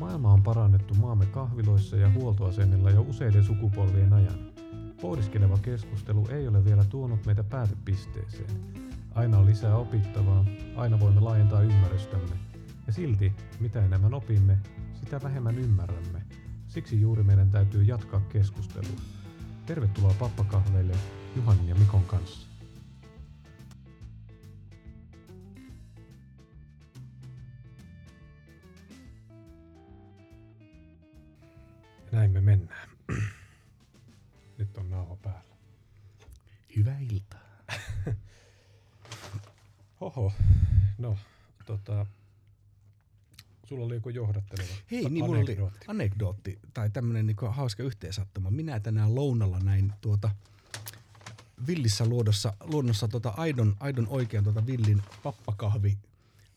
Maailma on parannettu maamme kahviloissa ja huoltoasemilla jo useiden sukupolvien ajan. Pohdiskeleva keskustelu ei ole vielä tuonut meitä päätepisteeseen. Aina on lisää opittavaa, aina voimme laajentaa ymmärrystämme. Ja silti, mitä enemmän opimme, sitä vähemmän ymmärrämme. Siksi juuri meidän täytyy jatkaa keskustelua. Tervetuloa pappakahveille Juhanin ja Mikon kanssa. Hei, niin mulla oli anekdootti. tai tämmönen niin hauska yhteensattuma. Minä tänään lounalla näin tuota villissä luodossa, luonnossa tuota aidon, aidon oikean tuota villin pappakahvi.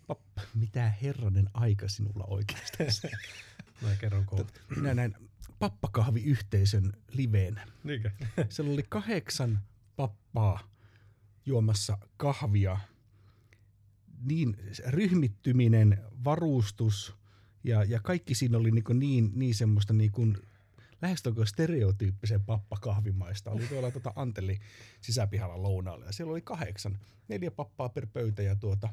Papp, mitä herranen aika sinulla oikeastaan? Mä kerron kohta. Minä näin pappakahviyhteisön liveen. Niinkö? Siellä oli kahdeksan pappaa juomassa kahvia. Niin ryhmittyminen, varustus ja, ja kaikki siinä oli niin, niin, niin semmoista niin kuin lähestulkoon stereotyyppisen pappakahvimaista. Oli tuolla tuota Anteli sisäpihalla lounaalla ja siellä oli kahdeksan, neljä pappaa per pöytä ja tuota,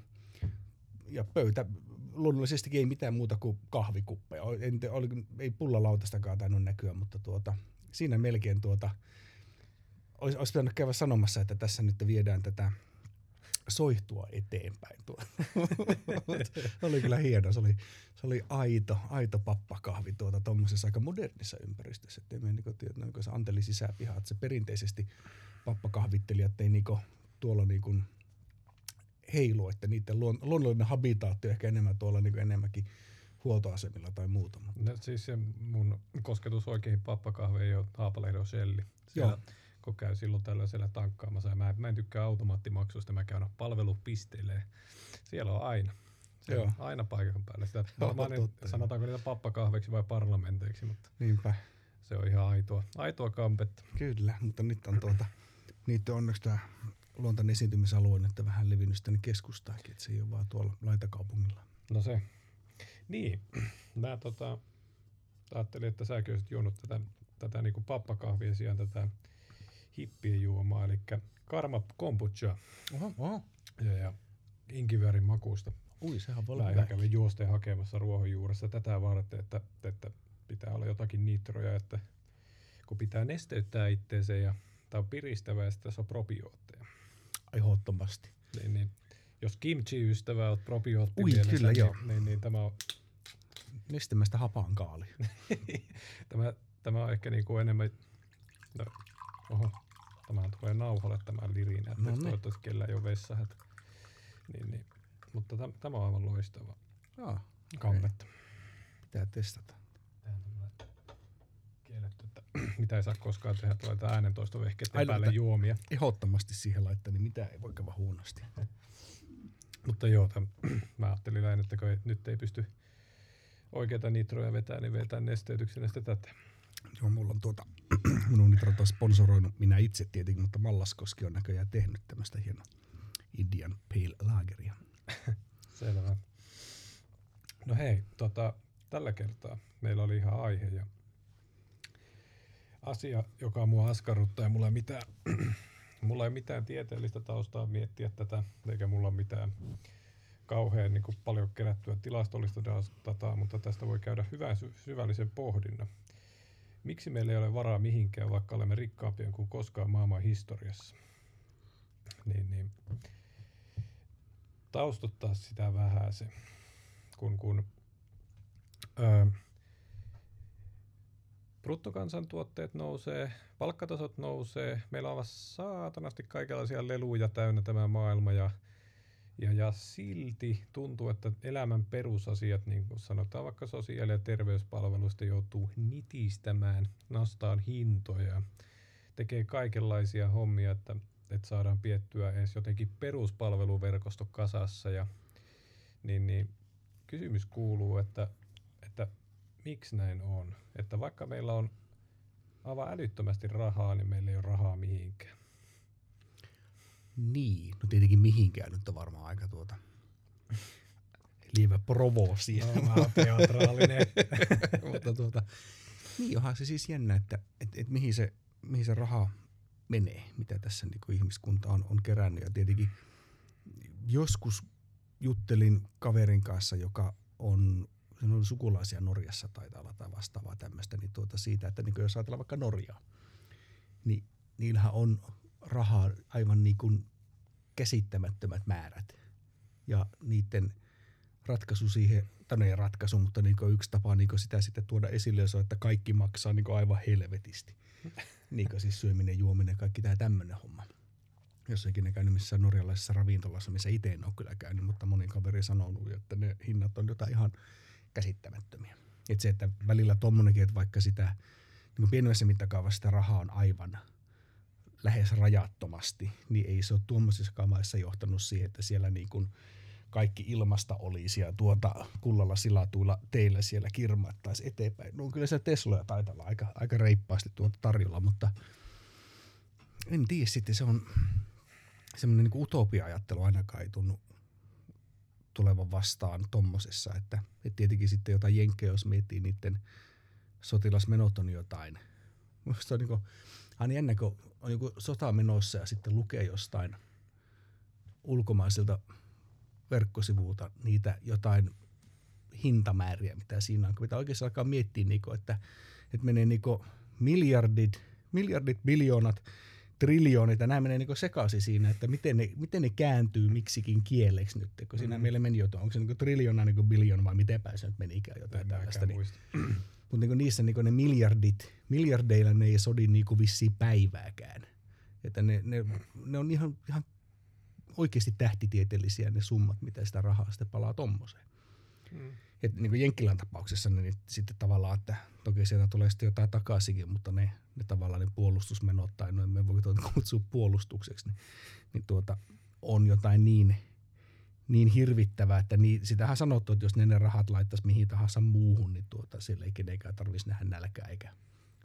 ja pöytä luonnollisesti ei mitään muuta kuin kahvikuppeja. En oli, ei pullalautastakaan tainnut näkyä, mutta tuota, siinä melkein tuota, olisi, olisi pitänyt käydä sanomassa, että tässä nyt viedään tätä soihtua eteenpäin. Tuo. oli kyllä hieno. Se oli, se oli aito, aito pappakahvi tuota tuommoisessa aika modernissa ympäristössä. Että me niinku, tiedä, niinku se anteli sisäpiha, että se perinteisesti pappakahvittelijat ei niinku, tuolla niinku heilu, että niiden luon, luonnollinen habitaatti on ehkä enemmän tuolla niinku enemmänkin huoltoasemilla tai muuta. Mutta. No, siis se mun kosketus oikein pappakahve ei ole Haapalehdon Shelli. Siellä, Joo. Kun käy silloin tällöin siellä tankkaamassa. Ja mä, mä en tykkää automaattimaksuista, mä käyn palvelupisteille. Siellä on aina. Se on aina paikan päällä. Sitä, mä en, totta, sanotaanko niitä pappakahveiksi vai parlamenteiksi, mutta Niinpä. se on ihan aitoa, aitoa kampetta. Kyllä, mutta nyt on tuota, niitä on onneksi tämä luontainen esiintymisalue nyt vähän levinnyt tänne keskustaakin, että se ei ole vaan tuolla laitakaupungilla. No se. Niin, mä tota, ajattelin, että säkin olisit juonut tätä, tätä niinku pappakahvia sijaan tätä hippien juomaa, eli Karma Kombucha Oho, oho. ja, ja inkiväärin makuusta. Ui, sehän voi olla kävin juosteen hakemassa ruohonjuuressa tätä varten, että, että pitää olla jotakin nitroja, että kun pitää nesteyttää itteensä ja tämä on piristävää ja sitten tässä on probiootteja. Ehdottomasti. Niin, niin, jos kimchi-ystävä olet probiootti Ui, mielessä, kyllä, niin, joo. Niin, niin, tämä on Nestemästä hapan kaali. tämä, tämä on ehkä niin kuin enemmän, no, oho, tämähän tulee nauhalle tämä lirinä, että No no niin. toivottavasti kellä ei ole vessahät. Niin, niin. Mutta täm, tämä on aivan loistava Joo, kampetta. pitää testata. Kielletty, että mitä ei saa koskaan tehdä, tulee tämä äänentoistovehkeiden Aina päälle juomia. Ehdottomasti siihen laittaa, niin mitä ei voi käydä huonosti. Mutta joo, täm, mä ajattelin näin, että kun ei, nyt ei pysty oikeita nitroja vetää, niin vetää nesteytyksenä sitä tätä. Joo, mulla on tuota, minun niitä on sponsoroinut minä itse tietenkin, mutta Mallaskoski on näköjään tehnyt tämmöistä hienoa Indian Pale Lageria. Selvä. No hei, tota, tällä kertaa meillä oli ihan aihe ja asia, joka mua askarruttaa ja mulla ei mitään, mulla ei mitään tieteellistä taustaa miettiä tätä, eikä mulla ole mitään kauhean niin kuin paljon kerättyä tilastollista dataa, mutta tästä voi käydä hyvän sy- syvällisen pohdinnan. Miksi meillä ei ole varaa mihinkään, vaikka olemme rikkaampia kuin koskaan maailman historiassa? Niin, niin. Taustuttaa sitä vähän se, kun, kun öö, bruttokansantuotteet nousee, palkkatasot nousee, meillä on saatanasti kaikenlaisia leluja täynnä tämä maailma ja, ja, ja silti tuntuu, että elämän perusasiat, niin kuin sanotaan vaikka sosiaali- ja terveyspalveluista joutuu nitistämään, nostaan hintoja, tekee kaikenlaisia hommia, että, että saadaan piettyä edes jotenkin peruspalveluverkosto kasassa ja niin, niin kysymys kuuluu, että, että miksi näin on? Että vaikka meillä on aivan älyttömästi rahaa, niin meillä ei ole rahaa mihinkään. Niin, no tietenkin mihinkään nyt on varmaan aika tuota lievä provosi. No, mä teatraalinen. Mutta tuota, niin onhan se siis jännä, että et, et mihin, se, mihin se raha menee, mitä tässä niin ihmiskunta on, on kerännyt. Ja tietenkin joskus juttelin kaverin kanssa, joka on, sen oli sukulaisia Norjassa taitaa olla tai vastaavaa tämmöistä, niin tuota siitä, että niin jos ajatellaan vaikka Norjaa, niin niillähän on rahaa aivan niin kuin käsittämättömät määrät. Ja niiden ratkaisu siihen, tai no ei ratkaisu, mutta niin yksi tapa niin sitä sitten tuoda esille on, että kaikki maksaa niin aivan helvetisti. niin siis syöminen, juominen, kaikki tämä tämmöinen homma. Jos ikinä käynyt missään norjalaisessa ravintolassa, missä itse en ole kyllä käynyt, mutta moni kaveri sanonut, että ne hinnat on jotain ihan käsittämättömiä. Että se, että välillä tommonenkin, että vaikka sitä niin pienemmässä mittakaavassa sitä rahaa on aivan lähes rajattomasti, niin ei se ole tuommoisissa maissa johtanut siihen, että siellä niin kuin kaikki ilmasta olisi ja tuota kullalla silatuilla teillä siellä kirmaittaisi eteenpäin. No kyllä se Tesloja taitaa olla aika, aika reippaasti tuota tarjolla, mutta en tiedä sitten se on semmoinen niin utopia-ajattelu ainakaan ei tunnu tulevan vastaan tommosessa, että, että tietenkin sitten jotain jenkkejä, jos miettii niiden sotilasmenot on jotain. Musta on niin kuin, aina jännä, kun on joku sota menossa ja sitten lukee jostain ulkomaisilta verkkosivuilta niitä jotain hintamääriä, mitä siinä on. Pitää oikeasti alkaa miettiä, niin kuin, että, että menee niin miljardit, miljardit, biljoonat, triljoonit, ja nämä menee niin sekaisin siinä, että miten ne, miten ne kääntyy miksikin kieleksi nyt. Kun siinä mm. meille meni jotain, onko se niin triljoona, niin biljoona vai miten päin se nyt menikään jotain tällaista. Niin, mutta niin niissä niin ne miljardit, miljardeilla ne ei sodi niin vissiin päivääkään. Että ne, ne, ne on ihan, ihan oikeasti tähtitieteellisiä ne summat, mitä sitä rahaa sitten palaa tommoseen. Mm. Et niin kuin Jenkkilän tapauksessa niin sitten tavallaan, että toki sieltä tulee sitten jotain takaisinkin, mutta ne, ne tavallaan ne puolustusmenot tai no me voi kutsua puolustukseksi, niin, niin tuota, on jotain niin, niin hirvittävää, että niin, sitähän sanottu, että jos ne, ne rahat laittaisi mihin tahansa muuhun, niin tuota, sille ei kenenkään tarvitsisi nähdä nälkää eikä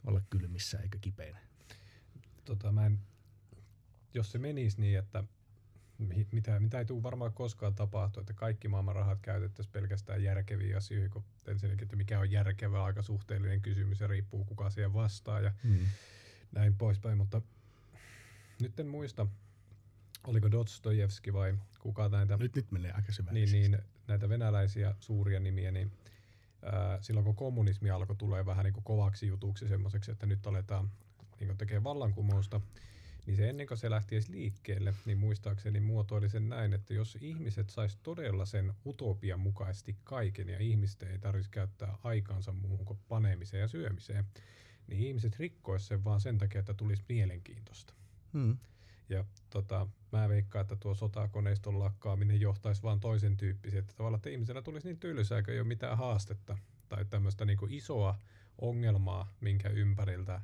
olla kylmissä eikä kipeänä. Tota, mä en, jos se menisi niin, että mitä, mitä ei tule varmaan koskaan tapahtua, että kaikki maailman rahat käytettäisiin pelkästään järkeviin asioihin, kun ensinnäkin, että mikä on järkevä, aika suhteellinen kysymys ja riippuu kuka siihen vastaa ja hmm. näin poispäin, mutta nyt en muista, oliko Dostoyevski vai kuka näitä... Nyt, nyt menee aika niin, niin, näitä venäläisiä suuria nimiä, niin ää, silloin kun kommunismi alkoi tulee vähän niin kuin kovaksi jutuksi semmoiseksi, että nyt aletaan niin tekemään vallankumousta, niin se ennen kuin se lähti edes liikkeelle, niin muistaakseni muotoili sen näin, että jos ihmiset sais todella sen utopian mukaisesti kaiken ja ihmisten ei tarvitsisi käyttää aikansa muuhun kuin panemiseen ja syömiseen, niin ihmiset rikkoisivat sen vaan sen takia, että tulisi mielenkiintoista. Hmm. Ja tota, mä veikkaan, että tuo sotakoneiston lakkaaminen johtaisi vaan toisen tyyppisiä, että tavallaan että ihmisellä tulisi niin tylsää, ei ole mitään haastetta tai tämmöistä niin isoa ongelmaa, minkä ympäriltä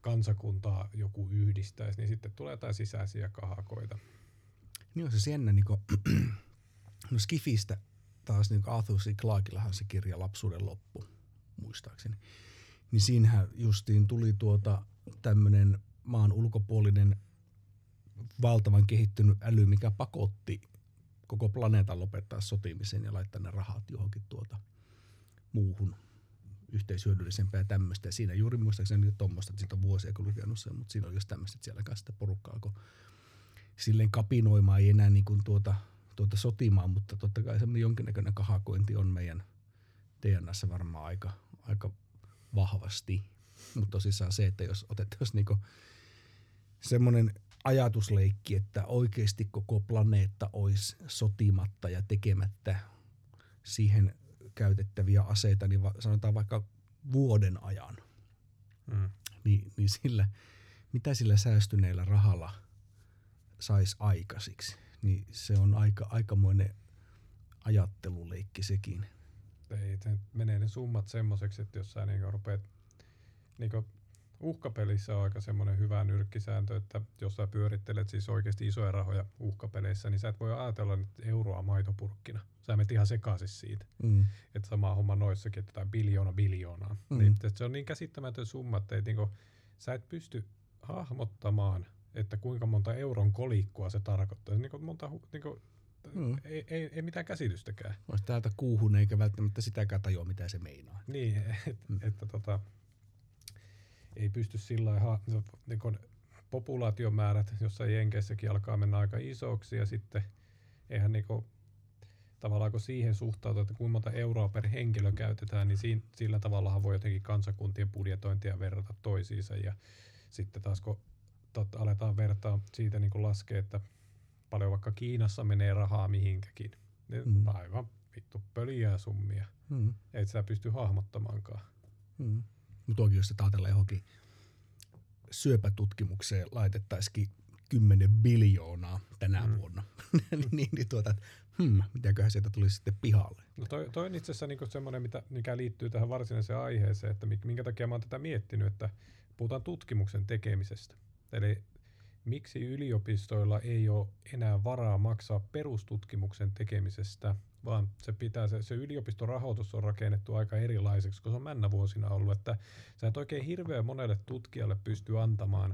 kansakuntaa joku yhdistäisi, niin sitten tulee jotain sisäisiä kahakoita. Niin on se jännä, niin kuin, no Skifistä taas niin Arthur C. Clarkillahan se kirja Lapsuuden loppu, muistaakseni. Niin siinähän justiin tuli tuota tämmöinen maan ulkopuolinen valtavan kehittynyt äly, mikä pakotti koko planeetan lopettaa sotimisen ja laittaa ne rahat johonkin tuota muuhun yhteishyödyllisempää ja tämmöistä. Ja siinä juuri muistaakseni tuommoista, että siitä on vuosia kun lukenut sen, mutta siinä oli just tämmöistä, että siellä kanssa sitä porukkaa alkoi silleen kapinoimaan, ei enää niin kuin tuota, tuota sotimaan, mutta totta kai semmoinen jonkinnäköinen kahakointi on meidän DNAssa varmaan aika, aika vahvasti. Mutta tosissaan se, että jos otettaisiin niinku semmoinen ajatusleikki, että oikeasti koko planeetta olisi sotimatta ja tekemättä siihen käytettäviä aseita, niin va, sanotaan vaikka vuoden ajan, mm. niin, niin sillä, mitä sillä säästyneellä rahalla saisi aikaisiksi, niin se on aika, aikamoinen ajatteluleikki sekin. Ei, se menee ne summat semmoiseksi, että jos sä niinku rupeat niinku uhkapelissä on aika semmoinen hyvä nyrkkisääntö, että jos sä pyörittelet siis oikeasti isoja rahoja uhkapeleissä, niin sä et voi ajatella nyt euroa maitopurkkina. Sä menet ihan sekaisin siitä. Mm. Että sama homma noissakin, että jotain biljoona biljoonaa. Mm. Niin, että se on niin käsittämätön summa, että et, niinku, sä et pysty hahmottamaan, että kuinka monta euron kolikkoa se tarkoittaa. Niin monta, niinku, mm. ei, ei, ei mitään käsitystäkään. Olisi täältä kuuhun eikä välttämättä sitäkään tajua, mitä se meinaa. Niin, et, mm. että tota, ei pysty sillä lailla, niin populaatiomäärät, jossa Jenkeissäkin alkaa mennä aika isoksi ja sitten eihän niinku, tavallaan kun siihen suhtautuu, että kuinka monta euroa per henkilö käytetään, niin siinä, sillä tavalla voi jotenkin kansakuntien budjetointia verrata toisiinsa ja sitten taas kun tot, aletaan vertaa siitä niin laskea, että paljon vaikka Kiinassa menee rahaa mihinkäkin, niin mm. aivan vittu pöliää summia. Mm. Et sä pysty hahmottamaankaan. Mm. Mutta toki jos ajatellaan johonkin syöpätutkimukseen laitettaisikin 10 biljoonaa tänä mm. vuonna, niin, niin, niin tuota, hmm, mitäköhän sieltä tulisi sitten pihalle. No toi, toi on itse asiassa niinku semmoinen, mitä, mikä liittyy tähän varsinaiseen aiheeseen, että minkä takia mä oon tätä miettinyt, että puhutaan tutkimuksen tekemisestä. Eli miksi yliopistoilla ei ole enää varaa maksaa perustutkimuksen tekemisestä, vaan se, pitää, se, se yliopistorahoitus on rakennettu aika erilaiseksi, kun se on männä vuosina ollut, että sä et oikein hirveän monelle tutkijalle pysty antamaan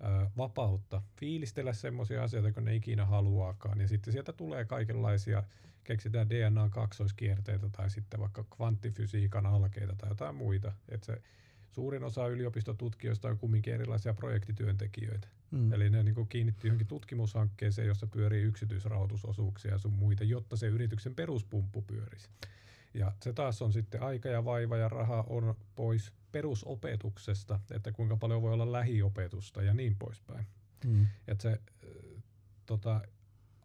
ö, vapautta fiilistellä semmoisia asioita, kun ne ikinä haluaakaan, ja sitten sieltä tulee kaikenlaisia, keksitään DNA-kaksoiskierteitä tai sitten vaikka kvanttifysiikan alkeita tai jotain muita, että se suurin osa yliopistotutkijoista on kumminkin erilaisia projektityöntekijöitä. Mm. Eli ne niin kiinnittyy johonkin tutkimushankkeeseen, jossa pyörii yksityisrahoitusosuuksia ja sun muita, jotta se yrityksen peruspumppu pyörisi. Ja se taas on sitten aika ja vaiva ja raha on pois perusopetuksesta, että kuinka paljon voi olla lähiopetusta ja niin poispäin. Mm. Että se tota,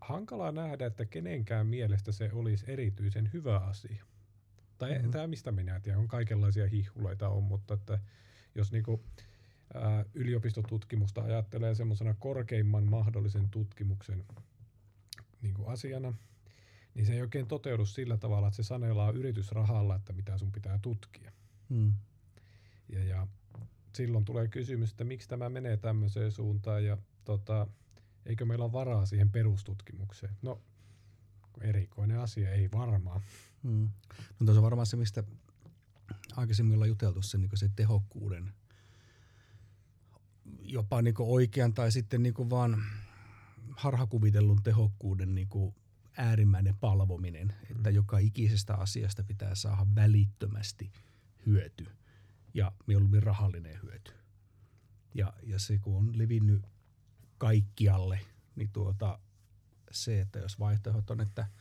hankalaa nähdä, että kenenkään mielestä se olisi erityisen hyvä asia. Tai mm-hmm. tämä mistä minä tiedän, on kaikenlaisia hihuleita on, mutta että jos niinku, ää, yliopistotutkimusta ajattelee semmoisena korkeimman mahdollisen tutkimuksen niinku asiana, niin se ei oikein toteudu sillä tavalla, että se sanelaa yritysrahalla, että mitä sun pitää tutkia. Mm. Ja, ja silloin tulee kysymys, että miksi tämä menee tämmöiseen suuntaan ja tota, eikö meillä ole varaa siihen perustutkimukseen. No, erikoinen asia, ei varmaan. Mm. No tuossa on varmaan se, mistä aikaisemmin ollaan juteltu, se, niin se tehokkuuden jopa niin oikean tai sitten niin vaan harhakuvitellun tehokkuuden niin äärimmäinen palvominen, mm. että joka ikisestä asiasta pitää saada välittömästi hyöty ja mieluummin rahallinen hyöty. Ja, ja se kun on levinnyt kaikkialle, niin tuota, se, että jos vaihtoehto on, että –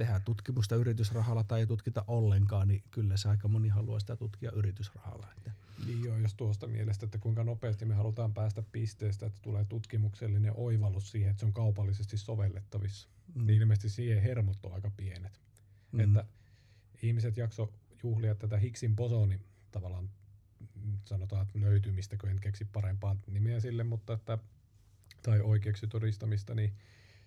tehdään tutkimusta yritysrahalla tai ei tutkita ollenkaan, niin kyllä se aika moni haluaa sitä tutkia yritysrahalla. Että. Niin joo, jos tuosta mielestä, että kuinka nopeasti me halutaan päästä pisteestä, että tulee tutkimuksellinen oivallus siihen, että se on kaupallisesti sovellettavissa. Mm. Niin ilmeisesti siihen hermot on aika pienet. Mm. Että ihmiset jakso juhlia tätä Higgsin bosonin tavallaan sanotaan että löytymistä, kun en keksi parempaa nimeä sille, mutta että, tai oikeaksi todistamista, niin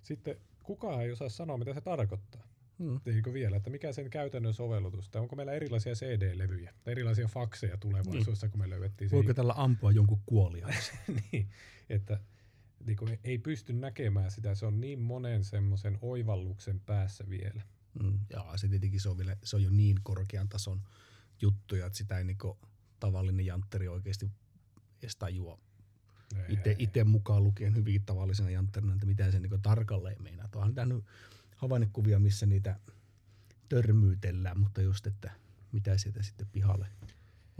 sitten kukaan ei osaa sanoa, mitä se tarkoittaa. Hmm. Niin vielä, että mikä sen käytännön sovellutus, tai onko meillä erilaisia CD-levyjä, tai erilaisia fakseja tulevaisuudessa, niin. kun me löydettiin Voiko siihen. tällä ampua jonkun kuolia? niin, että niin kuin ei pysty näkemään sitä, se on niin monen semmoisen oivalluksen päässä vielä. Mm, ja se tietenkin se on, vielä, se on jo niin korkean tason juttuja, että sitä ei niin tavallinen jantteri oikeasti edes tajua itse mukaan lukien hyvin tavallisena jantterina, että mitä se niin tarkalleen meinaa. Onhan nähnyt havainnekuvia, missä niitä törmyytellään, mutta just, että mitä sieltä sitten pihalle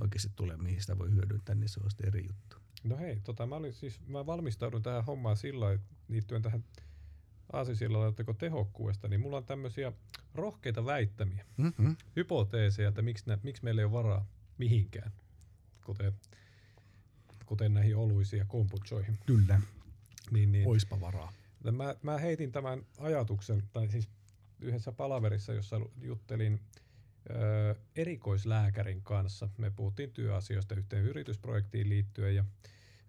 oikeasti tulee, mihin sitä voi hyödyntää, niin se on sitten eri juttu. No hei, tota, mä, olin siis, mä valmistaudun tähän hommaan sillä liittyen tähän aasisillalla tehokkuudesta, niin mulla on tämmöisiä rohkeita väittämiä, mm-hmm. hypoteeseja, että miksi, nä, miksi meillä ei ole varaa mihinkään, kuten, kuten näihin oluisiin ja kompuchoihin. Kyllä, niin, niin. oispa varaa. Mä, mä heitin tämän ajatuksen, tai siis yhdessä palaverissa, jossa juttelin ö, erikoislääkärin kanssa. Me puhuttiin työasioista yhteen yritysprojektiin liittyen ja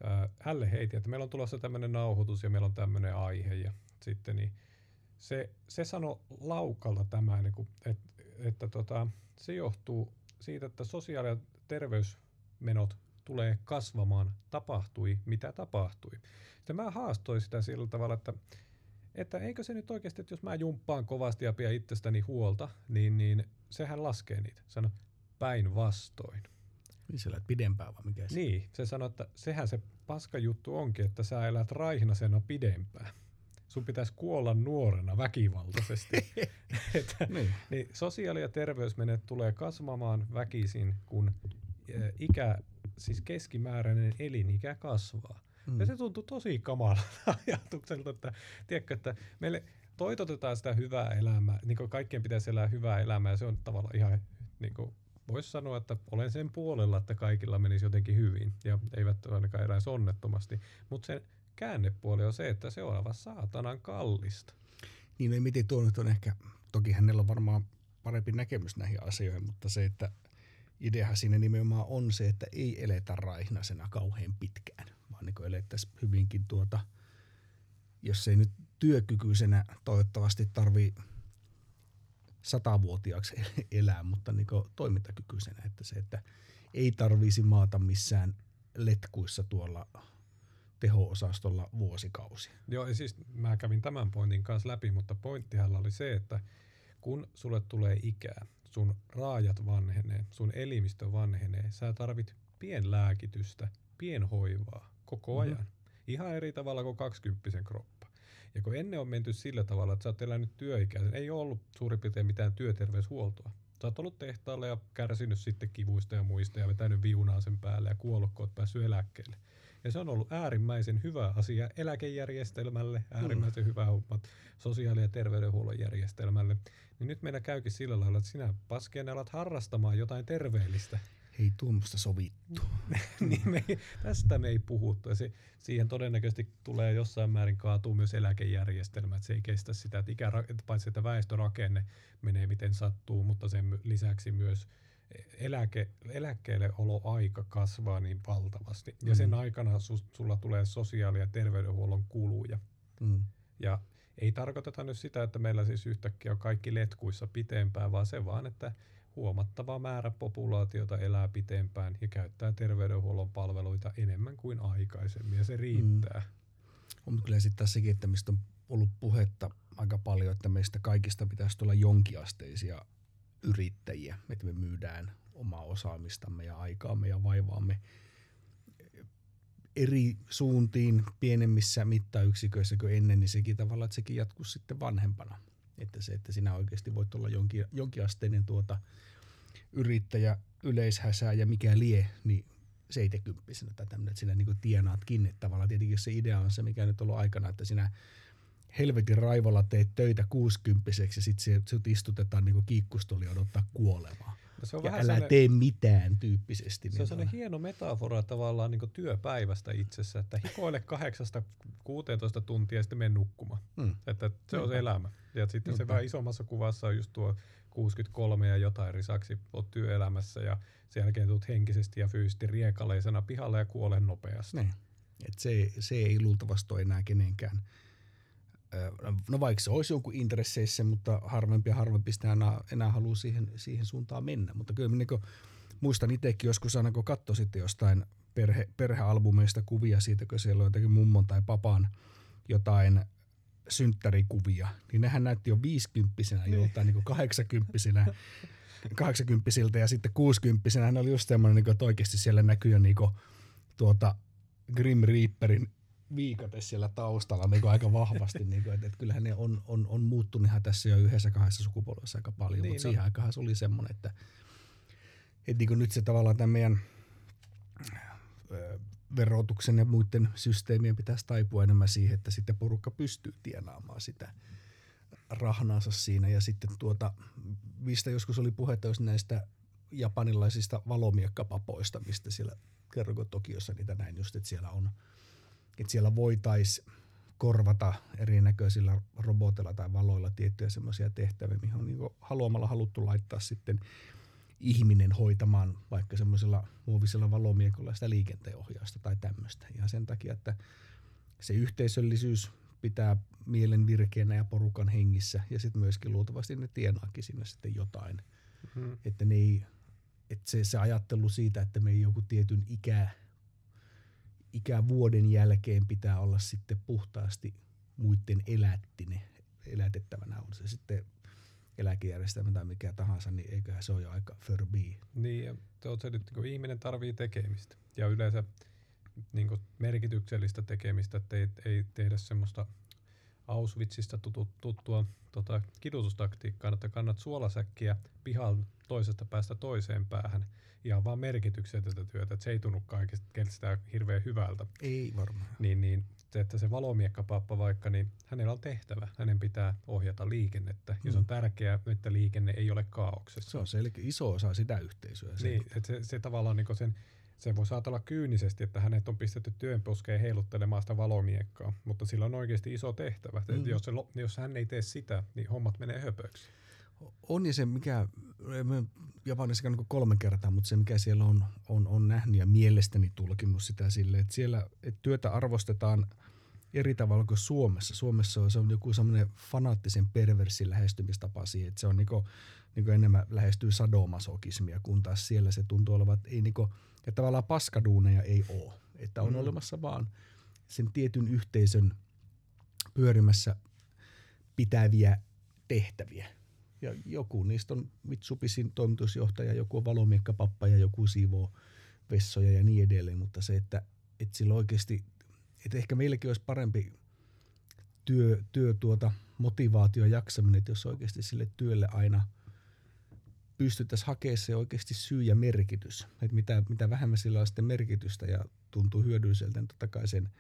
ö, hälle heitin, että meillä on tulossa tämmöinen nauhoitus ja meillä on tämmöinen aihe ja sitten niin se, se sanoi laukalta tämä, niin kuin, että, että tota, se johtuu siitä, että sosiaali- ja terveysmenot tulee kasvamaan, tapahtui mitä tapahtui. Sitten mä haastoin sitä sillä tavalla, että, että eikö se nyt oikeasti, että jos mä jumppaan kovasti ja pidän itsestäni huolta, niin, niin sehän laskee niitä. Sano päinvastoin. Niin sä elät pidempään vai mikä se? Niin, se sanoi, että sehän se paska juttu onkin, että sä elät raihnasena pidempään. sun pitäisi kuolla nuorena väkivaltaisesti. että, niin. niin sosiaali- ja terveysmenet tulee kasvamaan väkisin, kun ikä, siis keskimääräinen elinikä kasvaa. Mm. Ja se tuntuu tosi kamalalta ajatukselta, että, tiedätkö, että meille toitotetaan sitä hyvää elämää, niin kuin kaikkien pitäisi elää hyvää elämää, ja se on tavallaan ihan, niin kuin, voisi sanoa, että olen sen puolella, että kaikilla menisi jotenkin hyvin, ja eivät ainakaan eläisi onnettomasti, mutta sen käännepuoli on se, että se on aivan saatanan kallista. Niin, no miten tuo nyt on ehkä, toki hänellä on varmaan parempi näkemys näihin asioihin, mutta se, että ideahan siinä nimenomaan on se, että ei eletä raihnasena kauhean pitkään, vaan niin elettäisiin hyvinkin tuota, jos ei nyt työkykyisenä toivottavasti tarvii satavuotiaaksi elää, mutta niin toimintakykyisenä, että se, että ei tarvisi maata missään letkuissa tuolla teho-osastolla vuosikausia. Joo, siis mä kävin tämän pointin kanssa läpi, mutta pointtihan oli se, että kun sulle tulee ikää, sun raajat vanhenee, sun elimistö vanhenee, sä tarvit pienlääkitystä, pienhoivaa koko mm-hmm. ajan. Ihan eri tavalla kuin 20 kroppa. Ja kun ennen on menty sillä tavalla, että sä oot elänyt työikäisen, ei ole ollut suurin piirtein mitään työterveyshuoltoa. Sä oot ollut tehtaalla ja kärsinyt sitten kivuista ja muista ja vetänyt viunaa sen päälle ja kuollut, kun oot päässyt eläkkeelle. Ja se on ollut äärimmäisen hyvä asia eläkejärjestelmälle, äärimmäisen mm. hyvä homma sosiaali- ja terveydenhuollon järjestelmälle. Niin nyt meillä käykin sillä lailla, että sinä paskeen alat harrastamaan jotain terveellistä. Ei tuommoista sovittu. niin me ei, tästä me ei puhuttu. Ja se, siihen todennäköisesti tulee jossain määrin kaatuu myös eläkejärjestelmä. Että se ei kestä sitä, että ikä, paitsi että väestörakenne menee miten sattuu, mutta sen lisäksi myös eläke, eläkkeelle oloaika kasvaa niin valtavasti. Mm. Ja sen aikana su, sulla tulee sosiaali- ja terveydenhuollon kuluja. Mm. Ja ei tarkoiteta nyt sitä, että meillä siis yhtäkkiä on kaikki letkuissa pitempään, vaan se vaan, että huomattava määrä populaatiota elää pitempään ja käyttää terveydenhuollon palveluita enemmän kuin aikaisemmin, ja se riittää. Mm. On kyllä sitten tässäkin, että mistä on ollut puhetta aika paljon, että meistä kaikista pitäisi tulla jonkinasteisia yrittäjiä, että me myydään omaa osaamistamme ja aikaamme ja vaivaamme eri suuntiin pienemmissä mittayksiköissä kuin ennen, niin sekin tavallaan, että sekin jatkuu sitten vanhempana. Että se, että sinä oikeasti voit olla jonkin, jonkinasteinen tuota yrittäjä, yleishäsää ja mikä lie, niin 70 tai tämmöinen, että sinä niin tienaatkin. Että tavallaan tietenkin se idea on se, mikä nyt on ollut aikana, että sinä helvetin raivolla teet töitä kuusikymppiseksi ja sitten sut istutetaan niin kiikkustoli odottaa kuolemaa. No se on ja vähän älä tee mitään tyyppisesti. Se niin on sellainen hieno metafora tavallaan niin työpäivästä itsessä, että hikoile kahdeksasta 16 tuntia ja sitten mene nukkumaan. Mm. Että se on se elämä. Ja sitten Niinpä. se vähän isommassa kuvassa on just tuo 63 ja jotain risaksi olet työelämässä ja sen jälkeen tulet henkisesti ja fyysisesti riekaleisena pihalle ja kuole nopeasti. Niin. Et se, se ei luultavasti ole enää kenenkään no vaikka se olisi jonkun intresseissä, mutta harvempi ja harvempi sitä enää, enää haluaa siihen, siihen suuntaan mennä. Mutta kyllä niin muistan itsekin joskus aina, kun katsoi sitten jostain perhe, perhealbumeista kuvia siitä, kun siellä on jotenkin mummon tai papan jotain synttärikuvia, niin nehän näytti jo viisikymppisenä niin. joltain niin kahdeksankymppisenä. 80 ja sitten 60 hän oli just semmoinen, niin että oikeasti siellä näkyy jo niin kuin, tuota Grim Reaperin viikate siellä taustalla niin aika vahvasti. niin kuin, että, että kyllähän ne on, on, on muuttunut ihan tässä jo yhdessä kahdessa sukupolvessa aika paljon, niin, mutta no. siihen aikaan se oli semmoinen, että, että niin kuin nyt se tavallaan tämän meidän verotuksen ja muiden systeemien pitäisi taipua enemmän siihen, että sitten porukka pystyy tienaamaan sitä rahnaansa siinä. Ja sitten tuota, mistä joskus oli puhetta jos näistä japanilaisista valomiekkapapoista, mistä siellä kerroko Tokiossa niitä näin just, että siellä on – että siellä voitaisiin korvata erinäköisillä roboteilla tai valoilla tiettyjä semmoisia tehtäviä, mihin on niin haluamalla haluttu laittaa sitten ihminen hoitamaan vaikka semmoisella muovisella valomiekolla sitä liikenteenohjausta tai tämmöistä. Ja sen takia, että se yhteisöllisyys pitää mielen virkeänä ja porukan hengissä ja sitten myöskin luultavasti ne tienaakin sinne sitten jotain. Mm-hmm. Että, ne ei, että se, se ajattelu siitä, että me ei joku tietyn ikää ikävuoden jälkeen pitää olla sitten puhtaasti muiden elättinen, elätettävänä. On se sitten eläkejärjestelmä tai mikä tahansa, niin eiköhän se ole jo aika förbi. Niin, ja se nyt, kun ihminen tarvii tekemistä. Ja yleensä niin merkityksellistä tekemistä, että ei, ei tehdä semmoista Auschwitzista tuttua tota, kidutustaktiikkaa, että kannat suolasäkkiä pihan toisesta päästä toiseen päähän. Ihan vaan merkityksetöntä työtä, että se ei tunnu kaikista keltistä hirveän hyvältä. Ei varmaan. Niin, niin se, että se valomiekkapappa vaikka, niin hänellä on tehtävä. Hänen pitää ohjata liikennettä. Mm. Ja se on tärkeää, että liikenne ei ole kaauksessa. Se on selkeä iso osa sitä yhteisöä. Se. Niin, että se, se tavallaan niin sen se voi saatella kyynisesti, että hänet on pistetty työnposkeen heiluttelemaan sitä valomiekkaa, mutta sillä on oikeasti iso tehtävä. Mm. Jos, se, jos hän ei tee sitä, niin hommat menee höpöksi. On ja se, mikä, Japanissa niin kolme kertaa, mutta se mikä siellä on, on, on nähnyt ja mielestäni tulkinnut sitä sille, että siellä että työtä arvostetaan eri tavalla kuin Suomessa. Suomessa on, se on joku semmoinen fanaattisen perversin lähestymistapa siihen, että se on niinku, niinku enemmän lähestyy sadomasokismia, kun taas siellä se tuntuu olevan, että ei niinku, ja tavallaan paskaduuneja ei ole. Että on mm. olemassa vaan sen tietyn yhteisön pyörimässä pitäviä tehtäviä. Ja joku niistä on Mitsubisin toimitusjohtaja, joku on valomiekkapappa ja joku siivoo vessoja ja niin edelleen. Mutta se, että, että sillä oikeasti, että ehkä meilläkin olisi parempi työ, työ tuota, motivaatio ja jaksaminen, että jos oikeasti sille työlle aina – pystyttäisiin hakemaan se oikeasti syy ja merkitys. Että mitä, mitä vähemmän sillä on sitten merkitystä ja tuntuu hyödylliseltä, niin totta kai sen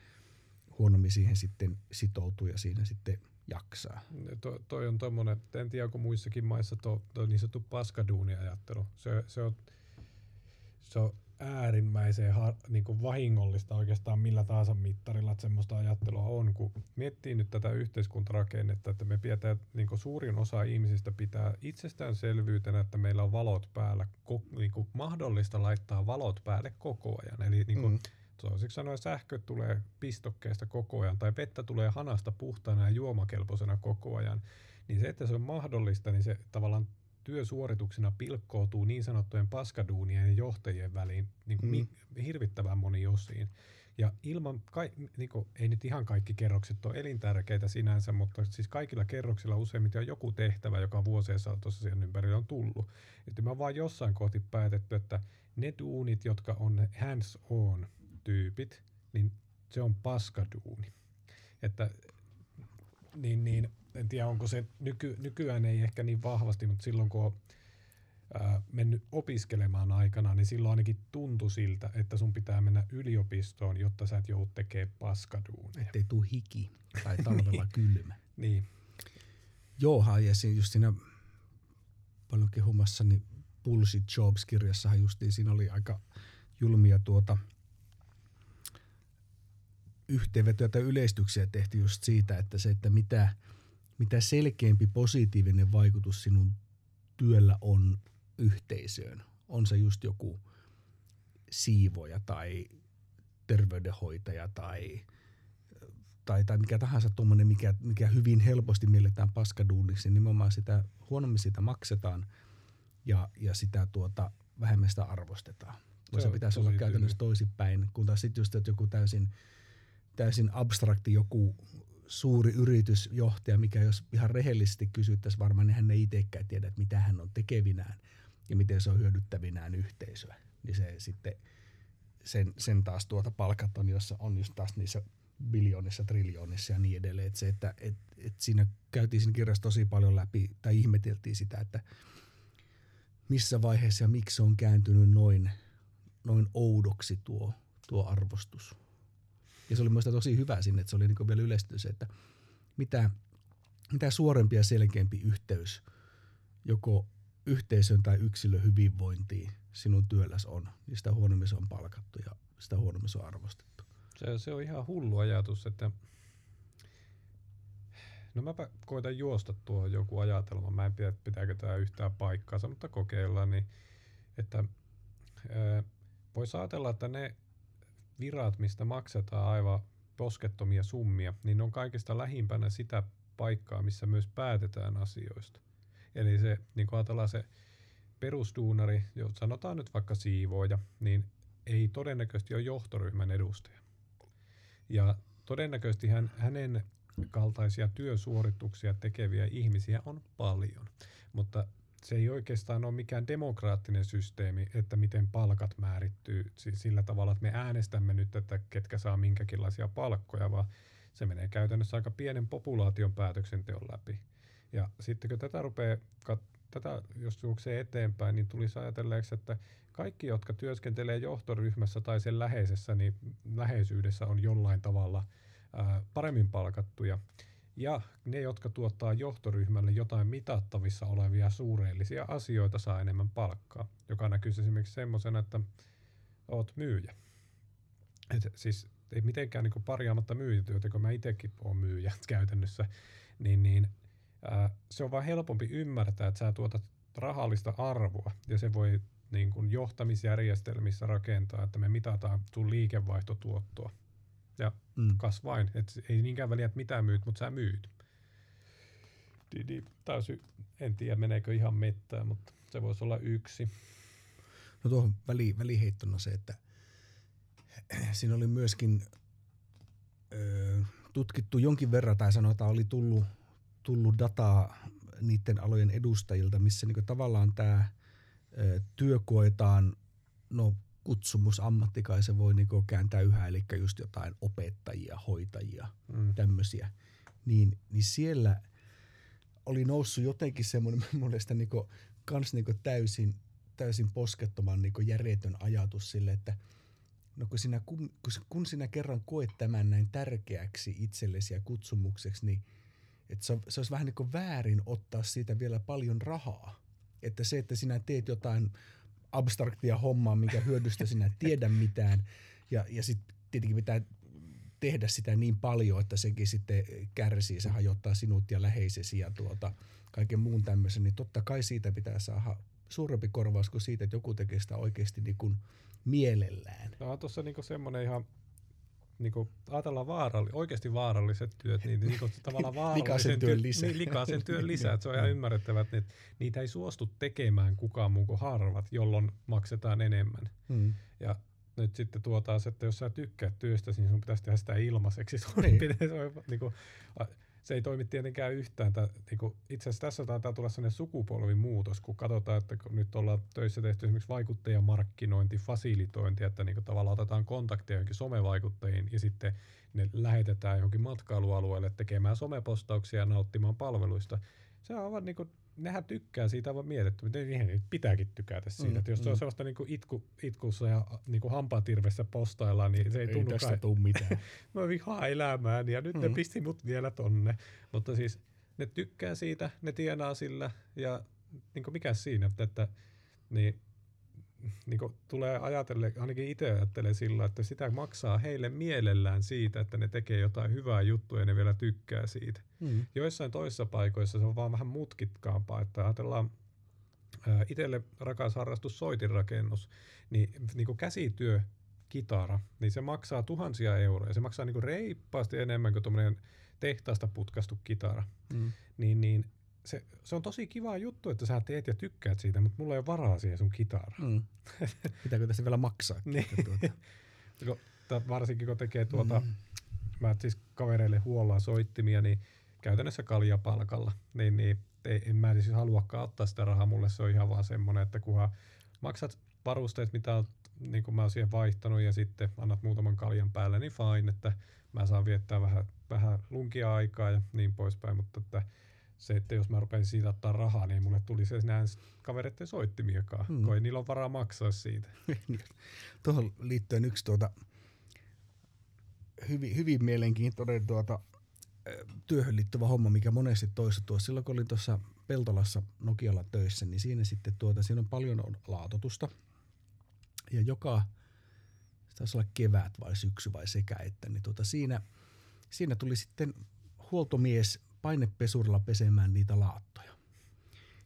huonommin siihen sitten sitoutuu ja siinä sitten jaksaa. To, toi on tuommoinen, en tiedä onko muissakin maissa tuo to, niin sanottu paskaduuniajattelu. Se, se, on, se on äärimmäisen ha, niin kuin vahingollista oikeastaan millä tahansa mittarilla, että semmoista ajattelua on, kun miettii nyt tätä yhteiskuntarakennetta, että me pidetään, niin kuin suurin osa ihmisistä pitää itsestäänselvyytenä, että meillä on valot päällä, ko, niin kuin mahdollista laittaa valot päälle koko ajan. Eli niin kuin, mm. Toiseksi sanoen sähkö tulee pistokkeesta koko ajan tai vettä tulee hanasta puhtaana ja juomakelpoisena koko ajan. Niin se, että se on mahdollista, niin se tavallaan työsuorituksena pilkkoutuu niin sanottujen paskaduunien ja johtajien väliin niin kuin mm. hirvittävän moni osiin. Ja ilman, ka, niin kuin, ei nyt ihan kaikki kerrokset ole elintärkeitä sinänsä, mutta siis kaikilla kerroksilla useimmiten on joku tehtävä, joka vuosien saatossa siihen ympärille on tullut. Että mä vaan jossain kohti päätetty, että ne duunit, jotka on hands-on tyypit, niin se on paskaduuni. Että niin, niin en tiedä onko se nyky, nykyään ei ehkä niin vahvasti, mutta silloin kun on ää, mennyt opiskelemaan aikana, niin silloin ainakin tuntui siltä, että sun pitää mennä yliopistoon, jotta sä et joudu tekemään paskaduuneja. Ettei tuu hiki tai talvella niin. kylmä. Niin. Joo, ja just siinä paljon kehumassa, niin Bullshit Jobs-kirjassahan justiin siinä oli aika julmia tuota yhteenvetoja tai yleistyksiä tehty just siitä, että se, että mitä – mitä selkeämpi positiivinen vaikutus sinun työllä on yhteisöön. On se just joku siivoja tai terveydenhoitaja tai, tai, tai mikä tahansa tuommoinen, mikä, mikä hyvin helposti mielletään paskaduuniksi, niin nimenomaan sitä huonommin sitä maksetaan ja, ja sitä tuota, vähemmän sitä arvostetaan. Se, se pitäisi olla käytännössä toisinpäin, kun taas sitten just että joku täysin, täysin abstrakti joku suuri yritysjohtaja, mikä jos ihan rehellisesti kysyttäisiin varmaan, niin hän ei itsekään tiedä, että mitä hän on tekevinään ja miten se on hyödyttävinään yhteisöä. Niin se sitten sen, sen taas tuota palkat on, jossa on just taas niissä biljoonissa, triljoonissa ja niin edelleen. Että se, että et, et siinä käytiin siinä kirjassa tosi paljon läpi tai ihmeteltiin sitä, että missä vaiheessa ja miksi on kääntynyt noin, noin oudoksi tuo, tuo arvostus. Ja se oli minusta tosi hyvä sinne, että se oli niin vielä yleisty se, että mitä, mitä suorempi ja selkeämpi yhteys joko yhteisön tai yksilön hyvinvointiin sinun työlläsi on, niin sitä huonommin se on palkattu ja sitä huonommin se on arvostettu. Se, se on ihan hullu ajatus, että No mäpä koitan juosta tuohon joku ajatelma. Mä en tiedä, pitääkö tämä yhtään paikkaansa, mutta kokeillaan. Niin, että voisi ajatella, että ne virat, mistä maksetaan aivan poskettomia summia, niin ne on kaikista lähimpänä sitä paikkaa, missä myös päätetään asioista. Eli se, niin kun ajatellaan se perusduunari, jos sanotaan nyt vaikka siivooja, niin ei todennäköisesti ole johtoryhmän edustaja. Ja todennäköisesti hän, hänen kaltaisia työsuorituksia tekeviä ihmisiä on paljon, mutta se ei oikeastaan ole mikään demokraattinen systeemi, että miten palkat määrittyy sillä tavalla, että me äänestämme nyt, että ketkä saa minkäkinlaisia palkkoja, vaan se menee käytännössä aika pienen populaation päätöksenteon läpi. Ja sitten kun tätä rupeaa, tätä jos juoksee eteenpäin, niin tulisi ajatelleeksi, että kaikki, jotka työskentelee johtoryhmässä tai sen läheisessä, niin läheisyydessä on jollain tavalla paremmin palkattuja. Ja ne, jotka tuottaa johtoryhmälle jotain mitattavissa olevia suureellisia asioita, saa enemmän palkkaa, joka näkyy esimerkiksi semmoisena, että oot myyjä. Et siis ei mitenkään niin parjaamatta myyjätyötä, kun mä itsekin oon myyjä käytännössä, niin, niin ää, se on vaan helpompi ymmärtää, että sä tuotat rahallista arvoa ja se voi niin kuin johtamisjärjestelmissä rakentaa, että me mitataan sun liikevaihtotuottoa mm. kas vain. Et ei niinkään väliä, että mitä myyt, mutta sä myyt. Didi, täysin, en tiedä meneekö ihan mettään, mutta se voisi olla yksi. No tuohon väli, väliheittona se, että siinä oli myöskin ö, tutkittu jonkin verran, tai sanotaan oli tullut, tullut dataa niiden alojen edustajilta, missä niin tavallaan tämä työ koetaan no, kutsumus ammattikaisen voi niin kääntää yhä, eli just jotain opettajia, hoitajia, mm. tämmöisiä, niin, niin siellä oli noussut jotenkin semmoinen mun mielestä niin kuin, kans niin täysin, täysin poskettoman niin järjetön ajatus sille, että no kun sinä, kun, kun sinä kerran koet tämän näin tärkeäksi itsellesi ja kutsumukseksi, niin että se, se olisi vähän niin kuin väärin ottaa siitä vielä paljon rahaa. Että se, että sinä teet jotain abstraktia hommaa, minkä hyödystä sinä tiedä mitään. Ja, ja sitten tietenkin pitää tehdä sitä niin paljon, että sekin sitten kärsii, se hajottaa sinut ja läheisesi ja tuota, kaiken muun tämmöisen, niin totta kai siitä pitää saada suurempi korvaus kuin siitä, että joku tekee sitä oikeasti niin kuin mielellään. No tuossa niinku semmoinen ihan niin kuin, ajatellaan vaaralli, oikeasti vaaralliset työt, niin, niin kuin, tavallaan vaarallisen työn lisä. Niin, likaisen työn lisä. Että se on ihan ymmärrettävää, että niitä ei suostu tekemään kukaan muu kuin harvat, jolloin maksetaan enemmän. Hmm. Ja nyt sitten tuotaan että jos sä tykkäät työstä, niin sun pitäisi tehdä sitä ilmaiseksi. Niin. Se, on, niin kuin, se ei toimi tietenkään yhtään. Tää, niin kuin, itse asiassa tässä taitaa tulla sellainen sukupolvimuutos, kun katsotaan, että kun nyt ollaan töissä tehty esimerkiksi vaikuttajamarkkinointi, fasilitointi, että niin kuin, tavallaan otetaan kontakteja johonkin somevaikuttajiin ja sitten ne lähetetään johonkin matkailualueelle tekemään somepostauksia ja nauttimaan palveluista. Se on aivan niin kuin, nehän tykkää siitä aivan mietitty, mutta niihin pitääkin tykätä siitä. Mm, että jos mm. se on sellaista niin kuin itku, itkussa ja niin kuin hampaatirvessä postaillaan, niin se ei, ei tunnu tästä kai... tuu mitään. Mä vihaan elämään ja nyt mm. ne pisti mut vielä tonne. Mutta siis ne tykkää siitä, ne tienaa sillä ja niin kuin mikä siinä, että, että niin niin kuin tulee ajatelle, ainakin itse ajattelee sillä, että sitä maksaa heille mielellään siitä, että ne tekee jotain hyvää juttua ja ne vielä tykkää siitä. Mm. Joissain toisissa paikoissa se on vaan vähän mutkikkaampaa, että ajatellaan itselle rakas harrastus soitinrakennus, niin, niin kuin käsityö, kitara, niin se maksaa tuhansia euroja. Se maksaa niin kuin reippaasti enemmän kuin tuommoinen tehtaasta putkastu kitara. Mm. Niin, niin se, se on tosi kiva juttu, että sä teet ja tykkäät siitä, mutta mulla ei ole varaa siihen sun kitaraan. Mm. Pitääkö tässä vielä maksaa? niin. tuota. Varsinkin kun tekee tuota, mm. mä siis kavereille huollaan soittimia, niin käytännössä kaljapalkalla, niin, niin ei, en mä siis haluakaan ottaa sitä rahaa, mulle se on ihan vaan semmoinen, että kunhan maksat varusteet, mitä olet, niin kuin mä oon siihen vaihtanut ja sitten annat muutaman kaljan päälle, niin fine, että mä saan viettää vähän, vähän lunkia aikaa ja niin poispäin, mutta että se, että jos mä rupesin siitä ottaa rahaa, niin mulle tuli se näin kavereiden soittimiakaan, hmm. kun ei niillä ole varaa maksaa siitä. Niin. Tuohon liittyen yksi tuota, hyvin, hyvin mielenkiintoinen tuota, työhön liittyvä homma, mikä monesti toistuu. Silloin kun olin tuossa Peltolassa Nokialla töissä, niin siinä sitten tuota, siinä on paljon laatotusta. Ja joka, se taisi olla kevät vai syksy vai sekä, että niin tuota, siinä, siinä tuli sitten huoltomies painepesurilla pesemään niitä laattoja.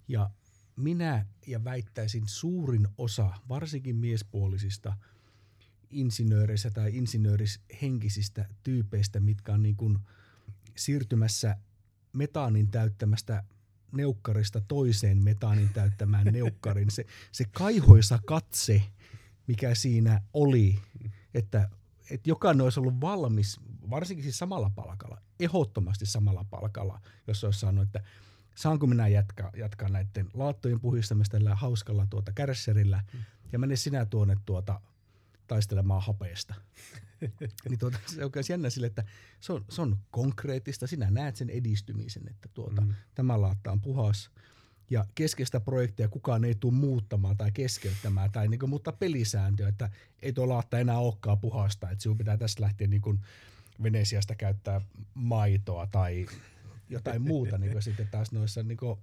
Ja minä ja väittäisin suurin osa, varsinkin miespuolisista insinööreistä tai insinöörishenkisistä tyypeistä, mitkä on niin kuin siirtymässä metaanin täyttämästä neukkarista toiseen metaanin täyttämään neukkarin. Se, se kaihoisa katse, mikä siinä oli, että, että jokainen olisi ollut valmis varsinkin siis samalla palkalla, ehdottomasti samalla palkalla, jos olisi sanonut, että saanko minä jatkaa, jatkaa näiden laattojen puhistamista tällä hauskalla tuota kärsserillä, mm. ja mene sinä tuonne tuota taistelemaan hapeesta. niin tuota, se on jännä sille, että se on, se on konkreettista. Sinä näet sen edistymisen, että tuota, mm. tämä laatta on puhas. Ja keskeistä projektia kukaan ei tule muuttamaan tai keskeyttämään tai niin kuin, muuttaa pelisääntöä, että ei tuo laatta enää olekaan puhasta. Että sinun pitää tästä lähteä niin kuin Venesiasta käyttää maitoa tai jotain muuta niin kuin sitten taas noissa niin kuin,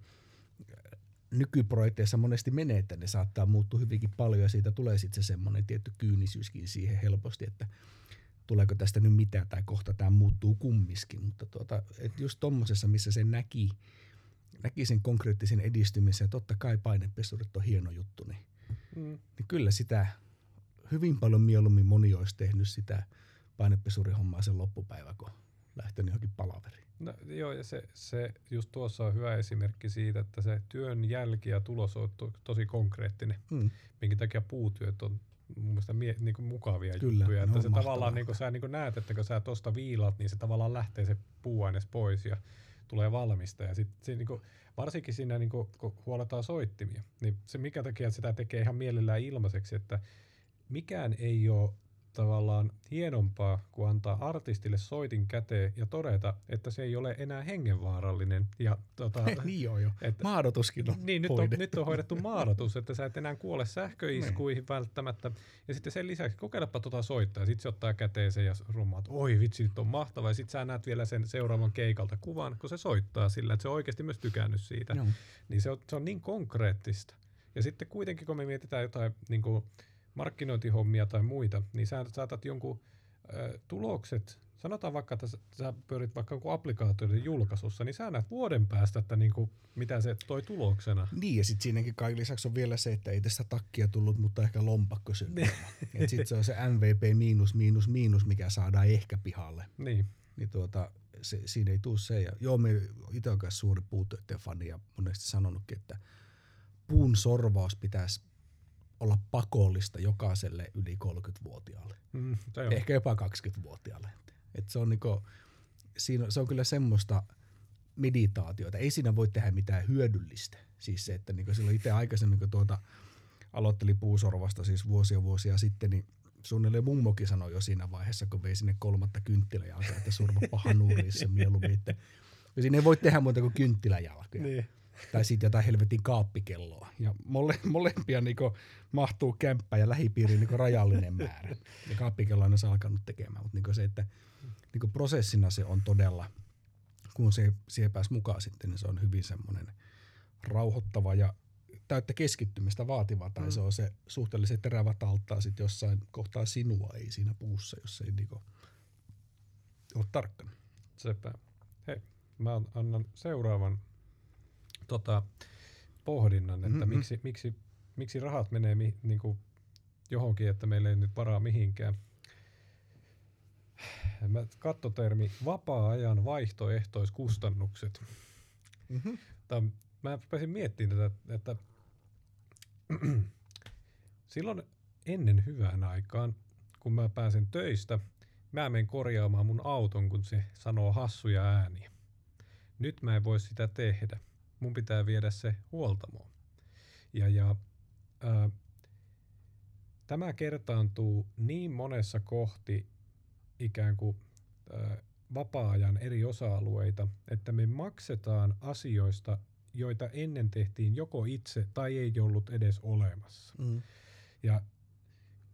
nykyprojekteissa monesti menee, että ne saattaa muuttua hyvinkin paljon ja siitä tulee sitten se semmoinen tietty kyynisyyskin siihen helposti, että tuleeko tästä nyt mitään tai kohta tämä muuttuu kummiskin, mutta tuota, et just tuommoisessa, missä se näki, näki sen konkreettisen edistymisen ja totta kai painepesurit on hieno juttu, niin, mm. niin kyllä sitä hyvin paljon mieluummin moni olisi tehnyt sitä painepesurihommaa sen loppupäivä, kun lähtenyt johonkin palaveriin. No, joo, ja se, se just tuossa on hyvä esimerkki siitä, että se työn jälki ja tulos on to, tosi konkreettinen, mm. minkä takia puutyöt on mun mielestä mie, niin kuin mukavia Kyllä, juttuja. Että se mahtavaa. tavallaan, niin kuin sä niin kuin näet, että kun sä tuosta viilat, niin se tavallaan lähtee se puuaines pois ja tulee valmista. Ja sit, se, niin kuin, varsinkin siinä, niin kuin, kun huoletaan soittimia, niin se mikä takia sitä tekee ihan mielellään ilmaiseksi, että mikään ei ole tavallaan hienompaa kuin antaa artistille soitin käteen ja todeta, että se ei ole enää hengenvaarallinen. Ja, tota, niin joo jo. Että, Maadotuskin on Niin, nyt on, nyt on hoidettu maadotus, että sä et enää kuole sähköiskuihin niin. välttämättä. Ja sitten sen lisäksi kokeilepa tuota soittaa ja sitten se ottaa käteen sen ja rummaa, että oi vitsi, nyt on mahtava. Ja sitten sä näet vielä sen seuraavan keikalta kuvan, kun se soittaa sillä, että se on oikeasti myös tykännyt siitä. Joo. Niin se on, se on niin konkreettista. Ja sitten kuitenkin, kun me mietitään jotain niin kuin, markkinointihommia tai muita, niin sä saatat jonkun ö, tulokset, sanotaan vaikka, että sä, sä pyörit vaikka jonkun applikaatioiden julkaisussa, niin sä näet vuoden päästä, että niinku, mitä se toi tuloksena. Niin, ja sitten siinäkin kaiken lisäksi on vielä se, että ei tästä takkia tullut, mutta ehkä lompakko niin. sitten se on se MVP miinus, miinus, miinus, mikä saadaan ehkä pihalle. Niin. Niin tuota, se, siinä ei tule se. Ja, joo, me itse olen suuri puutöiden fani ja monesti sanonutkin, että puun sorvaus pitäisi olla pakollista jokaiselle yli 30-vuotiaalle. Mm, Ehkä jopa 20-vuotiaalle. Et se, on niinku, siinä, se on kyllä semmoista meditaatiota. Ei siinä voi tehdä mitään hyödyllistä. Siis se, että niinku silloin itse aikaisemmin, kun tuota, aloitteli puusorvasta siis vuosia vuosia sitten, niin suunnilleen mummokin sanoi jo siinä vaiheessa, kun vei sinne kolmatta kynttiläjalkaa, että surva pahan nuurissa mieluummin. Että, siinä ei voi tehdä muuta kuin kynttiläjalkoja. Niin tai sitten jotain helvetin kaappikelloa. Ja mole, molempia niinku mahtuu kämppä ja lähipiiriin niinku rajallinen määrä. Ja kaappikelloa on alkanut tekemään, mutta niinku se, että niinku prosessina se on todella, kun se siihen pääsi mukaan sitten, niin se on hyvin semmoinen rauhoittava ja täyttä keskittymistä vaativa, tai mm. se on se suhteellisen terävä talttaa sitten jossain kohtaa sinua, ei siinä puussa, jos ei niinku ole tarkkana. Sepä. Hei, mä annan seuraavan tota, pohdinnan, että mm-hmm. miksi, miksi, miksi rahat menee mi, niin kuin johonkin, että meillä ei nyt varaa mihinkään. Mä kattotermi vapaa-ajan vaihtoehtoiskustannukset. Mm-hmm. Tämä, mä pääsin miettimään tätä, että silloin ennen hyvään aikaan, kun mä pääsen töistä, mä menen korjaamaan mun auton, kun se sanoo hassuja ääniä. Nyt mä en voi sitä tehdä mun pitää viedä se huoltamoon. Ja, ja ää, tämä kertaantuu niin monessa kohti ikään kuin ää, vapaa-ajan eri osa-alueita, että me maksetaan asioista, joita ennen tehtiin joko itse tai ei ollut edes olemassa. Mm. Ja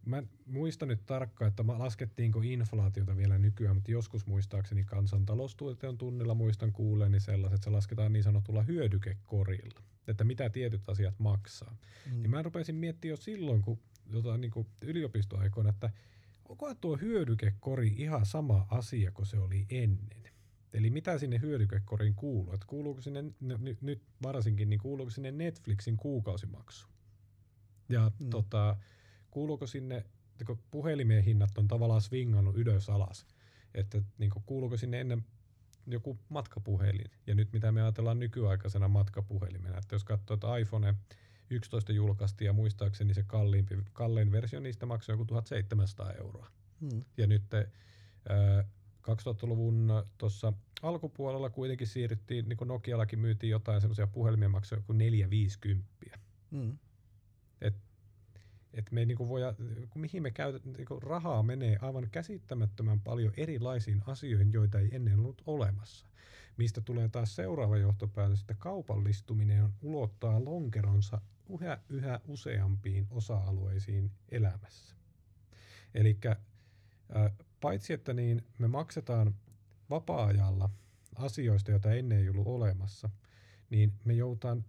Mä muistan nyt tarkkaan, että mä laskettiinko inflaatiota vielä nykyään, mutta joskus muistaakseni kansantaloustuoteon tunnilla muistan kuulleeni sellaiset, että se lasketaan niin sanotulla hyödykekorilla, että mitä tietyt asiat maksaa. Mm. Niin mä rupesin miettimään jo silloin, kun jotain niin kuin yliopistoaikoina, että onko tuo hyödykekori ihan sama asia kuin se oli ennen. Eli mitä sinne hyödykekoriin kuuluu? Että kuuluuko sinne, n- nyt varsinkin, niin kuuluuko sinne Netflixin kuukausimaksu? Ja mm. tota, kuuluuko sinne, kun puhelimien hinnat on tavallaan swingannut ylös alas, että niin kuin, kuuluuko sinne ennen joku matkapuhelin, ja nyt mitä me ajatellaan nykyaikaisena matkapuhelimena, että jos katsoo, että iPhone 11 julkaistiin ja muistaakseni se kalliimpi, kallein versio niistä maksoi joku 1700 euroa. Hmm. Ja nyt äh, 2000-luvun tuossa alkupuolella kuitenkin siirryttiin, niin kuin Nokiallakin myytiin jotain semmoisia puhelimia maksoja joku 450. Hmm. Et että me ei niinku voida, mihin me käytetään, niinku rahaa menee aivan käsittämättömän paljon erilaisiin asioihin, joita ei ennen ollut olemassa. Mistä tulee taas seuraava johtopäätös, että kaupallistuminen on ulottaa lonkeronsa yhä, yhä useampiin osa-alueisiin elämässä. Eli paitsi että niin me maksetaan vapaa-ajalla asioista, joita ennen ei ollut olemassa, niin me joutaan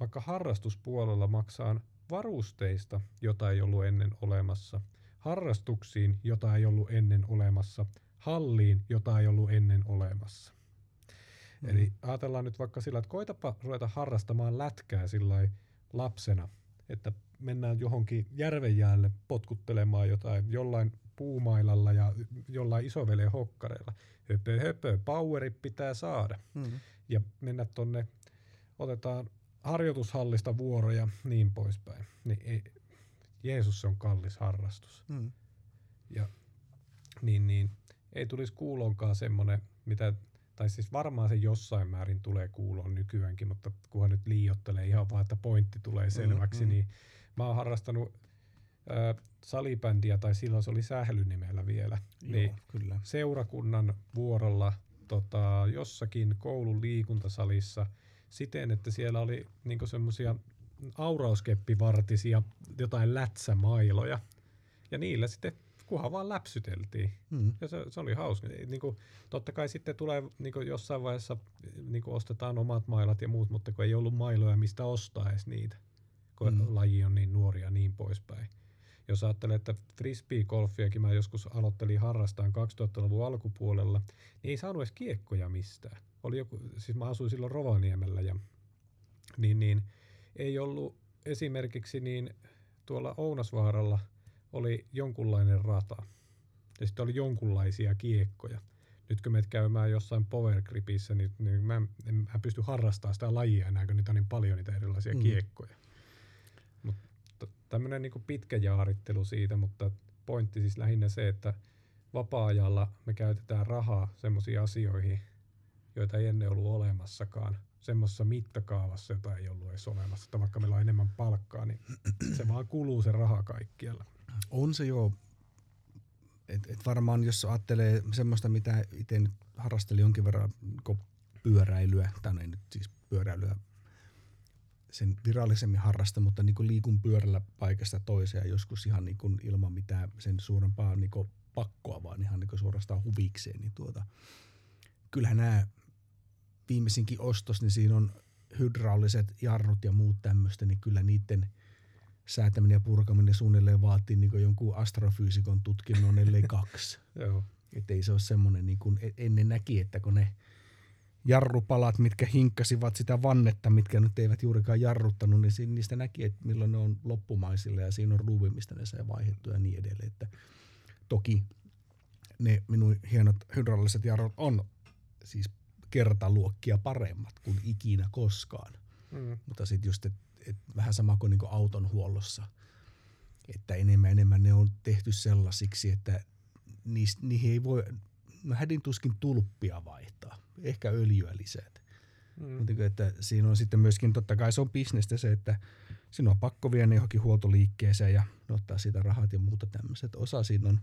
vaikka harrastuspuolella maksaan varusteista, jota ei ollut ennen olemassa, harrastuksiin, jota ei ollut ennen olemassa, halliin, jota ei ollut ennen olemassa. Mm. Eli ajatellaan nyt vaikka sillä, että koitapa ruveta harrastamaan lätkää sillä lapsena, että mennään johonkin järvenjäälle potkuttelemaan jotain jollain puumailalla ja jollain isoveleen hokkareilla. Höpö, höpö, poweri pitää saada. Mm. Ja mennä tonne, otetaan harjoitushallista vuoroja niin poispäin. Niin ei, Jeesus se on kallis harrastus. Mm. Ja niin, niin, ei tulisi kuulonkaan semmoinen, mitä, tai siis varmaan se jossain määrin tulee kuuloon nykyäänkin, mutta kunhan nyt liiottelee ihan vaan, että pointti tulee selväksi, mm, mm. niin mä oon harrastanut äh, salibändiä, tai silloin se oli sählynimellä vielä, Joo, niin kyllä. seurakunnan vuorolla tota, jossakin koulun liikuntasalissa – siten, että siellä oli niinku semmoisia aurauskeppivartisia jotain lätsämailoja. Ja niillä sitten kunhan vaan läpsyteltiin. Mm. Ja se, se oli hauska. Niin kuin, totta kai sitten tulee niin kuin jossain vaiheessa niin kuin ostetaan omat mailat ja muut, mutta kun ei ollut mailoja, mistä ostaa edes niitä, kun mm. laji on niin nuoria ja niin poispäin. Jos ajattelee, että frisbee-golfiakin mä joskus aloittelin harrastaan 2000-luvun alkupuolella, niin ei saanut edes kiekkoja mistään oli joku, siis mä asuin silloin Rovaniemellä ja niin, niin ei ollut esimerkiksi niin tuolla Ounasvaaralla oli jonkunlainen rata ja sitten oli jonkunlaisia kiekkoja. Nyt kun menet käymään jossain power gripissä, niin, niin mä en, en mä pysty harrastamaan sitä lajia enää, kun niitä on niin paljon niitä erilaisia mm. kiekkoja. Mutta tämmöinen niin pitkä jaarittelu siitä, mutta pointti siis lähinnä se, että vapaa-ajalla me käytetään rahaa semmoisiin asioihin, joita ei ennen ollut olemassakaan semmoisessa mittakaavassa, jota ei ollut edes olemassa. Että vaikka meillä on enemmän palkkaa, niin se vaan kuluu se raha kaikkialla. On se jo. Et, et varmaan jos ajattelee semmoista, mitä itse harrastelin jonkin verran pyöräilyä, tai ei nyt siis pyöräilyä sen virallisemmin harrasta, mutta niin liikun pyörällä paikasta toiseen joskus ihan niin ilman mitään sen suurempaa niin pakkoa, vaan ihan niin suorastaan huvikseen. Niin tuota, kyllähän nämä viimeisinkin ostos, niin siinä on hydrauliset jarrut ja muut tämmöistä, niin kyllä niiden säätäminen ja purkaminen suunnilleen vaatii niin jonkun astrofyysikon tutkinnon, ellei kaksi. Joo. Että ei se ole semmoinen, niin kuin e- ennen näki, että kun ne jarrupalat, mitkä hinkkasivat sitä vannetta, mitkä nyt eivät juurikaan jarruttanut, niin niistä näki, että milloin ne on loppumaisille ja siinä on ruuvi, mistä ne sai vaihdettua ja niin edelleen. Että toki ne minun hienot hydrauliset jarrut on siis kertaluokkia paremmat kuin ikinä koskaan. Mm. Mutta sitten just, että et vähän sama kuin niinku auton huollossa, että enemmän enemmän ne on tehty sellaisiksi, että niistä, niihin ei voi, no hädin tuskin tulppia vaihtaa, ehkä öljyä lisät. Mm. Mutta että siinä on sitten myöskin, totta kai se on bisnestä se, että sinun on pakko viedä johonkin huoltoliikkeeseen ja ottaa siitä rahat ja muuta tämmöiset. Osa siinä on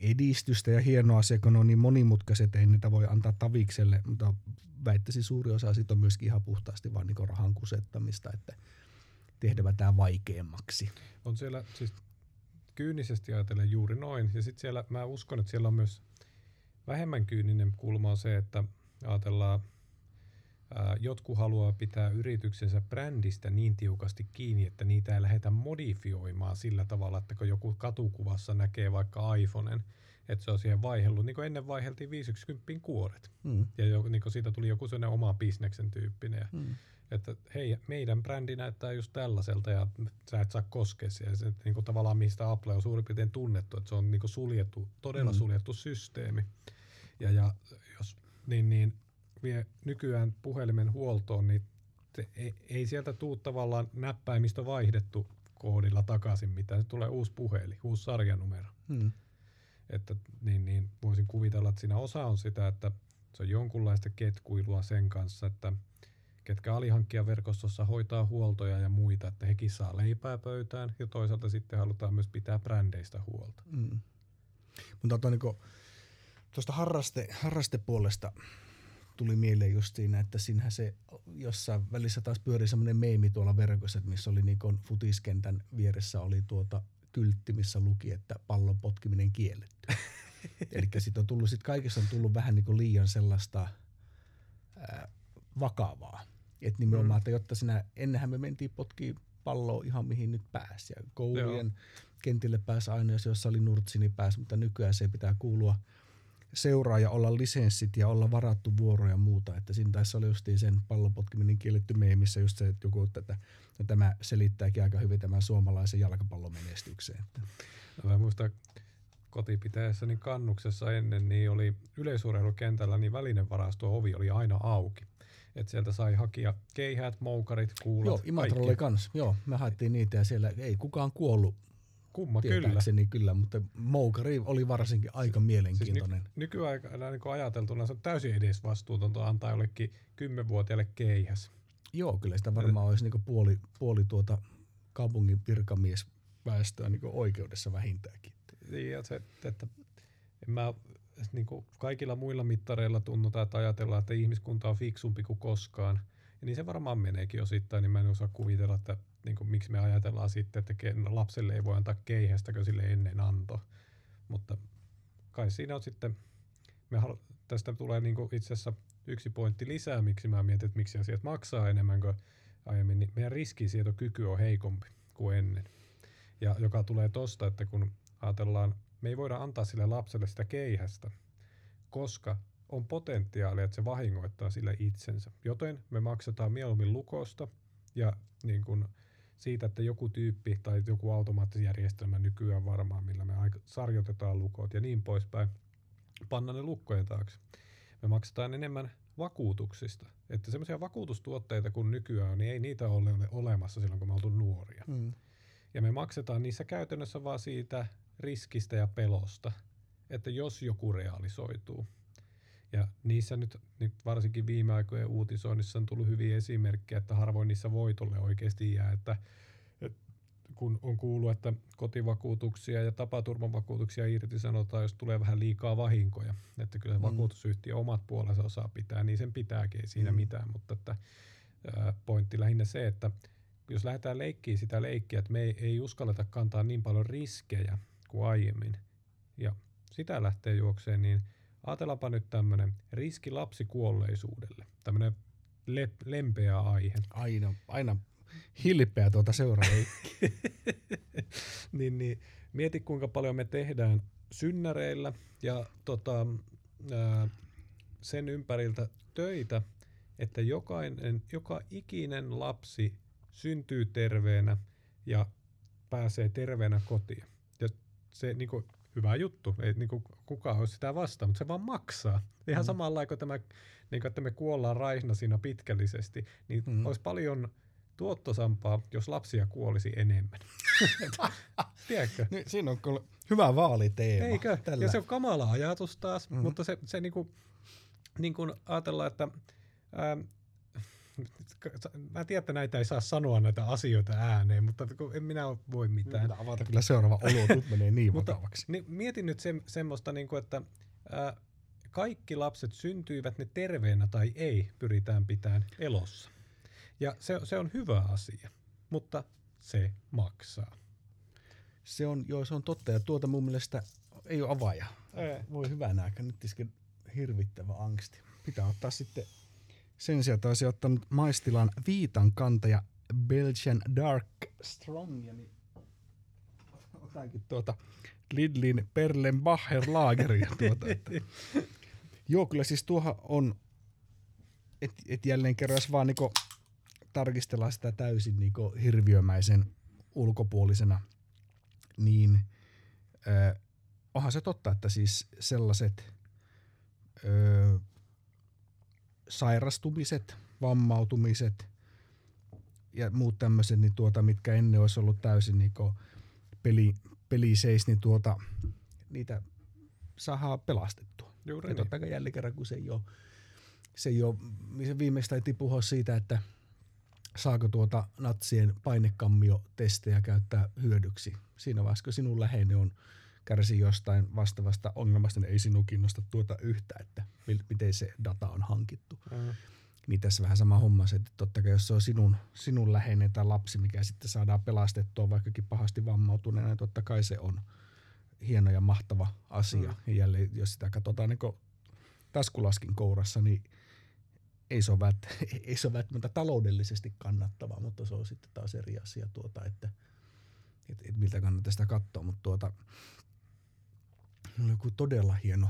edistystä ja hienoa se, kun ne on niin monimutkaiset, ei niitä voi antaa tavikselle, mutta väittäisin suuri osa siitä on myöskin ihan puhtaasti vain niin rahan kusettamista, että tehdä tämä vaikeammaksi. On siellä siis kyynisesti ajatellen juuri noin, ja sitten siellä, mä uskon, että siellä on myös vähemmän kyyninen kulma on se, että ajatellaan jotkut haluaa pitää yrityksensä brändistä niin tiukasti kiinni, että niitä ei lähdetä modifioimaan sillä tavalla, että kun joku katukuvassa näkee vaikka iPhoneen, että se on siihen vaihellut, niin kuin ennen vaiheltiin 50 kuoret. Mm. Ja jo, niin kuin siitä tuli joku sellainen oma bisneksen tyyppinen. Ja, mm. Että hei, meidän brändi näyttää just tällaiselta ja sä et saa koskea siihen. Se, niin kuin tavallaan mistä Apple on suurin piirtein tunnettu, että se on niin kuin suljettu, todella mm. suljettu systeemi. Ja, ja jos, niin, niin vie nykyään puhelimen huoltoon, niin te, ei, ei sieltä tuu tavallaan näppäimistä vaihdettu koodilla takaisin mitään. Se tulee uusi puhelin, uusi sarjanumero. Hmm. Että niin, niin voisin kuvitella, että siinä osa on sitä, että se on jonkunlaista ketkuilua sen kanssa, että ketkä alihankkijaverkostossa hoitaa huoltoja ja muita, että hekin saa leipää pöytään ja toisaalta sitten halutaan myös pitää brändeistä huolta. Mm. Mutta tuota, niin tuosta harraste, harrastepuolesta tuli mieleen just siinä, että siinähän se jossain välissä taas pyöri semmoinen meemi tuolla verkossa, että missä oli niin futiskentän vieressä oli tuota kyltti, missä luki, että pallon potkiminen kielletty. Eli sitten on tullut, sit kaikessa on tullut vähän niin liian sellaista ää, vakavaa. Että nimenomaan, mm. että jotta sinä, ennenhän me mentiin potkiin palloa ihan mihin nyt pääsi. Ja koulujen Joo. kentille pääsi aina, jos jossa oli nurtsi, niin pääsi, mutta nykyään se pitää kuulua seuraa ja olla lisenssit ja olla varattu vuoro ja muuta. Että siinä tässä oli just sen pallopotkiminen kielletty missä just se, että joku, että no tämä selittääkin aika hyvin tämän suomalaisen jalkapallon menestykseen. No, mä muistan kotipitäessäni niin kannuksessa ennen, niin oli yleisurheilukentällä, niin välinevarasto ovi oli aina auki. Että sieltä sai hakia keihät, moukarit, kuulat, Joo, Imatra oli kans. Joo, me haettiin niitä ja siellä ei kukaan kuollut Kumma kyllä. kyllä, mutta Moukari oli varsinkin aika mielenkiintoinen. Siis ny- nykyaikana niin ajateltuna se on täysin edesvastuutonta antaa jollekin kymmenvuotiaalle keihäs. Joo, kyllä sitä varmaan olisi niin puoli, puoli tuota kaupungin virkamiesväestöä niin oikeudessa vähintäänkin. Niin, ja se, että en mä, niin kuin kaikilla muilla mittareilla tunnutaan, että ajatellaan, että ihmiskunta on fiksumpi kuin koskaan. Ja niin se varmaan meneekin osittain, niin mä en osaa kuvitella, että niin kuin, miksi me ajatellaan sitten, että lapselle ei voi antaa keihästä, kun sille ennen anto. Mutta kai siinä on sitten, me halu, tästä tulee niin kuin itse asiassa yksi pointti lisää, miksi mä mietin, että miksi asiat maksaa enemmän kuin aiemmin, niin meidän riskisietokyky on heikompi kuin ennen. Ja joka tulee tosta, että kun ajatellaan, me ei voida antaa sille lapselle sitä keihästä, koska on potentiaalia, että se vahingoittaa sille itsensä. Joten me maksetaan mieluummin lukosta ja niin kuin siitä, että joku tyyppi tai joku automaattisjärjestelmä nykyään varmaan, millä me sarjoitetaan lukot ja niin poispäin, panna ne lukkojen taakse. Me maksetaan enemmän vakuutuksista. Että semmoisia vakuutustuotteita kun nykyään on, niin ei niitä ole olemassa silloin, kun me oltu nuoria. Mm. Ja me maksetaan niissä käytännössä vaan siitä riskistä ja pelosta, että jos joku realisoituu. Ja niissä nyt, nyt varsinkin viime aikojen uutisoinnissa on tullut hyviä esimerkkejä, että harvoin niissä voitolle oikeasti jää, että, että kun on kuullut, että kotivakuutuksia ja tapaturmavakuutuksia irtisanotaan, jos tulee vähän liikaa vahinkoja. Että kyllä mm. vakuutusyhtiö omat puolensa osaa pitää, niin sen pitääkin, ei siinä mm. mitään. Mutta että, pointti lähinnä se, että jos lähdetään leikkiä sitä leikkiä, että me ei, ei uskalleta kantaa niin paljon riskejä kuin aiemmin, ja sitä lähtee juokseen, niin – Ajatellaanpa nyt tämmöinen riski lapsikuolleisuudelle, tämmöinen le- lempeä aihe. Aina, aina hilpeä tuota seuraa. niin, niin, mieti kuinka paljon me tehdään synnäreillä ja tota, ää, sen ympäriltä töitä, että jokainen, joka ikinen lapsi syntyy terveenä ja pääsee terveenä kotiin. Ja se niin kuin, hyvä juttu, ei niin kuin, kukaan olisi sitä vastaan, mutta se vaan maksaa. Ihan mm. samalla kuin tämä, niin kuin, että me kuollaan siinä pitkällisesti, niin mm. olisi paljon tuottosampaa, jos lapsia kuolisi enemmän. Tiedätkö? Niin, siinä on kyllä hyvä vaaliteema. Eikö? Tällä. Ja se on kamala ajatus taas, mm. mutta se, se niin kuin, niin kuin ajatellaan, että ää, mä tiedän, että näitä ei saa sanoa näitä asioita ääneen, mutta en minä voi mitään. Minä avata kyllä seuraava olo, nyt menee niin vakavaksi. Niin, mietin nyt se, semmoista, niin kuin, että ää, kaikki lapset syntyivät ne terveenä tai ei, pyritään pitämään elossa. Ja se, se on hyvä asia, mutta se maksaa. Se on, joo, se on totta, ja tuota mun mielestä ei ole avaja. Ei. Voi hyvänä aika, nyt hirvittävä angsti. Pitää ottaa sitten sen sijaan taisi ottanut maistilan viitan kantaja Belgian Dark Strong. Niin otankin tuota Lidlin Perlenbacher Lageria. Tuota, että. Joo, kyllä siis tuohan on, että et jälleen kerran jos vaan niinku tarkistellaan sitä täysin niinku hirviömäisen ulkopuolisena, niin äh, onhan se totta, että siis sellaiset äh, sairastumiset, vammautumiset ja muut tämmöiset, niin tuota, mitkä ennen olisi ollut täysin niin peli, peliseis, niin tuota, niitä saadaan pelastettua. Juuri ja niin. totta kai jälleen kerran, kun se ei ole, se ei ole, se viimeistään ei puhua siitä, että saako tuota natsien painekammio-testejä käyttää hyödyksi. Siinä vaiheessa, kun sinun läheinen on kärsii jostain vastaavasta ongelmasta, niin ei sinun kiinnosta tuota yhtä, että miten se data on hankittu. Mm. Niin tässä vähän sama homma, että totta kai jos se on sinun, sinun läheinen tai lapsi, mikä sitten saadaan pelastettua vaikkakin pahasti vammautuneena, niin totta kai se on hieno ja mahtava asia. Mm. Ja jälleen, jos sitä katsotaan niin taskulaskin kourassa, niin ei se, ole vält, ei se ole välttämättä taloudellisesti kannattava, mutta se on sitten taas eri asia, tuota, että, että, että miltä kannattaa sitä katsoa. Mutta tuota, oli joku todella hieno.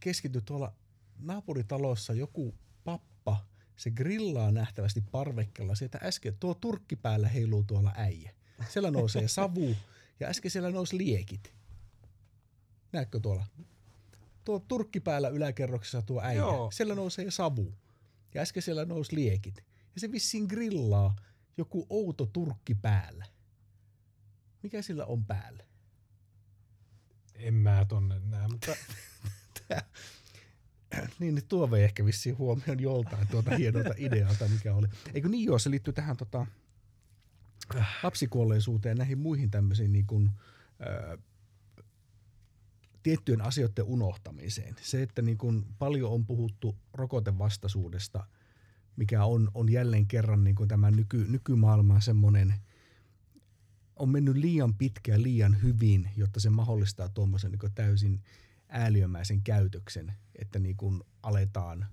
Keskity tuolla naapuritalossa joku pappa, se grillaa nähtävästi parvekkeella. Sieltä äsken, tuo turkki päällä heiluu tuolla äijä. Siellä nousee savu ja äsken siellä nousi liekit. Näetkö tuolla? Tuo turkki päällä yläkerroksessa tuo äijä. Joo. Siellä nousee savu. Ja äsken siellä nousi liekit. Ja se vissiin grillaa joku outo turkki päällä. Mikä sillä on päällä? En mä tonne näe, mutta... niin, niin tuo vei ehkä vissiin huomioon joltain tuota hienolta idealta, mikä oli. Eikö niin joo, se liittyy tähän tota, lapsikuolleisuuteen näihin muihin tämmöisiin niin kuin, ää, tiettyjen asioiden unohtamiseen. Se, että niin kuin paljon on puhuttu rokotevastaisuudesta, mikä on, on jälleen kerran niin kuin tämä nyky, nykymaailman semmoinen – on mennyt liian pitkä ja liian hyvin, jotta se mahdollistaa tuommoisen niin täysin ääliömäisen käytöksen, että niin kuin aletaan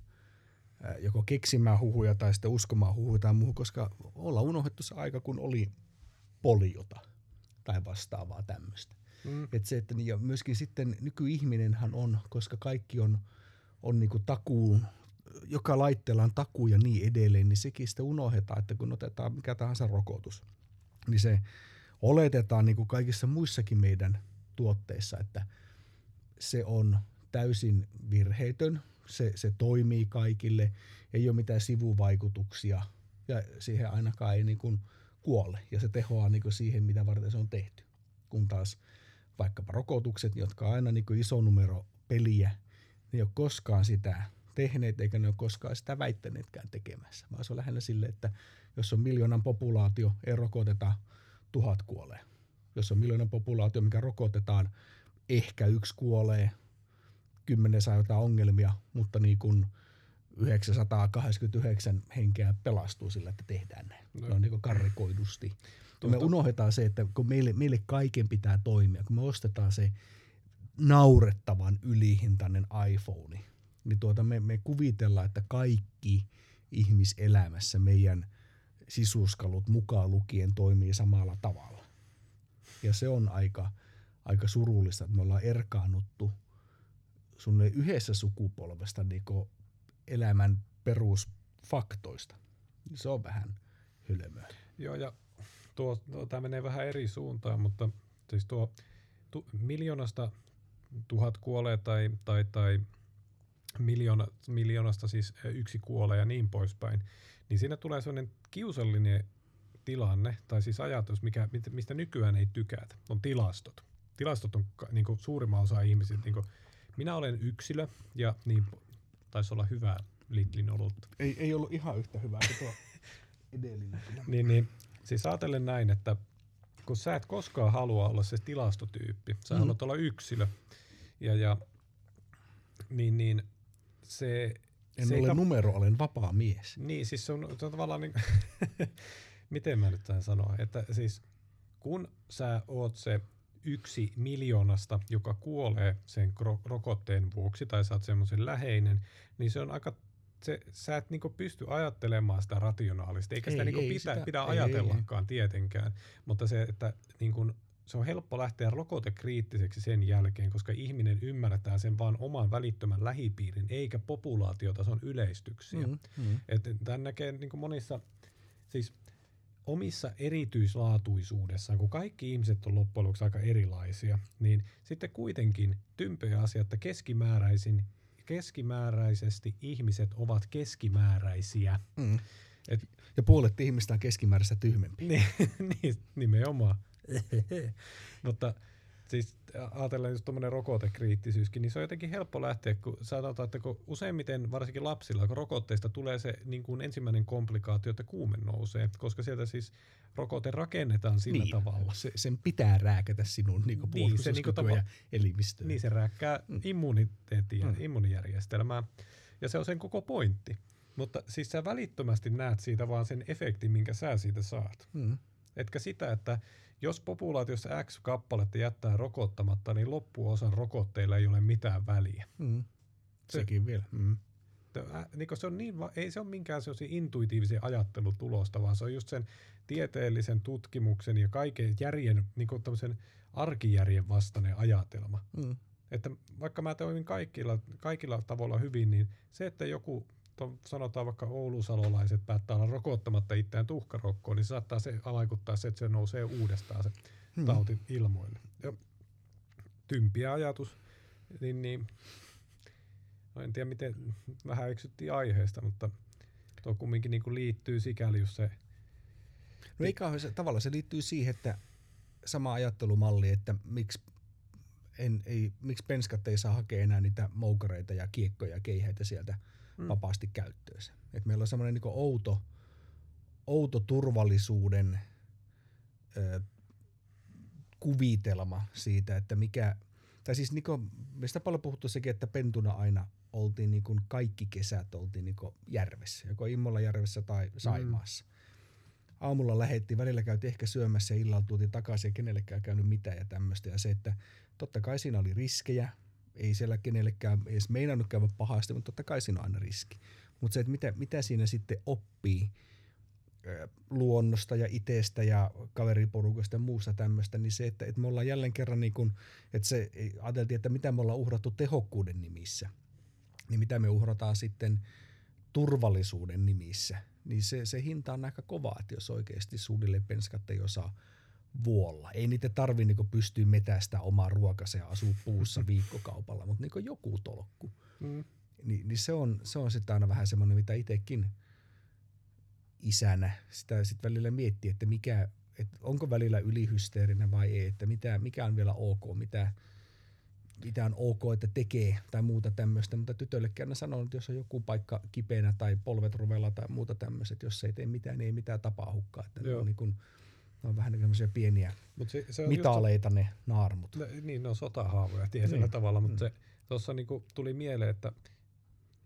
joko keksimään huhuja tai sitten uskomaan huhuja tai muuhun, koska ollaan unohdettu se aika, kun oli poliota tai vastaavaa tämmöistä. Mm. Et se, että, ja myöskin sitten nykyihminenhän on, koska kaikki on, on niin kuin takuu, joka laitteella on takuu ja niin edelleen, niin sekin sitten unohdetaan, että kun otetaan mikä tahansa rokotus, niin se oletetaan niin kuin kaikissa muissakin meidän tuotteissa, että se on täysin virheitön, se, se toimii kaikille, ei ole mitään sivuvaikutuksia ja siihen ainakaan ei niin kuin kuole. Ja se tehoaa niin kuin siihen, mitä varten se on tehty. Kun taas vaikkapa rokotukset, jotka on aina niin kuin iso numero peliä, ne ei ole koskaan sitä tehneet eikä ne ole koskaan sitä väittäneetkään tekemässä, vaan se on lähinnä sille, että jos on miljoonan populaatio, ei rokoteta tuhat kuolee. Jos on miljoonan populaatio, mikä rokotetaan, ehkä yksi kuolee, kymmenen saa jotain ongelmia, mutta niin kuin 989 henkeä pelastuu sillä, että tehdään näin. No. on niin karrikoidusti. Tuota. Me unohdetaan se, että kun meille, meille kaiken pitää toimia, kun me ostetaan se naurettavan ylihintainen iPhone, niin tuota me, me kuvitellaan, että kaikki ihmiselämässä meidän – sisuskalut mukaan lukien toimii samalla tavalla. Ja se on aika, aika surullista, että me ollaan erkaannuttu sunne yhdessä sukupolvesta niin elämän perusfaktoista. Se on vähän hylmöä. Joo, ja tuo, tuo, tämä menee vähän eri suuntaan, mutta siis tuo tu, miljoonasta tuhat kuolee tai, tai, tai miljoona, miljoonasta siis yksi kuolee ja niin poispäin, niin siinä tulee sellainen kiusallinen tilanne, tai siis ajatus, mikä, mistä nykyään ei tykätä, on tilastot. Tilastot on niin kuin, suurimman osa ihmisiä. Niin kuin, minä olen yksilö, ja niin taisi olla hyvä Lidlin olutta. Ei, ei ollut ihan yhtä hyvää kuin tuo edellinen. niin, niin, siis ajatellen näin, että kun sä et koskaan halua olla se tilastotyyppi, sä mm. haluat olla yksilö, ja, ja niin, niin se en se ole eikä... numero, olen vapaa mies. Niin, siis se on, se on tavallaan niin, miten mä nyt tähän sanoa, että siis kun sä oot se yksi miljoonasta, joka kuolee sen rokotteen vuoksi, tai sä oot semmoisen läheinen, niin se on aika se, sä et niinku pysty ajattelemaan sitä rationaalisesti, eikä ei, sitä niinku ei, pitä, sitä, pidä ajatellakaan ei. tietenkään, mutta se, että niinku se on helppo lähteä rokotekriittiseksi sen jälkeen, koska ihminen ymmärtää sen vain oman välittömän lähipiirin, eikä populaatiotason yleistyksiä. Mm, mm. Tämän näkee niin kuin monissa, siis omissa erityislaatuisuudessaan, kun kaikki ihmiset on loppujen lopuksi aika erilaisia, niin sitten kuitenkin tympöjä asia, että keskimääräisin, keskimääräisesti ihmiset ovat keskimääräisiä. Mm. Et, ja puolet ihmistä on keskimääräistä tyhmempi. niin, nimenomaan. Mutta siis ajatellen just tuommoinen rokotekriittisyyskin, niin se on jotenkin helppo lähteä, kun sanotaan, että kun useimmiten, varsinkin lapsilla, kun rokotteista tulee se niin kuin ensimmäinen komplikaatio, että kuume nousee, koska sieltä siis rokote rakennetaan sillä niin, tavalla. Se, sen pitää rääkätä sinun niin Niin, se niinku tapa- ja elimistöä. Niin se rääkkää Mm. immuniteettia, Mm. mm. immunijärjestelmää, ja se on sen koko pointti. Mutta siis sä välittömästi näet siitä vaan sen efektin, minkä sä siitä saat. Mm. Etkä sitä, että jos populaatiossa X kappaletta jättää rokottamatta, niin loppuosan rokotteilla ei ole mitään väliä. Mm. Se- Sekin vielä. Mm. Niin se on niin, ei se ole minkään sellaisia intuitiivisen ajattelun tulosta, vaan se on just sen tieteellisen tutkimuksen ja kaiken järjen, niin kuin tämmöisen arkijärjen vastainen ajatelma. Mm. Että vaikka mä toimin kaikilla, kaikilla tavoilla hyvin, niin se, että joku, to, sanotaan vaikka oulusalolaiset päättää olla rokottamatta itseään tuhkarokkoon, niin se saattaa se vaikuttaa se, että se nousee uudestaan se Mm. tauti ilmoille. Ja tympiä ajatus, niin, niin no en tiedä miten, vähän eksyttiin aiheesta, mutta tuo kumminkin niin kuin liittyy sikäli just se, No eikä se, tavallaan se liittyy siihen, että sama ajattelumalli, että miksi, en, ei, miksi penskat ei saa hakea enää niitä moukareita ja kiekkoja ja keihäitä sieltä Mm. mm. vapaasti käyttöönsä. Et meillä on semmoinen niin outo, outo turvallisuuden ö, kuvitelma siitä, että mikä, tai siis niin kuin, meistä paljon puhuttu sekin, että pentuna aina oltiin niin kuin kaikki kesät oltiin niin kuin järvessä, joko Immolla järvessä tai Saimaassa. Aamulla lähettiin, välillä käytiin ehkä syömässä ja illalla tultiin takaisin ja kenellekään käynyt mitään ja tämmöistä. Ja se, että totta kai siinä oli riskejä, ei siellä kenellekään edes meinannut käydä pahasti, mutta totta kai siinä on aina riski. Mutta se, että mitä, mitä siinä sitten oppii luonnosta ja itsestä ja kaveriporukasta ja muusta tämmöistä, niin se, että, että me ollaan jälleen kerran niin kuin, että se ajateltiin, että mitä me ollaan uhrattu tehokkuuden nimissä, niin mitä me uhrataan sitten turvallisuuden nimissä, niin se, se hinta on aika kova, että jos oikeasti suunnilleen penskat ei osaa vuolla. Ei niitä tarvi niinku pystyä metästä omaa ruokansa ja asua puussa viikkokaupalla, mutta niinku joku tolkku. mm, Ni, niin se on, se on sitten aina vähän semmoinen, mitä itsekin isänä sitä sit välillä miettii, että mikä, että onko välillä ylihysteerinen vai ei, että mitä, mikä on vielä ok, mitä, mitä on ok, että tekee tai muuta tämmöistä, mutta tytöllekään aina sanon, että jos on joku paikka kipeänä tai polvet ruvella tai muuta tämmöistä, jos ei tee mitään, niin ei mitään tapaa hukkaa. Että Joo. on, niin kuin, ne on vähän niin semmoisia pieniä Mut se, se on just mitaleita ne naarmut. No, niin, ne on sotahaavoja tietyllä Niin. tavalla, mutta Mm. tuossa niinku tuli mieleen, että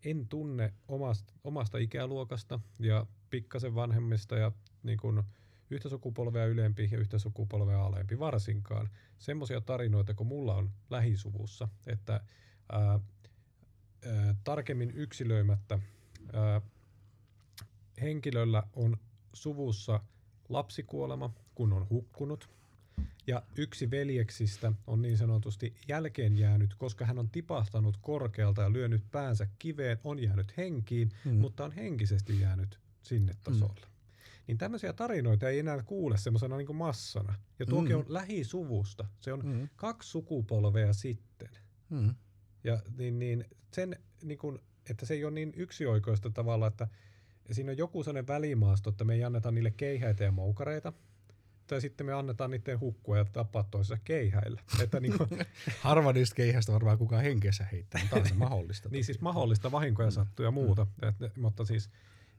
en tunne omasta, omasta ikäluokasta ja pikkasen vanhemmista ja niinku yhtä sukupolvea ylempi ja yhtä sukupolvea alempi varsinkaan semmoisia tarinoita, kun mulla on lähisuvussa, että ää, ää, tarkemmin yksilöimättä ää, henkilöllä on suvussa lapsikuolema, kun on hukkunut, ja yksi veljeksistä on niin sanotusti jälkeen jäänyt, koska hän on tipahtanut korkealta ja lyönyt päänsä kiveen, on jäänyt henkiin, Mm. mm. mutta on henkisesti jäänyt sinne tasolle. Mm. Niin tämmöisiä tarinoita ei enää kuule semmoisena niin massana. Ja tuokin Mm. on lähisuvusta. Se on Mm. kaksi sukupolvea sitten. Mm. Ja niin, niin sen, niin kun, että se ei ole niin yksioikoista tavalla, että siinä on joku sellainen välimaasto, että me ei anneta niille keihäitä ja moukareita, tai sitten me annetaan niiden hukkua ja tappaa toisensa keihäillä. Että niin, kuin, Harva niistä keihästä varmaan kukaan henkensä heittää, mutta on se mahdollista. niin siis mahdollista vahinkoja sattuu ja muuta. Et, mutta siis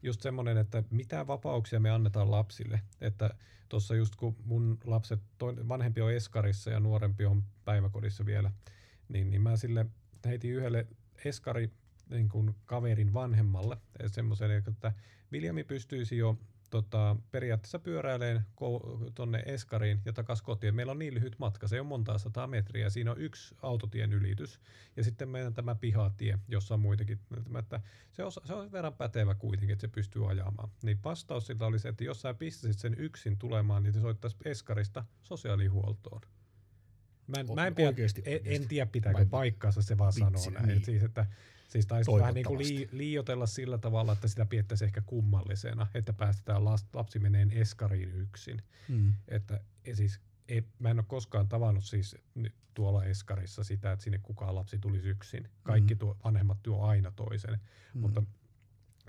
just semmoinen, että mitä vapauksia me annetaan lapsille. Että tuossa just kun mun lapset, toinen, vanhempi on eskarissa ja nuorempi on päiväkodissa vielä, niin, niin mä sille heitin yhdelle eskari niin kuin kaverin vanhemmalle semmoisen, että Viljami pystyisi jo tota, periaatteessa pyöräileen tuonne Eskariin ja takas kotiin. Meillä on niin lyhyt matka, se ole monta sataa metriä. Siinä on yksi autotien ylitys ja sitten meidän tämä pihatie, jossa on muitakin. Että se, on, se on verran pätevä kuitenkin, että se pystyy ajamaan. Niin vastaus sillä oli se, että jos sä pistäisit sen yksin tulemaan, niin se soittaisi Eskarista sosiaalihuoltoon. Mä en, O- mä en, pidä, oikeesti, en, oikeesti. en tiedä pitääkö Vai- paikkaansa, se vaan Vitsi, sanoo näin. niin. Et Siis, että, siis taisi vähän niin kuin lii, liiotella sillä tavalla, että sitä piettäisi ehkä kummallisena, että päästetään las, lapsi meneen eskariin yksin. Mm. Että siis, ei, mä en ole koskaan tavannut siis tuolla eskarissa sitä, että sinne kukaan lapsi tulisi yksin. Kaikki Mm. tuo, vanhemmat tuo aina toisen, Mm. mutta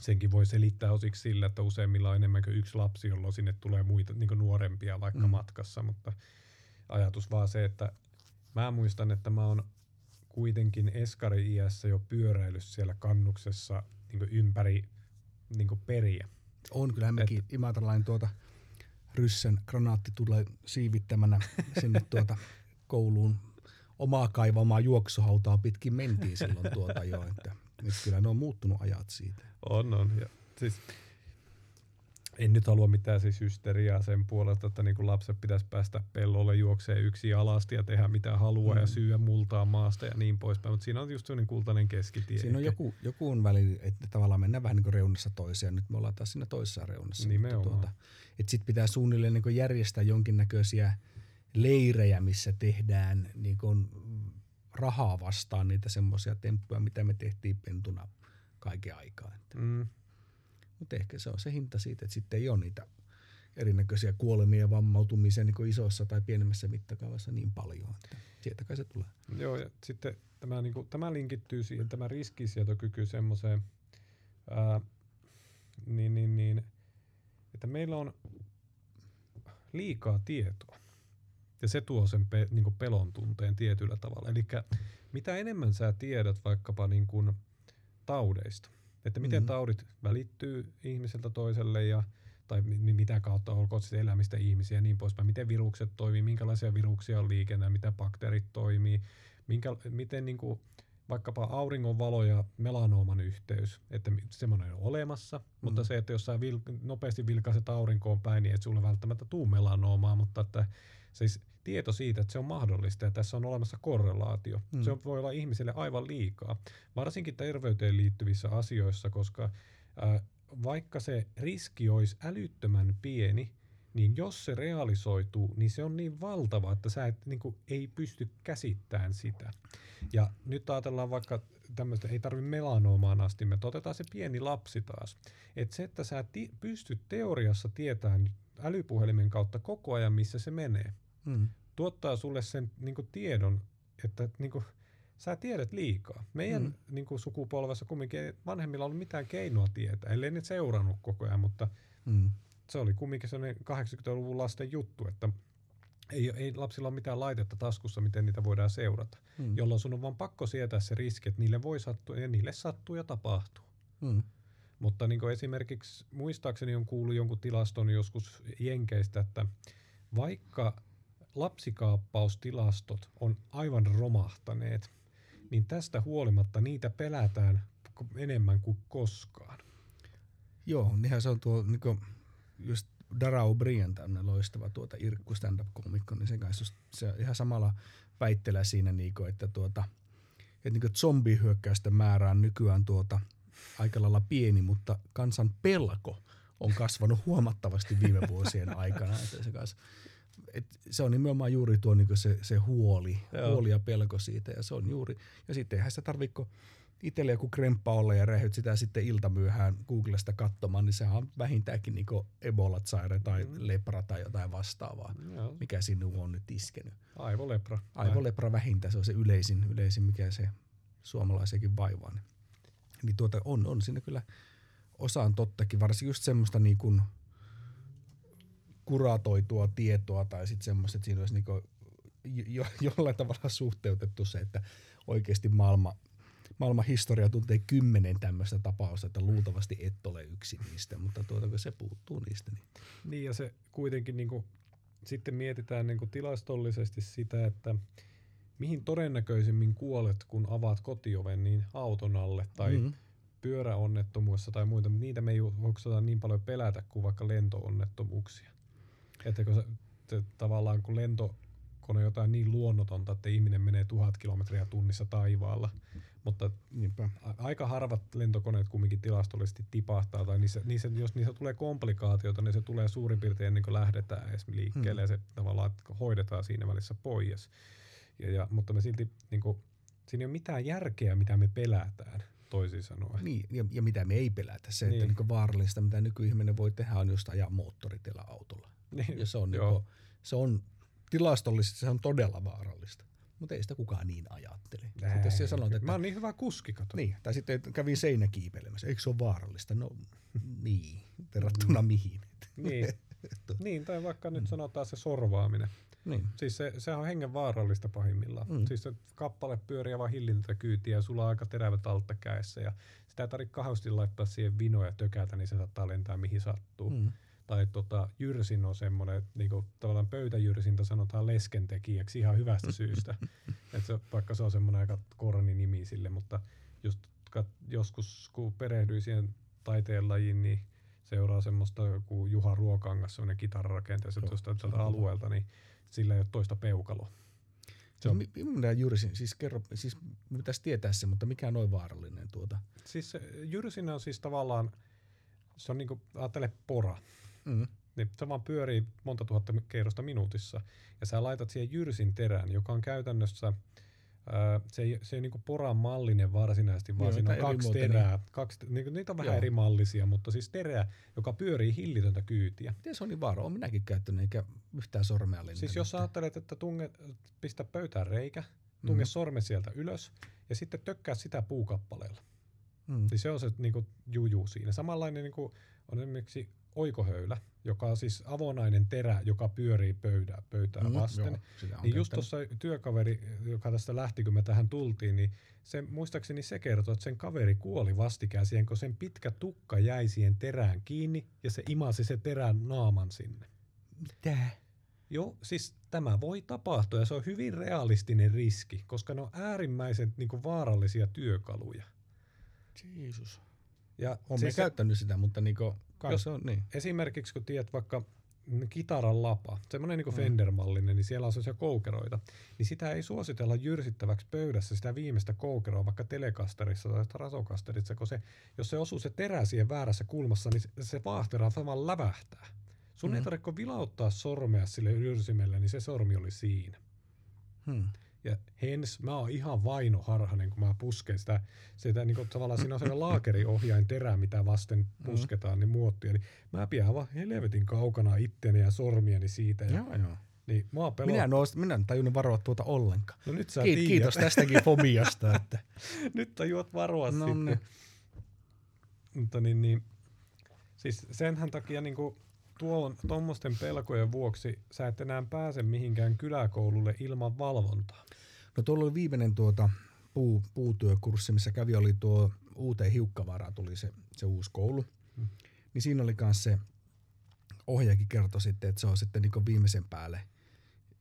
senkin voi selittää osiksi sillä, että useimmilla on enemmän kuin yksi lapsi, jolloin sinne tulee muita niin nuorempia vaikka mm. matkassa, mutta ajatus vaan se, että mä muistan, että mä oon kuitenkin eskari-iässä jo pyöräillyt siellä kannuksessa niin ympäri niin periä. On, kyllähän mekin Imatralain tuota ryssen granaatti tulee siivittämänä sinne tuota kouluun omaa kaivamaa juoksuhautaa pitkin mentiin silloin tuota jo, että nyt kyllä ne on muuttunut ajat siitä. On, on. Ja siis en nyt halua mitään siis hysteriaa sen puolesta, että niin lapset pitäisi päästä pellolle juoksee yksi alasti ja tehdä mitä haluaa mm. ja syyä multaa maasta ja niin poispäin, mutta siinä on just sellainen kultainen keskitie. Siinä on joku, joku on väli, että tavallaan mennään vähän niin kuin reunassa toiseen, nyt me ollaan taas siinä toisessa reunassa. Nimenomaan. Tuota, että sitten pitää suunnilleen niin järjestää jonkinnäköisiä leirejä, missä tehdään niin kuin rahaa vastaan niitä semmoisia temppuja, mitä me tehtiin pentuna kaiken aikaa. Mm. Mutta ehkä se on se hinta siitä, että sitten ei ole niitä erinäköisiä kuolemia ja vammautumisia niin isossa tai pienemmässä mittakaavassa niin paljon. Että sieltä kai se tulee. Joo, ja sitten tämä, niin kuin, tämä linkittyy siihen, tämä riskisietokyky semmoiseen, ää, niin, niin, niin, että meillä on liikaa tietoa. Ja se tuo sen pe, niin pelon tunteen tietyllä tavalla. Eli mitä enemmän sä tiedät vaikkapa niin kuin taudeista, että miten mm-hmm. taudit välittyy ihmiseltä toiselle ja tai mitä kautta olkoon siis elämistä ihmisiä ja niin poispäin, miten virukset toimii, minkälaisia viruksia on liikennä, miten bakteerit toimii, minkä, miten niin kuin, vaikkapa auringonvalo ja melanooman yhteys, että semmoinen on olemassa, mm. mutta se, että jos sä vil, nopeasti vilkaiset aurinkoon päin, niin et sulle välttämättä tuu melanoomaa, mutta että siis tieto siitä, että se on mahdollista ja tässä on olemassa korrelaatio. Mm. Se voi olla ihmiselle aivan liikaa, varsinkin terveyteen liittyvissä asioissa, koska äh, vaikka se riski olisi älyttömän pieni, niin jos se realisoituu, niin se on niin valtava, että sä et, niin kuin, ei pysty käsittämään sitä. Ja nyt ajatellaan vaikka tämmöistä, ei tarvi melanoomaan asti, me otetaan se pieni lapsi taas. Että se, että sä ti- pystyt teoriassa tietämään älypuhelimen kautta koko ajan, missä se menee, mm. Tuottaa sulle sen niin kuin, tiedon, että niin kuin, sä tiedät liikaa. Meidän mm. niin kuin, sukupolvessa kumminkin vanhemmilla ollut mitään keinoa tietää, ellei ne seurannut koko ajan, mutta mm. se oli kumminkin sellainen 80-luvun lasten juttu, että ei, ei lapsilla ole mitään laitetta taskussa, miten niitä voidaan seurata, mm. jolloin sun on vaan pakko sietää se riski, että niille voi sattua ja niille sattuu ja tapahtuu. Mm. Mutta niin kuin esimerkiksi muistaakseni on kuullut jonkun tilaston joskus Jenkeistä, että vaikka lapsikaappaustilastot on aivan romahtaneet, niin tästä huolimatta niitä pelätään enemmän kuin koskaan. Joo, niinhän se on tuo niin kuin, just Dara O'Brien, tämmöinen loistava tuota Irkku stand-up-komikko, niin se kanssa se ihan samalla väittelee siinä, niin kuin, että, tuota, että niin zombihyökkäysten määrä on nykyään tuota, aika lailla pieni, mutta kansan pelko on kasvanut huomattavasti viime vuosien aikana. Että se, kanssa, et se on nimenomaan juuri tuo niin se, se huoli, huoli ja pelko siitä. Ja se on juuri, ja sitten eihän sitä tarvitse itselle joku kremppa olla ja rähyt sitä sitten iltamyöhään Googlesta katsomaan, niin sehän on vähintäänkin niin Ebola-saire tai mm. lepra tai jotain vastaavaa, Joo. mikä sinun on nyt iskenyt. Aivolepra. Aivolepra vähintään, se on se yleisin, yleisin mikä se suomalaisiakin vaivaa. Niin, niin tuota, on, on siinä kyllä osaan tottakin, varsinkin just semmoista niin kuin kuratoitua tietoa tai sitten semmoista, että siinä olisi niin kuin jo, jollain tavalla suhteutettu se, että oikeasti maailma – maailman historia tuntee kymmenen tämmöistä tapausta, että luultavasti et ole yksi niistä, mutta tuota, kun se puuttuu niistä. Niin, niin ja se kuitenkin niin kuin, sitten mietitään niin kuin tilastollisesti sitä, että mihin todennäköisemmin kuolet, kun avaat kotioven niin auton alle tai mm-hmm. pyöräonnettomuudessa tai muita, mutta niitä me ei voida niin paljon pelätä kuin vaikka lentoonnettomuuksia. Että kun se, se, tavallaan kun lento on jotain niin luonnotonta, että ihminen menee tuhat kilometriä tunnissa taivaalla. Mutta Niinpä. aika harvat lentokoneet kumminkin tilastollisesti tipahtaa, tai niissä, niissä, jos niissä tulee komplikaatioita, niin se tulee suurin piirtein ennen kuin lähdetään edes liikkeelle, hmm. ja se tavallaan hoidetaan siinä välissä pois. Ja, ja, mutta me silti, niin kuin, siinä ei ole mitään järkeä, mitä me pelätään toisin sanoen. Niin, ja, ja mitä me ei pelätä. Se, niin. että niin vaarallista, mitä nykyihminen voi tehdä, on just ajaa moottoritiellä autolla. Niin. Ja se on, niin kuin, se on tilastollisesti se on todella vaarallista. Mutta ei sitä kukaan niin ajattele. Näin. Sitten se että, Mä oon niin hyvä kuski, kato. Niin, tai sitten kävin seinäkiipelemässä. Eikö se ole vaarallista? No niin, verrattuna mm. mihin. Niin. Niin, tai vaikka nyt sanotaan se sorvaaminen. Niin. Siis se, se on hengen vaarallista pahimmillaan. Mm. Mm. Siis se kappale pyörii aivan hillintä kyytiä ja sulla on aika terävät altta kädessä ja sitä ei tarvitse kauheasti laittaa siihen vinoja ja tökätä, niin se saattaa lentää mihin sattuu. Mm. Tai tota, jyrsin on semmoinen, että niinku, tavallaan pöytäjyrsintä sanotaan leskentekijäksi ihan hyvästä syystä. Et se, vaikka se on semmoinen aika korni nimi sille, mutta just kat, joskus kun perehdyin siihen taiteenlajiin, niin seuraa semmoista joku Juha Ruokangas, semmoinen kitararakenteessa tuosta tältä alueelta, niin sillä ei ole toista peukaloa. Se on, mi- minä jyrsin, siis kerro, siis pitäisi tietää se, mutta mikä on noin vaarallinen tuota? Siis jyrsin on siis tavallaan, se on niinku, ajattele pora. Mm. Niin se vaan pyörii monta tuhatta kierrosta minuutissa. Ja sä laitat siihen jyrsin terän, joka on käytännössä, ää, se ei, se ei niinku poran mallinen varsinaisesti, vaan Joo, siinä on kaksi terää. Kaksi, niinku, niitä on vähän Joo. eri mallisia, mutta siis terä, joka pyörii hillitöntä kyytiä. Miten se on niin vaara? Olen minäkin käyttänyt, eikä yhtään sormea lennä. Siis jos sä ajattelet, että tunge, pistä pöytään reikä, tunge mm. sormen sieltä ylös ja sitten tökkää sitä puukappaleella. Mm. Niin se on se niinku, juju siinä. Samanlainen niinku, on esimerkiksi oikohöylä, joka on siis avonainen terä, joka pyörii pöydää, pöytää Mm, vasten. joo, Niin just tuossa työkaveri, joka tästä lähti, kun me tähän tultiin, niin se, muistaakseni se kertoi, että sen kaveri kuoli vastikään siihen, kun sen pitkä tukka jäi siihen terään kiinni ja se imasi se terän naaman sinne. Mitä? Joo, siis tämä voi tapahtua ja se on hyvin realistinen riski, koska ne on äärimmäisen niin kuin, vaarallisia työkaluja. Jeesus. Ja Olen siis siis käyttänyt sitä, mutta niinku, kai Jos- se on niin. esimerkiksi kun tiedät vaikka kitaran lapa, semmoinen niin Mm. Fender-mallinen, niin siellä on sellaisia koukeroita, niin sitä ei suositella jyrsittäväksi pöydässä sitä viimeistä koukeroa vaikka telekasterissa tai rasokasterissa, kun se, jos se osuu se terä siihen väärässä kulmassa, niin se, se vaahtera vaan lävähtää. Sun mm. ei tarvitse vilauttaa sormea sille jyrsimelle, niin se sormi oli siinä. Hmm. Ja hens, mä oon ihan vainoharhanen, kun mä pusken sitä, sitä niin kuin, tavallaan siinä on sellainen laakeriohjain terä, mitä vasten pusketaan, niin muottia, niin mä pidän aivan helvetin kaukana itteni ja sormieni siitä. Ja, Joo, joo. Niin mua pelottaa. Minä, noust, minä en tajunnut varoa tuota ollenkaan. No nyt sä Kiit, tiedät. kiitos tästäkin fobiasta. Että. nyt tajuat varoa No sitten. niin. Mutta niin, niin, siis senhän takia niin kuin tuon, tuommoisten pelkojen vuoksi sä et enää pääse mihinkään kyläkoululle ilman valvontaa. No tuolla oli viimeinen tuota puu, puutyökurssi, missä kävi, oli tuo uuteen hiukkavaaraan tuli se, se uusi koulu. Mm. Niin siinä oli myös se ohjaajakin kertoi sitten, että se on sitten niin viimeisen päälle.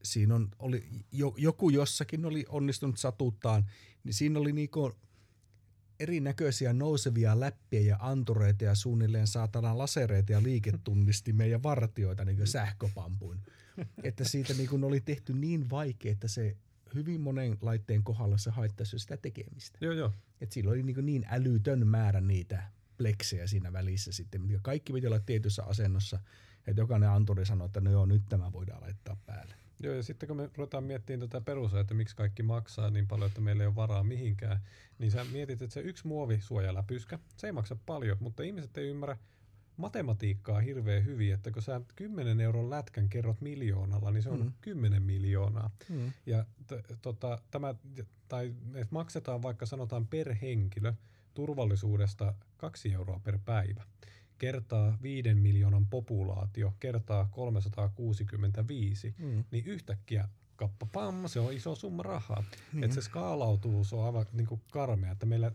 Siinä on, oli, jo, joku jossakin oli onnistunut satuttaan, niin siinä oli niinku erinäköisiä nousevia läppiä ja antureita ja suunnilleen saatana lasereita ja liiketunnistimia ja vartioita niin sähköpampuin. että siitä niin oli tehty niin vaikea, että se hyvin monen laitteen kohdalla se haittaisi jo sitä tekemistä. Joo, joo. Et sillä oli niin, niin älytön määrä niitä pleksejä siinä välissä sitten, mitkä kaikki piti olla tietyssä asennossa, että jokainen anturi sanoi, että no joo, nyt tämä voidaan laittaa päälle. Joo, ja sitten kun me ruvetaan miettimään tätä perustaa, että miksi kaikki maksaa niin paljon, että meillä ei ole varaa mihinkään, niin sä mietit, että se yksi muovisuojaläpyskä, se ei maksa paljon, mutta ihmiset ei ymmärrä matematiikkaa hirveän hyvin, että kun sä 10 euron lätkän kerrot miljoonalla, niin se on Mm. mm. 10 miljoonaa. Mm. Ja t- tota, tämä, tai että maksetaan vaikka sanotaan per henkilö turvallisuudesta kaksi euroa per päivä kertaa viiden miljoonan populaatio kertaa 365, Mm. niin yhtäkkiä kappa pam, se on iso summa rahaa. Niin. Että se skaalautuu, se on aivan niin kuin karmea, että meillä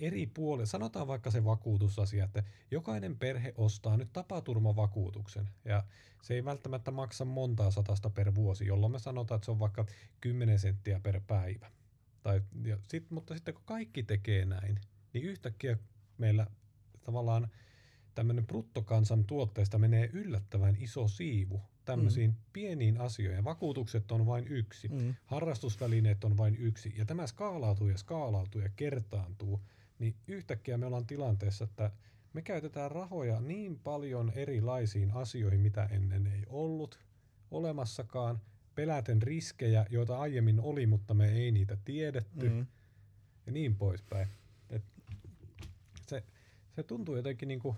eri puolilla, sanotaan vaikka se vakuutusasia, että jokainen perhe ostaa nyt tapaturmavakuutuksen ja se ei välttämättä maksa montaa satasta per vuosi, jolloin me sanotaan, että se on vaikka 10 senttiä per päivä. Tai, ja sit, mutta sitten kun kaikki tekee näin, niin yhtäkkiä meillä tavallaan tämmöinen bruttokansan tuotteesta menee yllättävän iso siivu tämmöisiin mm. pieniin asioihin. Vakuutukset on vain yksi, Mm. harrastusvälineet on vain yksi, ja tämä skaalautuu ja skaalautuu ja kertaantuu, niin yhtäkkiä me ollaan tilanteessa, että me käytetään rahoja niin paljon erilaisiin asioihin, mitä ennen ei ollut olemassakaan, peläten riskejä, joita aiemmin oli, mutta me ei niitä tiedetty, Mm. ja niin poispäin. Et se, se tuntuu jotenkin niinku,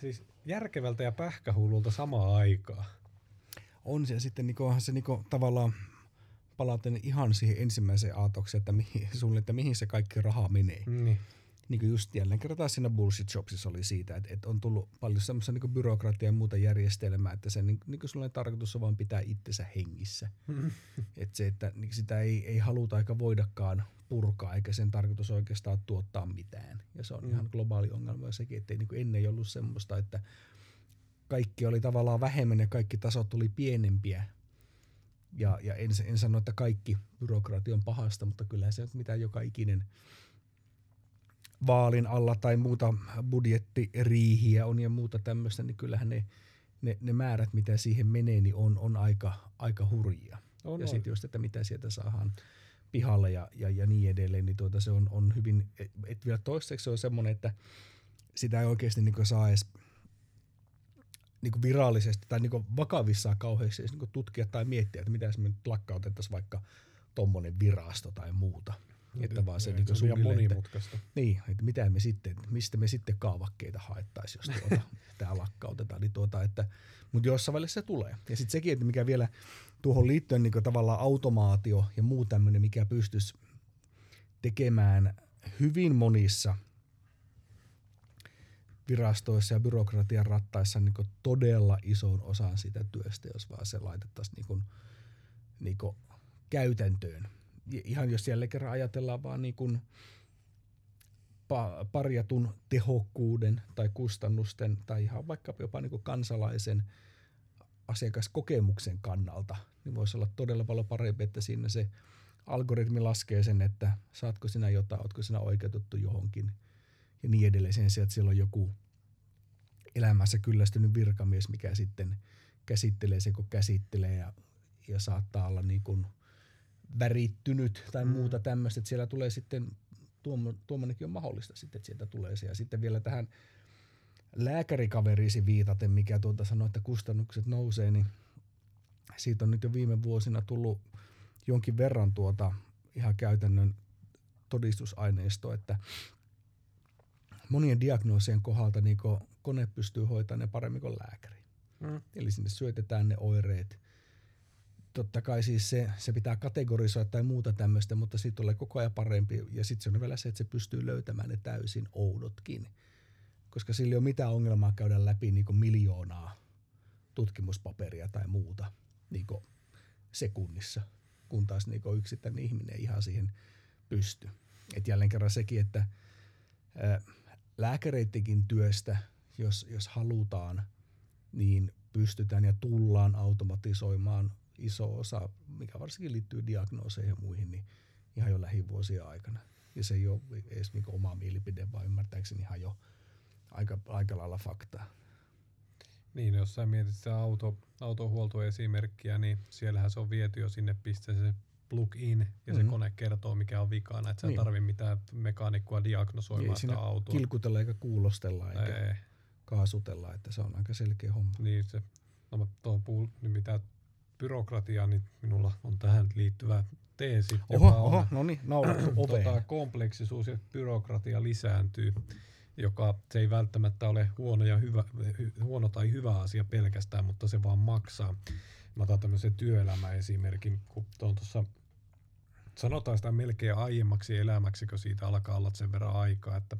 siis järkevältä ja pähkähullulta samaan aikaan. On se sitten niinku, onhan se niinku, tavallaan palaten ihan siihen ensimmäiseen aatokseen, että mihin, sulle, että mihin se kaikki raha menee. Niin. niin just jälleen kerran siinä bullshit shopsissa oli siitä, että, että on tullut paljon semmoista niin byrokratiaa ja muuta järjestelmää, että se niin, niin kuin tarkoitus on vaan pitää itsensä hengissä. että se, että niin sitä ei, ei haluta eikä voidakaan purkaa, eikä sen tarkoitus oikeastaan tuottaa mitään. Ja se on mm. ihan globaali ongelma sekin, että ei, niin ennen ei ollut semmoista, että kaikki oli tavallaan vähemmän ja kaikki tasot oli pienempiä. Ja, ja en, en sano, että kaikki byrokratia on pahasta, mutta kyllähän se on mitä joka ikinen vaalin alla tai muuta budjettiriihiä on ja muuta tämmöistä, niin kyllähän ne, ne, ne määrät, mitä siihen menee, niin on, on aika, aika hurjia. On, ja sitten just, että mitä sieltä saadaan pihalle ja, ja, ja niin edelleen, niin tuota, se on, on hyvin, et vielä toistaiseksi se on semmoinen, että sitä ei oikeasti niin saa edes niin virallisesti tai niin vakavissaan kauheasti niin tutkia tai miettiä, että mitä me nyt lakkautettaisiin vaikka tuommoinen virasto tai muuta. Niin, että vaan se, niin se on monimutkaista. Että, niin, että mitä me sitten, mistä me sitten kaavakkeita haettaisiin, jos tuota, tämä lakkautetaan. Niin tuota, että, mutta jossain välissä se tulee. Ja sitten sekin, että mikä vielä tuohon liittyen niin tavallaan automaatio ja muu tämmöinen, mikä pystyisi tekemään hyvin virastoissa ja byrokratian rattaissa niin todella ison osan sitä työstä, jos vaan se laitettaisiin niin niin käytäntöön. Ihan jos jälleen kerran ajatellaan vaan niin kuin parjatun tehokkuuden tai kustannusten tai ihan vaikka jopa niin kansalaisen asiakaskokemuksen kannalta, niin voisi olla todella paljon parempi, että siinä se algoritmi laskee sen, että saatko sinä jotain, oletko sinä oikeutettu johonkin ja niin edelleen. Sen sijaan, että siellä on joku elämässä kyllästynyt virkamies, mikä sitten käsittelee se, kun käsittelee ja, ja saattaa olla niin kuin – värittynyt tai mm. muuta tämmöistä, että siellä tulee sitten, tuommoinenkin on mahdollista sitten, että sieltä tulee se. Ja sitten vielä tähän lääkärikaveriisi viitaten, mikä tuota sanoi, että kustannukset nousee, niin siitä on nyt jo viime vuosina tullut jonkin verran tuota ihan käytännön todistusaineisto, että monien diagnoosien kohdalta niin kone pystyy hoitamaan ne paremmin kuin lääkäri. Mm. Eli sinne syötetään ne oireet totta kai siis se, se pitää kategorisoida tai muuta tämmöistä, mutta siitä tulee koko ajan parempi. Ja sitten se on vielä se, että se pystyy löytämään ne täysin oudotkin. Koska sillä ei ole mitään ongelmaa käydä läpi niin miljoonaa tutkimuspaperia tai muuta niin sekunnissa, kun taas niin yksittäinen ihminen ei ihan siihen pysty. Et jälleen kerran sekin, että lääkäreittikin työstä, jos, jos halutaan, niin pystytään ja tullaan automatisoimaan iso osa, mikä varsinkin liittyy diagnooseihin ja muihin, niin ihan jo lähivuosien aikana. Ja se ei ole edes niin oma mielipide, vaan ymmärtääkseni ihan jo aika, aika lailla faktaa. Niin, jos sä mietit sitä auto, autohuoltoesimerkkiä, niin siellähän se on viety jo sinne pisteeseen plug in ja mm-hmm. se kone kertoo mikä on vikana, että sä niin. tarvitse mitään mekaanikkoa diagnosoimaan sitä autoa. kilkutella eikä kuulostella eikä ei. Kaasutella, että se on aika selkeä homma. Niin se, no tuohon puhun, niin mitä byrokratia, niin minulla on tähän liittyvä teesi, oho, joka on, oho, no niin, tota, kompleksisuus ja byrokratia lisääntyy, joka se ei välttämättä ole huono, ja hyvä, huono tai hyvä asia pelkästään, mutta se vaan maksaa. Mä otan tämmöisen työelämäesimerkin, kun on tuossa sanotaan sitä melkein aiemmaksi elämäksi, kun siitä alkaa olla sen verran aikaa, että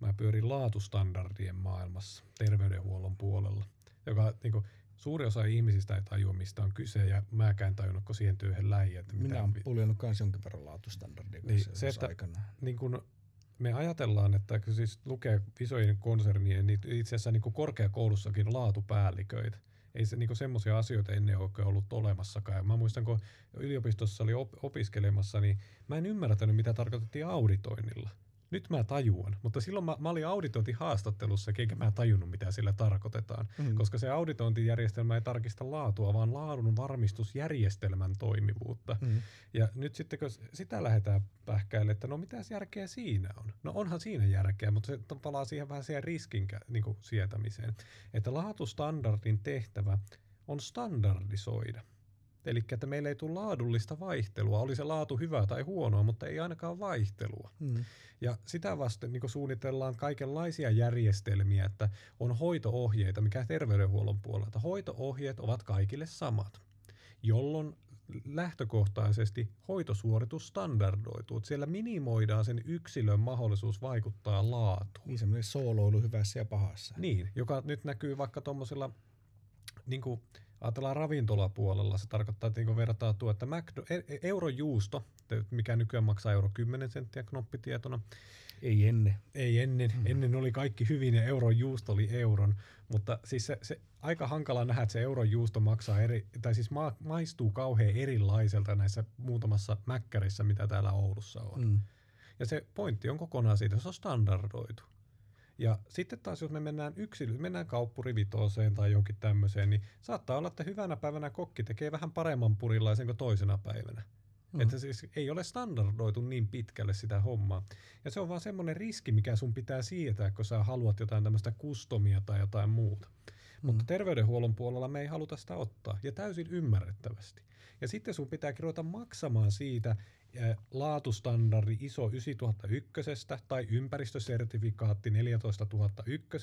mä pyörin laatustandardien maailmassa terveydenhuollon puolella, joka niin kuin, suuri osa ihmisistä ei tajua, mistä on kyse, ja mäkään tajunnut, kun siihen työhön lähi. Että Minä olen puljannut myös jonkin verran laatustandardia niin, se, että, aikana. Niin kun me ajatellaan, että kun siis lukee isojen konsernien, niin itse asiassa niin korkeakoulussakin laatupäälliköitä. Ei se niin semmoisia asioita ennen oikein ollut olemassakaan. Mä muistan, kun yliopistossa oli op- opiskelemassa, niin mä en ymmärtänyt, mitä tarkoitettiin auditoinnilla nyt mä tajuan, mutta silloin mä, mä olin auditointihaastattelussa, eikä mä tajunnut, mitä sillä tarkoitetaan, mm. koska se auditointijärjestelmä ei tarkista laatua, vaan laadun varmistusjärjestelmän toimivuutta. Mm. Ja nyt sitten, kun sitä lähdetään pähkäille, että no mitä järkeä siinä on? No onhan siinä järkeä, mutta se palaa siihen vähän siihen riskin niin kuin sietämiseen, että laatustandardin tehtävä on standardisoida. Eli että meillä ei tule laadullista vaihtelua, oli se laatu hyvää tai huonoa, mutta ei ainakaan vaihtelua. Mm. Ja sitä vasten niin suunnitellaan kaikenlaisia järjestelmiä, että on hoitoohjeita, mikä terveydenhuollon puolelta. Hoitoohjeet ovat kaikille samat, jolloin lähtökohtaisesti hoitosuoritus standardoituu. Siellä minimoidaan sen yksilön mahdollisuus vaikuttaa laatuun. Niin semmoinen sooloilu hyvässä ja pahassa. Niin, joka nyt näkyy vaikka tuommoisilla, niin kuin ajatellaan ravintolapuolella, se tarkoittaa, että niin verrataan tuo, että McDo, e, e, eurojuusto, mikä nykyään maksaa euro 10 senttiä knoppitietona, ei ennen. Ei ennen. Mm. Ennen oli kaikki hyvin ja euron juusto oli euron. Mutta siis se, se aika hankala nähdä, että se euron juusto maksaa eri, tai siis ma, maistuu kauhean erilaiselta näissä muutamassa mäkkärissä, mitä täällä Oulussa on. Mm. Ja se pointti on kokonaan siitä, se on standardoitu. Ja sitten taas, jos me mennään yksilö, mennään kauppurivitooseen tai jonkin tämmöiseen, niin saattaa olla, että hyvänä päivänä kokki tekee vähän paremman purilaisen kuin toisena päivänä. Mm. Että siis ei ole standardoitu niin pitkälle sitä hommaa. Ja se on vaan semmoinen riski, mikä sun pitää sietää, kun sä haluat jotain tämmöistä kustomia tai jotain muuta. Mm. Mutta terveydenhuollon puolella me ei haluta sitä ottaa, ja täysin ymmärrettävästi. Ja sitten sun pitää ruveta maksamaan siitä laatustandardi ISO 9001 tai ympäristösertifikaatti 14001.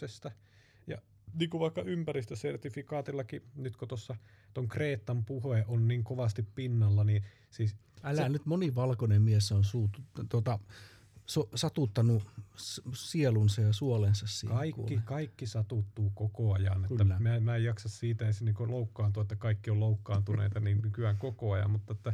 Ja niin kuin vaikka ympäristösertifikaatillakin, nyt kun tuossa ton Kreetan puhe on niin kovasti pinnalla, niin siis... Älä se, nyt monivalkoinen mies on suutu, tuota, so, satuttanut sielunsa ja suolensa siihen. Kaikki, kaikki satuttuu koko ajan. Että mä, mä en jaksa siitä edes niin loukkaantua, että kaikki on loukkaantuneita niin nykyään koko ajan, mutta että,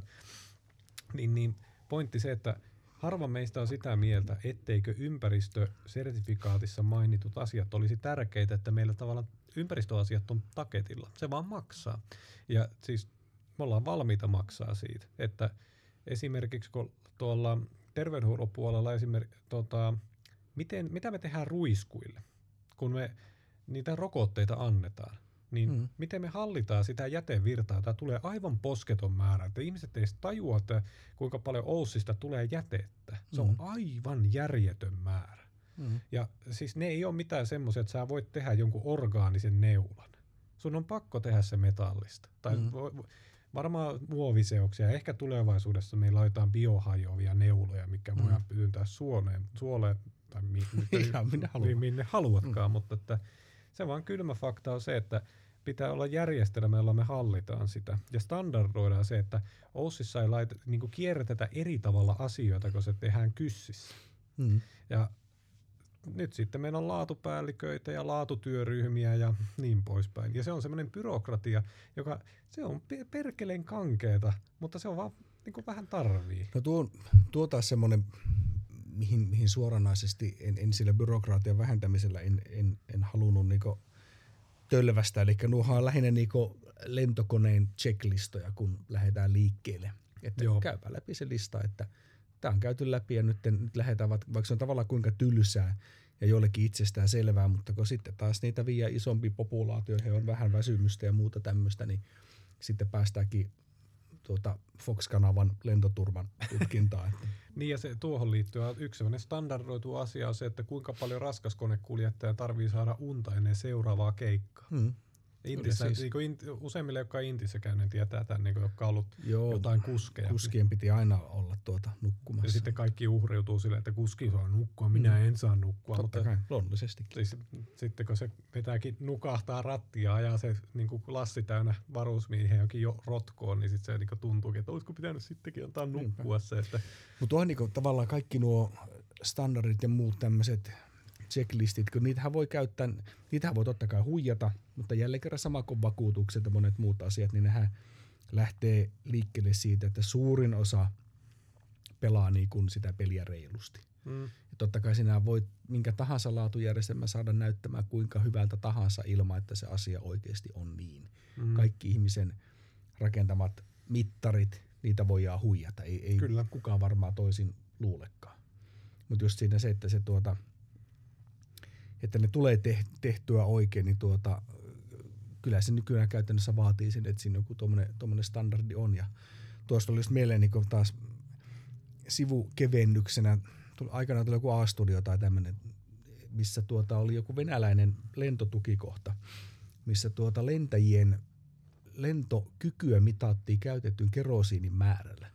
niin, niin, pointti se, että Harva meistä on sitä mieltä, etteikö ympäristösertifikaatissa mainitut asiat olisi tärkeitä, että meillä tavallaan ympäristöasiat on taketilla. Se vaan maksaa. Ja siis me ollaan valmiita maksaa siitä, että esimerkiksi kun tuolla terveydenhuollon puolella esimerkiksi, tota, miten, mitä me tehdään ruiskuille, kun me niitä rokotteita annetaan niin mm. miten me hallitaan sitä jätevirtaa? Tämä tulee aivan posketon määrä. Että ihmiset eivät tajua, että kuinka paljon Oussista tulee jätettä. Se on mm. aivan järjetön määrä. Mm. Ja siis ne ei ole mitään semmoisia, että sä voit tehdä jonkun orgaanisen neulan. Sun on pakko tehdä se metallista. Tai mm. varmaan muoviseoksia. Ehkä tulevaisuudessa meillä on jotain biohajoavia neuloja, mikä mm. voidaan pyyntää suoleen, suoleen tai mi, minne, minne, minne haluatkaan. Mm. Mutta että se vaan kylmä fakta on se, että pitää olla järjestelmä, jolla me hallitaan sitä. Ja standardoidaan se, että OSSissa ei laita, niin kierrätetä eri tavalla asioita, kun se tehdään kyssissä. Mm. Ja nyt sitten meillä on laatupäälliköitä ja laatutyöryhmiä ja niin poispäin. Ja se on semmoinen byrokratia, joka se on perkeleen kankeeta, mutta se on vaan niin kuin vähän tarvii. No tuo, tuo taas semmoinen, mihin, mihin suoranaisesti en, en sillä byrokratian vähentämisellä en, en, en halunnut niin tölvästä. Eli nuohan on lähinnä niinku lentokoneen checklistoja, kun lähdetään liikkeelle. Että Joo. käypä läpi se lista, että tämä on käyty läpi ja nyt, nyt lähdetään, vaikka se on tavallaan kuinka tylsää ja joillekin itsestään selvää, mutta kun sitten taas niitä viiä isompi populaatio, he on vähän väsymystä ja muuta tämmöistä, niin sitten päästäänkin tuota Fox-kanavan lentoturvan tutkintaan. niin ja se, tuohon liittyy yksi sellainen standardoitu asia on se, että kuinka paljon raskaskonekuljettaja tarvii saada unta ennen seuraavaa keikkaa. Hmm. Intissä, siis, niin kuin in, useimmille, jotka on Intissä käyneet, tietää tämän, niin kuin, jotka on ollut joo, jotain kuskeja. Kuskien piti aina olla tuota nukkumassa. Ja sitten kaikki uhriutuu sille, että kuski saa nukkua, minä mm. en saa nukkua. Totta mutta, kai, luonnollisestikin. Siis, sitten kun se vetääkin nukahtaa rattia ja ajaa se niin kuin lassi täynnä varusmiehiä jonkin jo rotkoon, niin sitten se niin kuin tuntuukin, että olisiko pitänyt sittenkin antaa nukkua se. Että... Mutta on niin kuin, tavallaan kaikki nuo standardit ja muut tämmöiset checklistit, kun niitähän voi käyttää, niitähän voi totta kai huijata, mutta jälleen kerran sama kuin vakuutukset ja monet muut asiat, niin nehän lähtee liikkeelle siitä, että suurin osa pelaa niin kuin sitä peliä reilusti. Mm. Ja totta kai sinä voit minkä tahansa laatujärjestelmä saada näyttämään kuinka hyvältä tahansa ilman, että se asia oikeasti on niin. Mm. Kaikki ihmisen rakentamat mittarit, niitä voidaan huijata. Ei, ei Kyllä. kukaan varmaan toisin luulekaan. Mutta just siinä se, että se tuota, että ne tulee tehtyä oikein, niin tuota, kyllä se nykyään käytännössä vaatii sen, että siinä joku tuommoinen standardi on. Ja tuosta oli just mieleen niin taas sivukevennyksenä, aikanaan tuli joku A-studio tai tämmöinen, missä tuota oli joku venäläinen lentotukikohta, missä tuota lentäjien lentokykyä mitattiin käytetyn kerosiinin määrällä,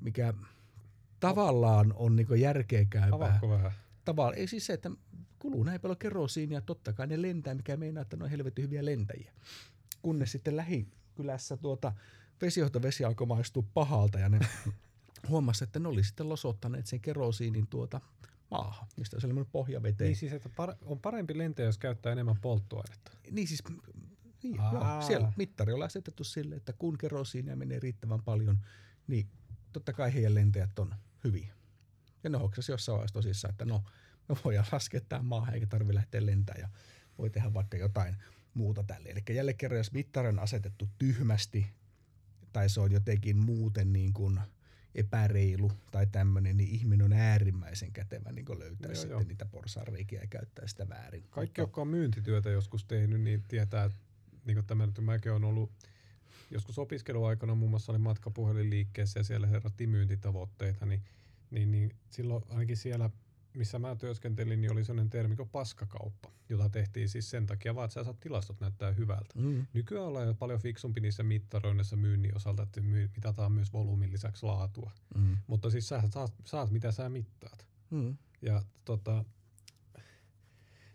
mikä tavallaan on niin järkeä käypää. Tavallaan, ei siis se, että kuluu näin paljon kerosiinia, totta kai ne lentää, mikä meinaa, että ne on helvetin hyviä lentäjiä. Kunnes sitten lähikylässä tuota, vesihoitovesi alkoi maistua pahalta ja ne huomasi, että ne oli sitten losottaneet sen kerosiinin tuota maahan, mistä se oli mennyt pohjaveteen. Niin siis, että par- on parempi lentää, jos käyttää enemmän polttoainetta. Niin siis, niin, joo, siellä mittari on asetettu sille, että kun kerosiinia menee riittävän paljon, niin totta kai heidän lentäjät on hyviä. Ja ne hoksasi jossain vaiheessa tosissaan, että no, voidaan laskea tämän maahan eikä tarvitse lähteä lentämään ja voi tehdä vaikka jotain muuta tälle. Eli jälleen kerran, jos mittari on asetettu tyhmästi tai se on jotenkin muuten niin kuin epäreilu tai tämmöinen, niin ihminen on äärimmäisen kätevä niin löytää joo, sitten joo. niitä porsaanreikiä ja käyttää sitä väärin. Kaikki, Mutta... jotka on myyntityötä joskus tehnyt, niin tietää, niin kuin tämä, että mäkin olen ollut joskus opiskeluaikana muun muassa oli matkapuhelinliikkeessä ja siellä herättiin myyntitavoitteita, niin, niin, niin silloin ainakin siellä missä mä työskentelin, niin oli sellainen termi kuin paskakauppa, jota tehtiin siis sen takia vaan, että sä saat tilastot näyttää hyvältä. Mm. Nykyään ollaan jo paljon fiksumpi niissä mittaroinnissa myynnin osalta, että mitataan myös volyymin lisäksi laatua. Mm. Mutta siis sä saat, saat mitä sä mittaat. Mm. Ja tota,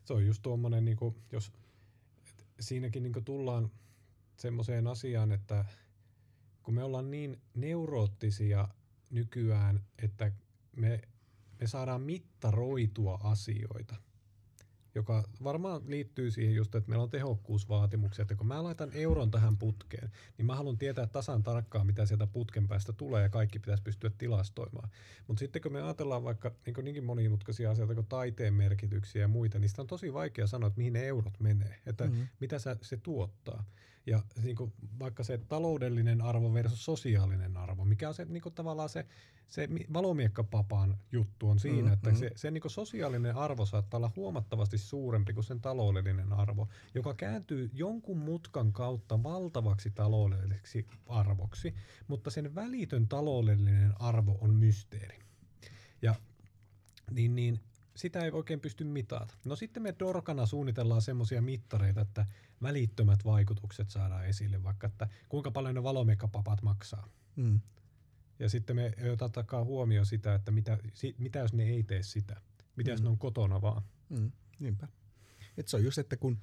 se on just tuommoinen, niin kuin, jos siinäkin niin kuin tullaan semmoiseen asiaan, että kun me ollaan niin neuroottisia nykyään, että me me saadaan mittaroitua asioita, joka varmaan liittyy siihen just, että meillä on tehokkuusvaatimuksia, että kun mä laitan euron tähän putkeen, niin mä haluan tietää tasan tarkkaan, mitä sieltä putken päästä tulee ja kaikki pitäisi pystyä tilastoimaan. Mutta sitten kun me ajatellaan vaikka niin niinkin monimutkaisia asioita kuin taiteen merkityksiä ja muita, niin sitä on tosi vaikea sanoa, että mihin ne eurot menee, että mm-hmm. mitä se, se tuottaa. Ja niin kuin vaikka se taloudellinen arvo versus sosiaalinen arvo, mikä on se niin kuin tavallaan se, se valomiekkapapaan juttu on siinä, mm, että mm. se, se niin kuin sosiaalinen arvo saattaa olla huomattavasti suurempi kuin sen taloudellinen arvo, joka kääntyy jonkun mutkan kautta valtavaksi taloudelliseksi arvoksi, mutta sen välitön taloudellinen arvo on mysteeri. Ja niin, niin sitä ei oikein pysty mitata. No sitten me Dorkana suunnitellaan semmoisia mittareita, että välittömät vaikutukset saadaan esille, vaikka että kuinka paljon ne valomekkapapat maksaa. Mm. Ja sitten me ei oteta huomioon sitä, että mitä, si, mitä jos ne ei tee sitä. Mitä mm. jos ne on kotona vaan. Mm. Niinpä. Et se on just, että kun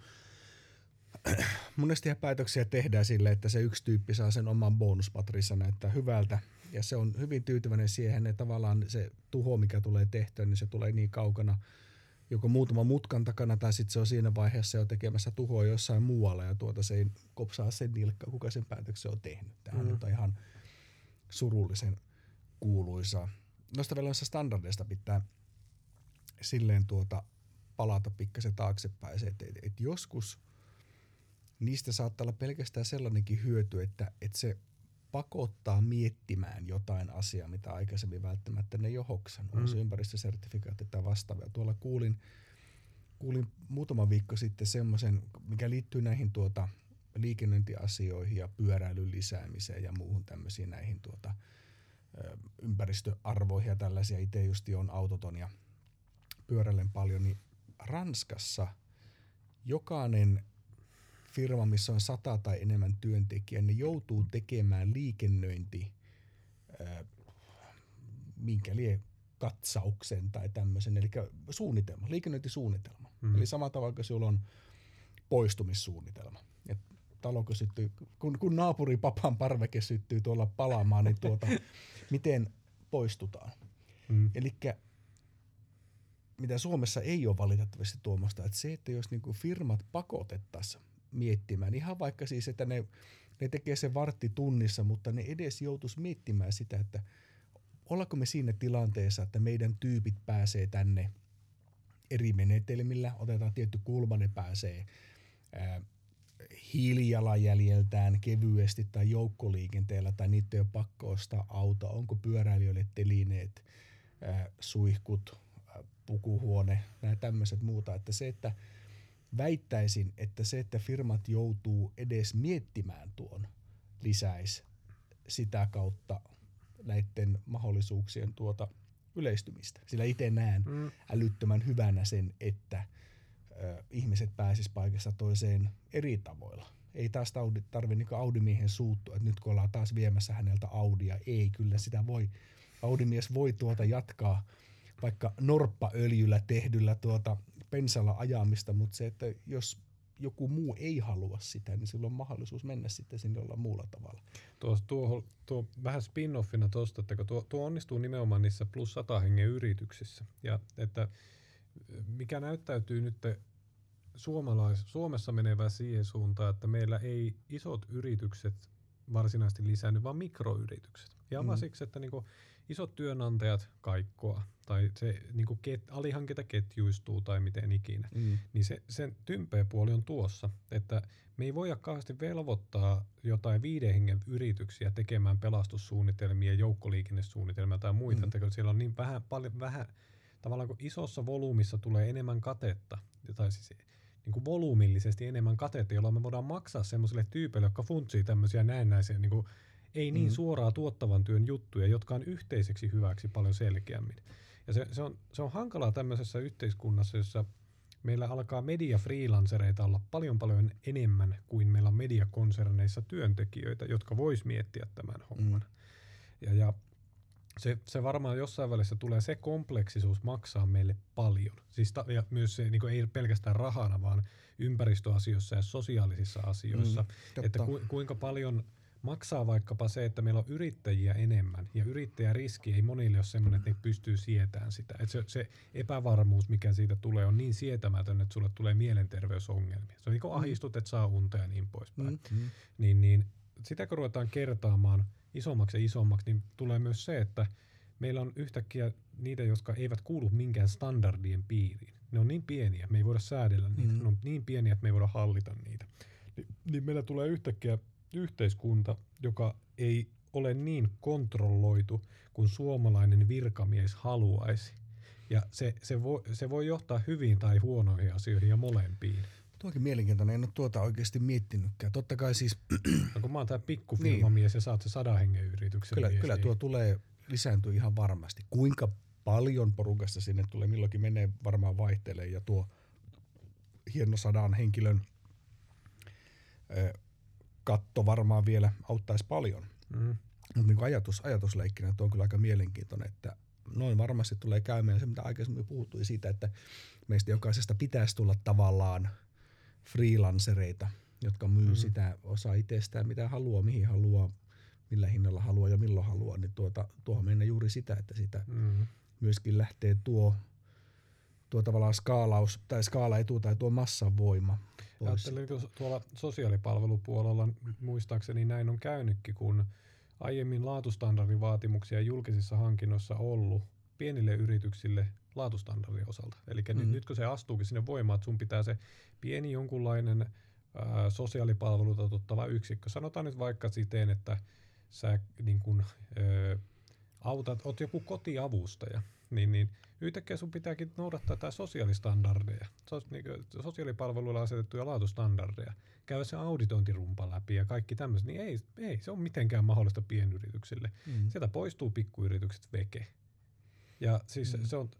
monesti päätöksiä tehdään sille, että se yksi tyyppi saa sen oman bonuspatrissa näyttää hyvältä, ja se on hyvin tyytyväinen siihen, että tavallaan se tuho, mikä tulee tehtyä, niin se tulee niin kaukana joko muutama mutkan takana tai sitten se on siinä vaiheessa jo tekemässä tuhoa jossain muualla ja tuota se ei kopsaa sen nilkka, kuka sen päätöksen on tehnyt. Tämä mm. on ihan surullisen kuuluisa. Noista vielä standardeista pitää silleen tuota palata pikkasen taaksepäin se, että, että, että joskus niistä saattaa olla pelkästään sellainenkin hyöty, että, että se pakottaa miettimään jotain asiaa, mitä aikaisemmin välttämättä ne ei ole hoksannut. Mm. On se ympäristösertifikaatti tai vastaavia. Tuolla kuulin, kuulin muutama viikko sitten semmoisen, mikä liittyy näihin tuota liikennöintiasioihin ja pyöräilyn lisäämiseen ja muuhun tämmöisiin näihin tuota, ympäristöarvoihin ja tällaisia. Itse just on autoton ja pyöräilen paljon, niin Ranskassa jokainen firma, missä on sata tai enemmän työntekijää, ne joutuu tekemään liikennöinti, äh, minkä lie katsauksen tai tämmöisen, eli suunnitelma, liikennöintisuunnitelma. Mm. Eli samalla tavalla kuin sulla on poistumissuunnitelma. Et talo, kun, syttyy, kun, kun naapuri papan parveke syttyy tuolla palaamaan, niin tuota, miten poistutaan. Mm. Eli mitä Suomessa ei ole valitettavasti tuomasta, että se, että jos niinku firmat pakotettaisiin miettimään. Ihan vaikka siis, että ne, ne tekee sen vartti tunnissa, mutta ne edes joutuisi miettimään sitä, että ollaanko me siinä tilanteessa, että meidän tyypit pääsee tänne eri menetelmillä. Otetaan tietty kulma, ne pääsee ää, hiilijalanjäljeltään kevyesti tai joukkoliikenteellä tai niitä ei ole pakko ostaa auto. Onko pyöräilijöille telineet, ää, suihkut, ää, pukuhuone, nämä tämmöiset muuta. Että se, että väittäisin, että se, että firmat joutuu edes miettimään tuon, lisäisi sitä kautta näiden mahdollisuuksien tuota yleistymistä. Sillä itse näen mm. älyttömän hyvänä sen, että ö, ihmiset pääsis paikasta toiseen eri tavoilla. Ei taas tarvitse niin Audimiehen suuttua, että nyt kun ollaan taas viemässä häneltä Audia, ei kyllä sitä voi. Audimies voi tuota jatkaa vaikka norppaöljyllä tehdyllä tuota pensalla ajamista, mutta se, että jos joku muu ei halua sitä, niin silloin on mahdollisuus mennä sitten sinne jollain muulla tavalla. Tuo, tuo, tuo vähän spin-offina tuosta, että tuo, tuo onnistuu nimenomaan niissä plus 100 hengen yrityksissä. Ja että mikä näyttäytyy nyt suomalais, Suomessa menevä siihen suuntaan, että meillä ei isot yritykset varsinaisesti lisännyt, vaan mikroyritykset. Ja mm. siksi, että niinku isot työnantajat kaikkoa tai se niinku ket, alihankinta ketjuistuu tai miten ikinä, mm. niin se, sen tympeä puoli on tuossa, että me ei voida kauheasti velvoittaa jotain viiden hengen yrityksiä tekemään pelastussuunnitelmia, joukkoliikennesuunnitelmia tai muita, mm. että siellä on niin vähän, paljon, vähän, tavallaan kun isossa volyymissa tulee enemmän katetta, tai siis niin kuin volyymillisesti enemmän katetta, jolloin me voidaan maksaa semmoisille tyypeille, jotka funtsii tämmöisiä näennäisiä niin kuin, ei niin mm. suoraa tuottavan työn juttuja, jotka on yhteiseksi hyväksi paljon selkeämmin. Ja se, se, on, se on hankalaa tämmöisessä yhteiskunnassa, jossa meillä alkaa media-freelancereita olla paljon paljon enemmän kuin meillä on mediakonserneissa työntekijöitä, jotka vois miettiä tämän homman. Mm. Ja, ja se, se varmaan jossain välissä tulee se kompleksisuus maksaa meille paljon. Siis ta, ja myös se niin ei pelkästään rahana, vaan ympäristöasioissa ja sosiaalisissa asioissa. Mm, että ku, kuinka paljon maksaa vaikkapa se, että meillä on yrittäjiä enemmän. Ja yrittäjäriski ei monille ole sellainen, että ne pystyy sietämään sitä. Että se, se epävarmuus, mikä siitä tulee, on niin sietämätön, että sulle tulee mielenterveysongelmia. Se on niin kuin ahistut, että saa unta ja niin poispäin. Mm-hmm. Niin, niin sitä kun ruvetaan kertaamaan – isommaksi ja isommaksi, niin tulee myös se, että meillä on yhtäkkiä niitä, jotka eivät kuulu minkään standardien piiriin. Ne on niin pieniä, me ei voida säädellä niitä. Mm. Ne on niin pieniä, että me ei voida hallita niitä. Ni, niin meillä tulee yhtäkkiä yhteiskunta, joka ei ole niin kontrolloitu kuin suomalainen virkamies haluaisi. Ja se, se, voi, se voi johtaa hyviin tai huonoihin asioihin ja molempiin. Tuokin mielenkiintoinen, en ole tuota oikeasti miettinytkään. Totta kai siis... No kun mä oon tää pikkufirmamies niin. ja sä oot se sadan hengen yrityksen Kyllä, mies, kyllä niin... tuo tulee lisääntyä ihan varmasti. Kuinka paljon porukasta sinne tulee, milloinkin menee varmaan vaihtelee ja tuo hieno sadan henkilön ö, katto varmaan vielä auttaisi paljon. Mm. Mutta niin ajatus, ajatusleikkinä tuo on kyllä aika mielenkiintoinen, että noin varmasti tulee käymään se, mitä aikaisemmin puhuttui siitä, että meistä jokaisesta pitäisi tulla tavallaan – freelancereita, jotka myy mm. sitä osa itsestään, mitä haluaa, mihin haluaa, millä hinnalla haluaa ja milloin haluaa, niin tuota, tuohon mennä juuri sitä, että sitä mm. myöskin lähtee tuo, tuo tavallaan skaalaus tai skaalaetu tai tuo massan voima. Ajattelin, tuolla sosiaalipalvelupuolella muistaakseni näin on käynytkin, kun aiemmin laatustandardivaatimuksia julkisissa hankinnoissa ollut pienille yrityksille laatustandardin osalta. Eli mm. nyt kun se astuukin sinne voimaan, että sun pitää se pieni jonkunlainen ää, sosiaalipalveluita tuottava yksikkö. Sanotaan nyt vaikka siten, että sä niin kun, ää, autat, oot joku kotiavustaja, niin, niin yhtäkkiä sun pitääkin noudattaa tämä sosiaalistandardeja, sos, niin sosiaalipalveluilla asetettuja laatustandardeja, käydä se auditointirumpa läpi ja kaikki tämmöiset, niin ei, ei se ole mitenkään mahdollista pienyrityksille. Mm. Sieltä poistuu pikkuyritykset veke. Ja siis mm. se on,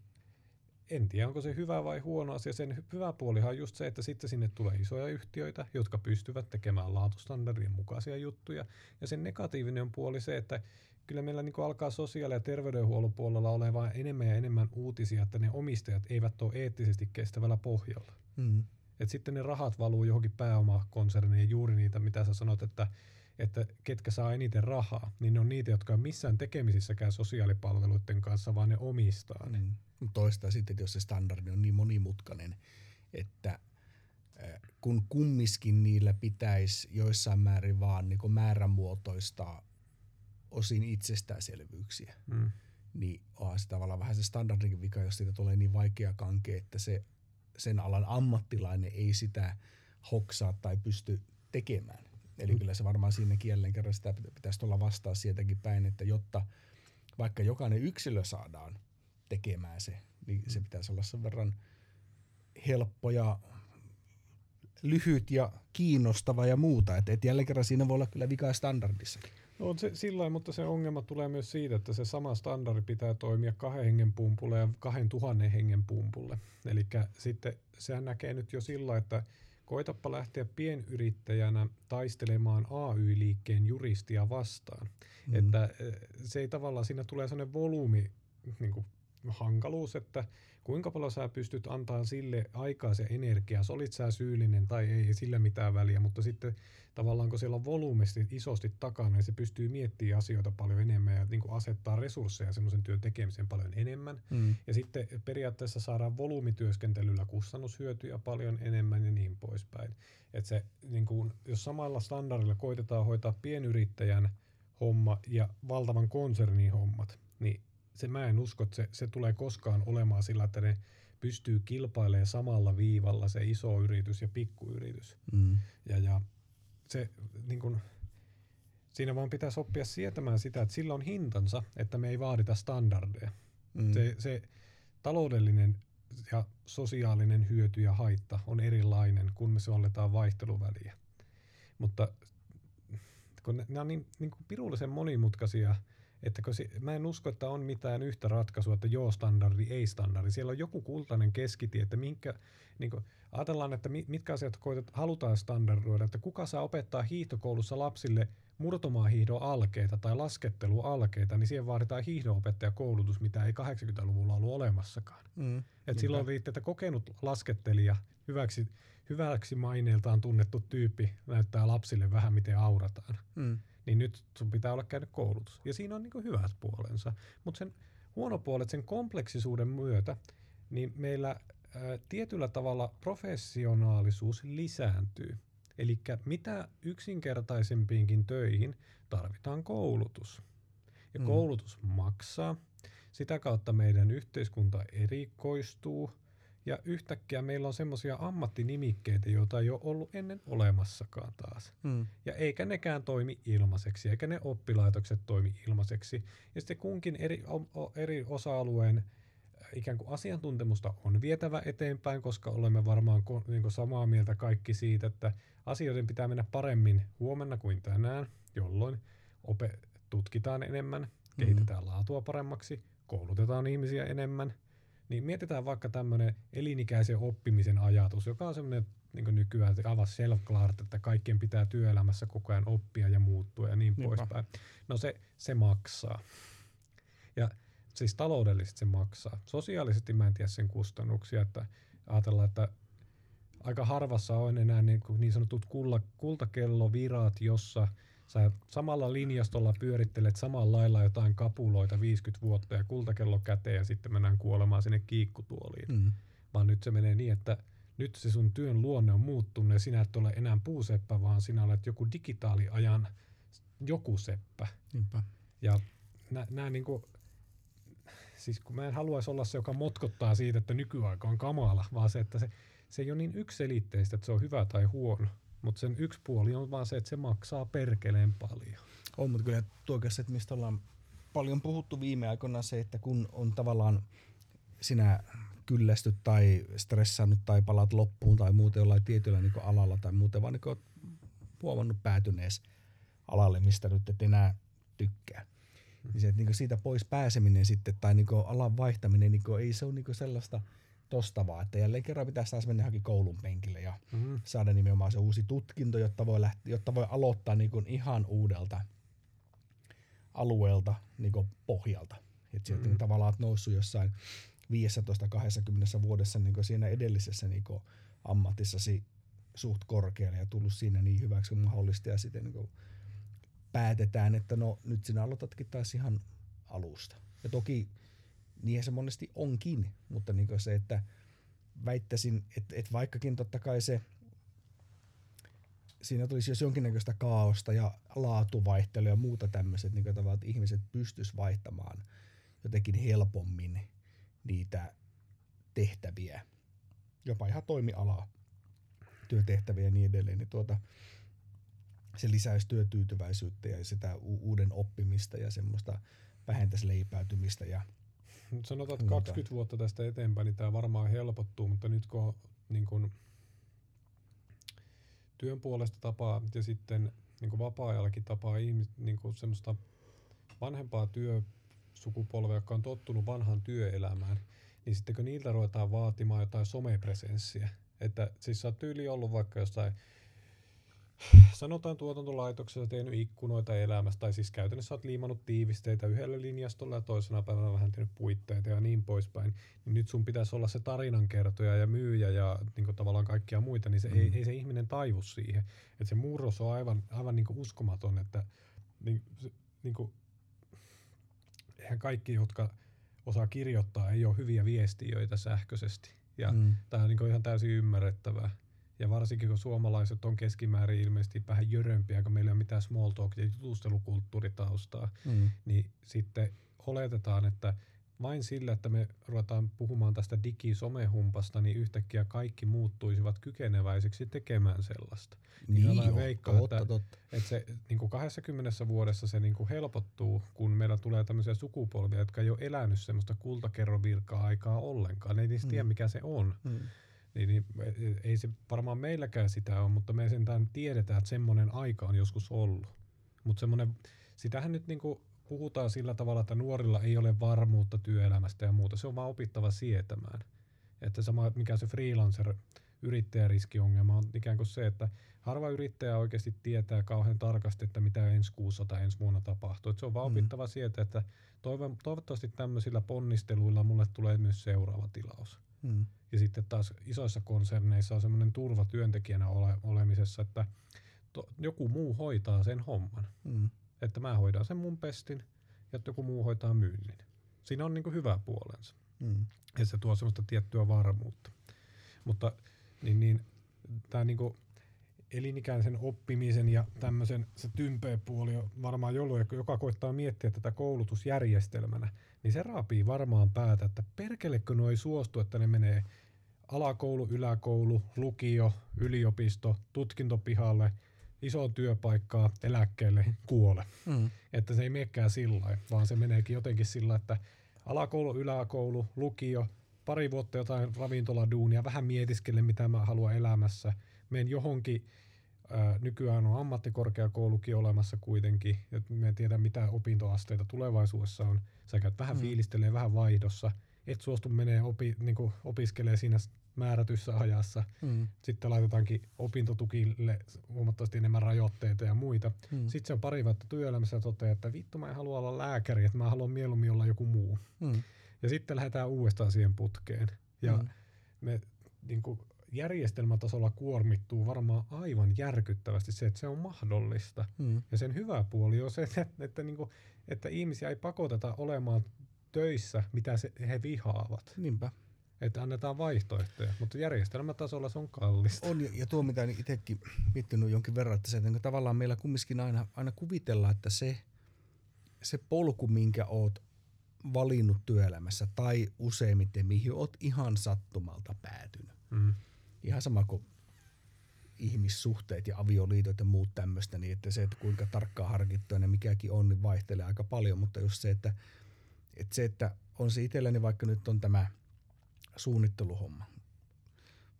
en tiedä onko se hyvä vai huono asia. Sen hyvä puolihan on just se, että sitten sinne tulee isoja yhtiöitä, jotka pystyvät tekemään laatustandardien mukaisia juttuja. Ja sen negatiivinen puoli se, että kyllä meillä niin alkaa sosiaali- ja terveydenhuollon puolella olemaan enemmän ja enemmän uutisia, että ne omistajat eivät ole eettisesti kestävällä pohjalla. Mm. Et sitten ne rahat valuu johonkin pääomakonserniin juuri niitä, mitä sä sanot, että että ketkä saa eniten rahaa, niin ne on niitä, jotka on missään tekemisissäkään sosiaalipalveluiden kanssa, vaan ne omistaa ne. Mm. Toista sitten, jos se standardi on niin monimutkainen, että kun kummiskin niillä pitäisi joissain määrin vaan niin määrämuotoista osin itsestäänselvyyksiä, mm. niin onhan se tavallaan vähän se standardin vika, jos siitä tulee niin vaikea kanke, että se, sen alan ammattilainen ei sitä hoksaa tai pysty tekemään. Eli mm. kyllä se varmaan siinäkin jälleen kerran sitä pitäisi olla vastaa sieltäkin päin, että jotta vaikka jokainen yksilö saadaan tekemään se, niin se mm. pitäisi olla sen verran helppo ja lyhyt ja kiinnostava ja muuta. Että et jälleen kerran siinä voi olla kyllä vikaa standardissa. No on se sillä mutta se ongelma tulee myös siitä, että se sama standardi pitää toimia kahden hengen pumpulle ja kahden tuhannen hengen pumpulle. Eli sitten sehän näkee nyt jo sillä, että Koitappa lähteä pienyrittäjänä taistelemaan AY-liikkeen juristia vastaan. Mm. Että se ei tavallaan, siinä tulee sellainen volyymi, niin kuin hankaluus, että kuinka paljon sä pystyt antaa sille aikaa se energiaa, olit sä syyllinen tai ei, ei sillä mitään väliä, mutta sitten tavallaan kun siellä on volyymisti isosti takana, niin se pystyy miettimään asioita paljon enemmän ja niin kuin asettaa resursseja semmoisen työn tekemiseen paljon enemmän. Mm. Ja sitten periaatteessa saadaan volyymityöskentelyllä kustannushyötyjä paljon enemmän ja niin poispäin. Et se, niin kuin, jos samalla standardilla koitetaan hoitaa pienyrittäjän homma ja valtavan konsernin hommat, niin se mä en usko, että se, se tulee koskaan olemaan sillä, että ne pystyy kilpailemaan samalla viivalla se iso yritys ja pikkuyritys. Mm. Ja, ja se niin kun, siinä vaan pitäisi oppia sietämään sitä, että sillä on hintansa, että me ei vaadita standardeja. Mm. Se, se taloudellinen ja sosiaalinen hyöty ja haitta on erilainen, kun me sovelletaan vaihteluväliä. Mutta kun ne, ne on niin, niin kuin pirullisen monimutkaisia – että kun se, mä en usko, että on mitään yhtä ratkaisua, että joo standardi, ei standardi. Siellä on joku kultainen keskitie, että minkä, niin kuin, ajatellaan, että mitkä asiat koetat, halutaan standardoida, että kuka saa opettaa hiihtokoulussa lapsille murtomaahiihdon alkeita tai laskettelualkeita, niin siihen vaaditaan hiihdonopettajakoulutus, mitä ei 80-luvulla ollut olemassakaan. Mm, Et silloin riitti, että kokenut laskettelija, hyväksi, hyväksi maineeltaan tunnettu tyyppi, näyttää lapsille vähän, miten aurataan. Mm niin nyt sun pitää olla käynyt koulutus. Ja siinä on niin hyvät puolensa. Mutta sen huono puolet sen kompleksisuuden myötä, niin meillä ää, tietyllä tavalla professionaalisuus lisääntyy. Eli mitä yksinkertaisempiinkin töihin tarvitaan koulutus. Ja mm. koulutus maksaa. Sitä kautta meidän yhteiskunta erikoistuu – ja yhtäkkiä meillä on semmoisia ammattinimikkeitä, joita ei ole ollut ennen olemassakaan taas. Hmm. Ja eikä nekään toimi ilmaiseksi, eikä ne oppilaitokset toimi ilmaiseksi. Ja sitten kunkin eri, o, eri osa-alueen äh, ikään kuin asiantuntemusta on vietävä eteenpäin, koska olemme varmaan niin samaa mieltä kaikki siitä, että asioiden pitää mennä paremmin huomenna kuin tänään, jolloin ope- tutkitaan enemmän, kehitetään hmm. laatua paremmaksi, koulutetaan ihmisiä enemmän – niin mietitään vaikka tämmöinen elinikäisen oppimisen ajatus, joka on semmoinen niin nykyään aivan self että kaikkien pitää työelämässä koko ajan oppia ja muuttua ja niin poispäin. No se, se maksaa. Ja siis taloudellisesti se maksaa. Sosiaalisesti mä en tiedä sen kustannuksia, että ajatellaan, että aika harvassa on enää niin, niin sanotut kulla, kultakellovirat, jossa – sä samalla linjastolla pyörittelet samalla lailla jotain kapuloita 50 vuotta ja kultakello käteen ja sitten mennään kuolemaan sinne kiikkutuoliin. Mm. Vaan nyt se menee niin, että nyt se sun työn luonne on muuttunut ja sinä et ole enää puuseppä, vaan sinä olet joku digitaaliajan joku seppä. Niinpä. Ja nämä niinku, siis kun mä en haluaisi olla se, joka motkottaa siitä, että nykyaika on kamala, vaan se, että se, se ei ole niin ykselitteistä, että se on hyvä tai huono. Mutta sen yksi puoli on vaan se, että se maksaa perkeleen paljon. On, mutta kyllä tuo että mistä ollaan paljon puhuttu viime aikoina se, että kun on tavallaan sinä kyllästyt tai stressannut tai palaat loppuun tai muuten jollain tietyllä niin alalla tai muuten vaan niin huomannut päätynees alalle, mistä nyt et enää tykkää. Hmm. Niin se, että niin siitä pois pääseminen sitten tai niin alan vaihtaminen, niin ei se ole niin sellaista – tosta vaan, että jälleen kerran pitäisi taas mennä johonkin koulun penkille ja mm. saada nimenomaan se uusi tutkinto, jotta voi, lähteä, jotta voi aloittaa niin kuin ihan uudelta alueelta niin kuin pohjalta. Että sieltä mm. tavallaan olet noussut jossain 15-20 vuodessa niin kuin siinä edellisessä niin kuin ammatissasi suht korkealle ja tullut siinä niin hyväksi kuin mahdollista ja sitten niin kuin päätetään, että no nyt sinä aloitatkin taas ihan alusta. Ja toki niin se monesti onkin, mutta niin se, että väittäisin, että, että vaikkakin totta kai se siinä tulisi jos jonkinnäköistä kaaosta ja laatuvaihtelua ja muuta tämmöiset, niin tavallaan, että ihmiset pystyis vaihtamaan jotenkin helpommin niitä tehtäviä, jopa ihan toimialaa, työtehtäviä ja niin edelleen, niin tuota, se lisäisi työtyytyväisyyttä ja sitä uuden oppimista ja semmoista vähentäisi leipäytymistä ja sanotaan, että 20 vuotta tästä eteenpäin, niin tämä varmaan helpottuu, mutta nyt kun niin kun, työn puolesta tapaa ja sitten niin kuin vapaa-ajallakin tapaa ihmis, niin kuin semmoista vanhempaa työsukupolvea, joka on tottunut vanhaan työelämään, niin sitten kun niiltä ruvetaan vaatimaan jotain somepresenssiä, että siis sä oot tyyli ollut vaikka jossain sanotaan tuotantolaitoksessa tehnyt ikkunoita elämästä, tai siis käytännössä olet liimannut tiivisteitä yhdellä linjastolla ja toisena päivänä vähän tehnyt puitteita ja niin poispäin, niin nyt sun pitäisi olla se tarinankertoja ja myyjä ja niin tavallaan kaikkia muita, niin se mm. ei, ei, se ihminen taivu siihen. Että se murros on aivan, aivan niin uskomaton, että niin, niin kuin, eihän kaikki, jotka osaa kirjoittaa, ei ole hyviä viestiöitä sähköisesti. Ja mm. tämä on niin ihan täysin ymmärrettävää. Ja varsinkin kun suomalaiset on keskimäärin ilmeisesti vähän jörömpiä, kun meillä ei ole mitään small talk ja jutustelukulttuuritaustaa, mm. niin sitten oletetaan, että vain sillä, että me ruvetaan puhumaan tästä digisomehumpasta, niin yhtäkkiä kaikki muuttuisivat kykeneväisiksi tekemään sellaista. Niin, niin joo, veikkaan, totta, että, totta. että se niin kuin 20 vuodessa se niin kuin helpottuu, kun meillä tulee tämmöisiä sukupolvia, jotka ei ole elänyt semmoista kultakerrovirkaa aikaa ollenkaan. Ne ei niistä mm. tiedä, mikä se on. Mm. Niin, niin, ei se varmaan meilläkään sitä ole, mutta me sentään tiedetään, että semmoinen aika on joskus ollut. Mutta semmoinen, sitähän nyt niinku puhutaan sillä tavalla, että nuorilla ei ole varmuutta työelämästä ja muuta. Se on vaan opittava sietämään. Että sama, mikä se freelancer yrittäjäriskiongelma on ikään kuin se, että harva yrittäjä oikeasti tietää kauhean tarkasti, että mitä ensi kuussa tai ensi vuonna tapahtuu. Että se on vaan mm. opittava sieltä, että toivottavasti tämmöisillä ponnisteluilla mulle tulee myös seuraava tilaus. Mm. Ja sitten taas isoissa konserneissa on semmoinen turva työntekijänä ole, olemisessa, että to, joku muu hoitaa sen homman. Mm. Että mä hoidan sen mun pestin ja joku muu hoitaa myynnin. Siinä on niin kuin hyvä puolensa. Mm. Ja se tuo semmoista tiettyä varmuutta. Mutta niin, niin, tämä niin elinikäisen oppimisen ja tämmöisen se tympeä puoli on varmaan jollain, joka koittaa miettiä tätä koulutusjärjestelmänä, niin se raapii varmaan päätä, että perkelekö noi suostu, että ne menee alakoulu, yläkoulu, lukio, yliopisto, tutkintopihalle, iso työpaikkaa, eläkkeelle, kuole. Mm. Että se ei menekään sillä vaan se meneekin jotenkin sillä, että alakoulu, yläkoulu, lukio, pari vuotta jotain ravintoladuunia, vähän mietiskele, mitä mä haluan elämässä, menen johonkin, ää, nykyään on ammattikorkeakoulukin olemassa kuitenkin, että me en tiedä mitä opintoasteita tulevaisuudessa on, sä käyt vähän mm. fiilistelee, vähän vaihdossa, et suostu menee opi, niin opiskelee siinä määrätyssä ajassa. Mm. Sitten laitetaankin opintotukille huomattavasti enemmän rajoitteita ja muita. Mm. Sitten se on pari vuotta työelämässä ja toteaa, että vittu mä en halua olla lääkäri, että mä haluan mieluummin olla joku muu. Mm. Ja sitten lähdetään uudestaan siihen putkeen. Ja mm. me niin kuin, järjestelmätasolla kuormittuu varmaan aivan järkyttävästi se, että se on mahdollista. Mm. Ja sen hyvä puoli on se, että, että, niin kuin, että ihmisiä ei pakoteta olemaan töissä, mitä se, he vihaavat. Niinpä. Että annetaan vaihtoehtoja, mutta järjestelmätasolla se on kallista. On, ja tuo mitä itsekin miettinyt jonkin verran, että se, että tavallaan meillä kumminkin aina, aina kuvitellaan, että se, se polku, minkä oot valinnut työelämässä, tai useimmiten mihin oot ihan sattumalta päätynyt. Mm. Ihan sama kuin ihmissuhteet ja avioliitot ja muut tämmöistä, niin että se, että kuinka tarkkaan harkittua ne mikäkin on, niin vaihtelee aika paljon, mutta just se, että, että se, että on se itselläni vaikka nyt on tämä – suunnitteluhomma,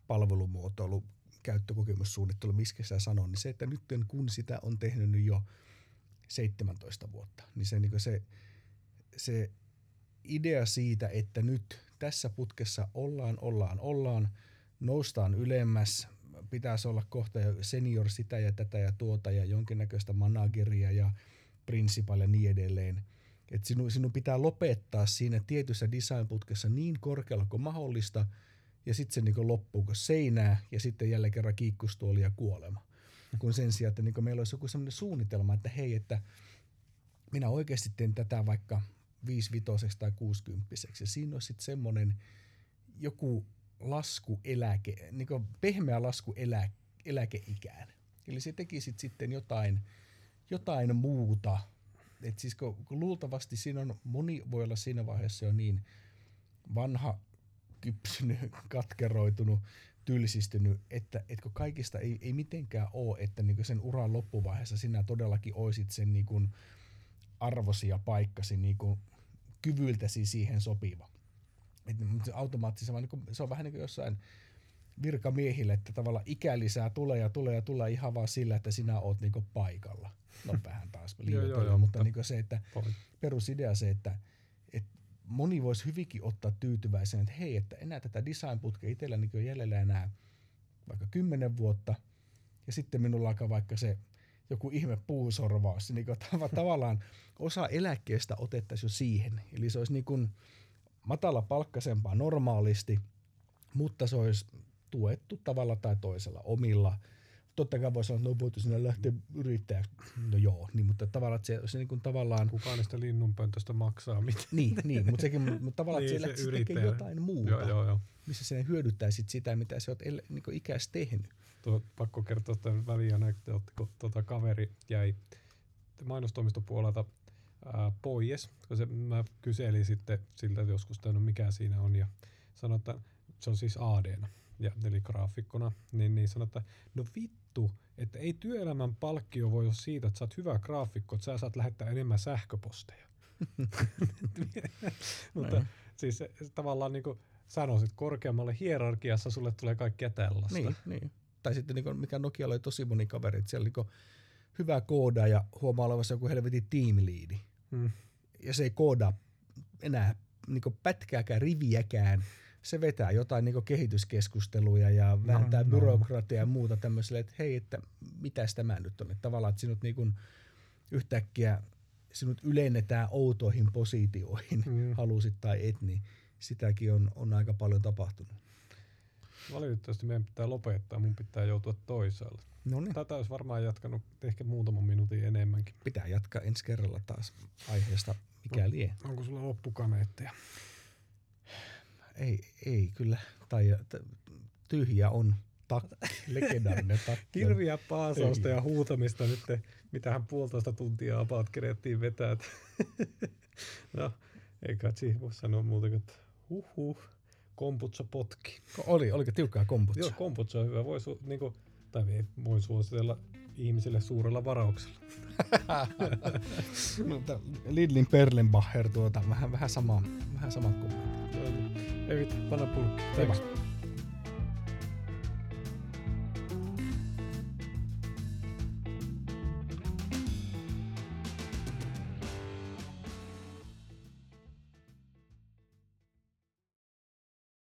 palvelumuotoilu, käyttökokemussuunnittelu, miskä sä sanon, niin se, että nyt kun sitä on tehnyt nyt jo 17 vuotta, niin se, niin se, se idea siitä, että nyt tässä putkessa ollaan, ollaan, ollaan, noustaan ylemmäs, pitäisi olla kohta senior sitä ja tätä ja tuota ja jonkinnäköistä manageria ja principal ja niin edelleen – että sinun, sinun pitää lopettaa siinä tietyssä designputkessa niin korkealla kuin mahdollista, ja sitten se niin loppuu kuin seinää, ja sitten jälleen kerran kiikkustuoli ja kuolema. Kun sen sijaan, että niin meillä olisi joku sellainen suunnitelma, että hei, että minä oikeasti teen tätä vaikka 55 tai 60 ja siinä olisi sitten semmoinen joku laskueläke, niin kuin pehmeä lasku elä, eläkeikään. Eli se tekisit sitten jotain, jotain muuta et siis kun, kun luultavasti siinä on, moni voi olla siinä vaiheessa jo niin vanha, kypsynyt, katkeroitunut, tylsistynyt, että, kun kaikista ei, ei mitenkään ole, että niin sen uran loppuvaiheessa sinä todellakin oisit sen niin arvosi ja paikkasi niin kyvyltäsi siihen sopiva. Et automaattisesti niin kuin, se on vähän niin kuin jossain virkamiehille, että tavallaan ikälisää tulee ja tulee ja tulee ihan vaan sillä, että sinä oot niinku paikalla. No vähän taas liioitellaan, mutta niinku se, että perusidea se, että, että moni voisi hyvinkin ottaa tyytyväisen, että hei, että enää tätä designputkea itsellä niin jäljellä enää vaikka kymmenen vuotta, ja sitten minulla alkaa vaikka se joku ihme puusorvaus, niin kuin tav- tavallaan osa eläkkeestä otettaisiin jo siihen. Eli se olisi niin kuin matala palkkasempaa normaalisti, mutta se olisi tuettu tavalla tai toisella omilla. Totta kai voi sanoa, että no voitu sinne lähteä yrittäjäksi. No joo, niin, mutta tavallaan että se, se niin kuin tavallaan... Kukaan niistä linnunpöntöstä maksaa mitään. Niin, niin mutta sekin mutta tavallaan, Niin, että se se tekee jotain muuta, Joo, joo, joo. missä sinä hyödyttäisit sitä, mitä sä oot niin ikäis tehnyt. Tuo, pakko kertoa tämän välianekdootti, kun tuota kaveri jäi mainostoimistopuolelta ää, pois, kun se, mä kyselin sitten siltä joskus, että no mikä siinä on, ja sanoi, että se on siis ad ja eli graafikkona, niin, niin sanoi, että no vittu, että ei työelämän palkkio voi olla siitä, että sä oot hyvä graafikko, että sä saat lähettää enemmän sähköposteja. Mutta Näin. siis se, tavallaan niin kuin sanoisit, korkeammalle hierarkiassa sulle tulee kaikkea tällaista. Niin, niin. Tai sitten niin mikä Nokialla oli tosi moni kaveri, että siellä niin hyvä kooda ja huomaa olevansa joku helvetin tiimiliidi. Mm. Ja se ei koodaa enää niin pätkääkään, riviäkään. Se vetää jotain niin kehityskeskusteluja ja vääntää no. byrokratiaa ja muuta tämmöiselle, että hei, että mitäs tämä nyt on. Että tavallaan, että sinut niin kuin yhtäkkiä sinut ylennetään outoihin positioihin, Mm. halusit tai et, niin sitäkin on, on aika paljon tapahtunut. Valitettavasti meidän pitää lopettaa, mun pitää joutua toisaalle. No niin, Tätä olisi varmaan jatkanut ehkä muutaman minuutin enemmänkin. pitää jatkaa ensi kerralla taas aiheesta, mikä lie. Onko sulla loppukaneetteja? Ei, ei kyllä, tai t- tyhjä on takki, legendaarinen takki. Hirviä paasausta ja huutamista nyt, mitähän puolitoista tuntia about kerettiin vetää. no, ei kai siihen voi sanoa muuta kuin, että huh huh, komputsa potki. Oli, oliko tiukkaa komputsa? Joo, komputsa on hyvä. Voi, su, niinku, tai ei, voi suositella ihmisille suurella varauksella. Mutta Lidlin Perlenbacher tuota, vähän, vähän sama, vähän sama kuin. Ei vittu, panna pulkki. Thanks.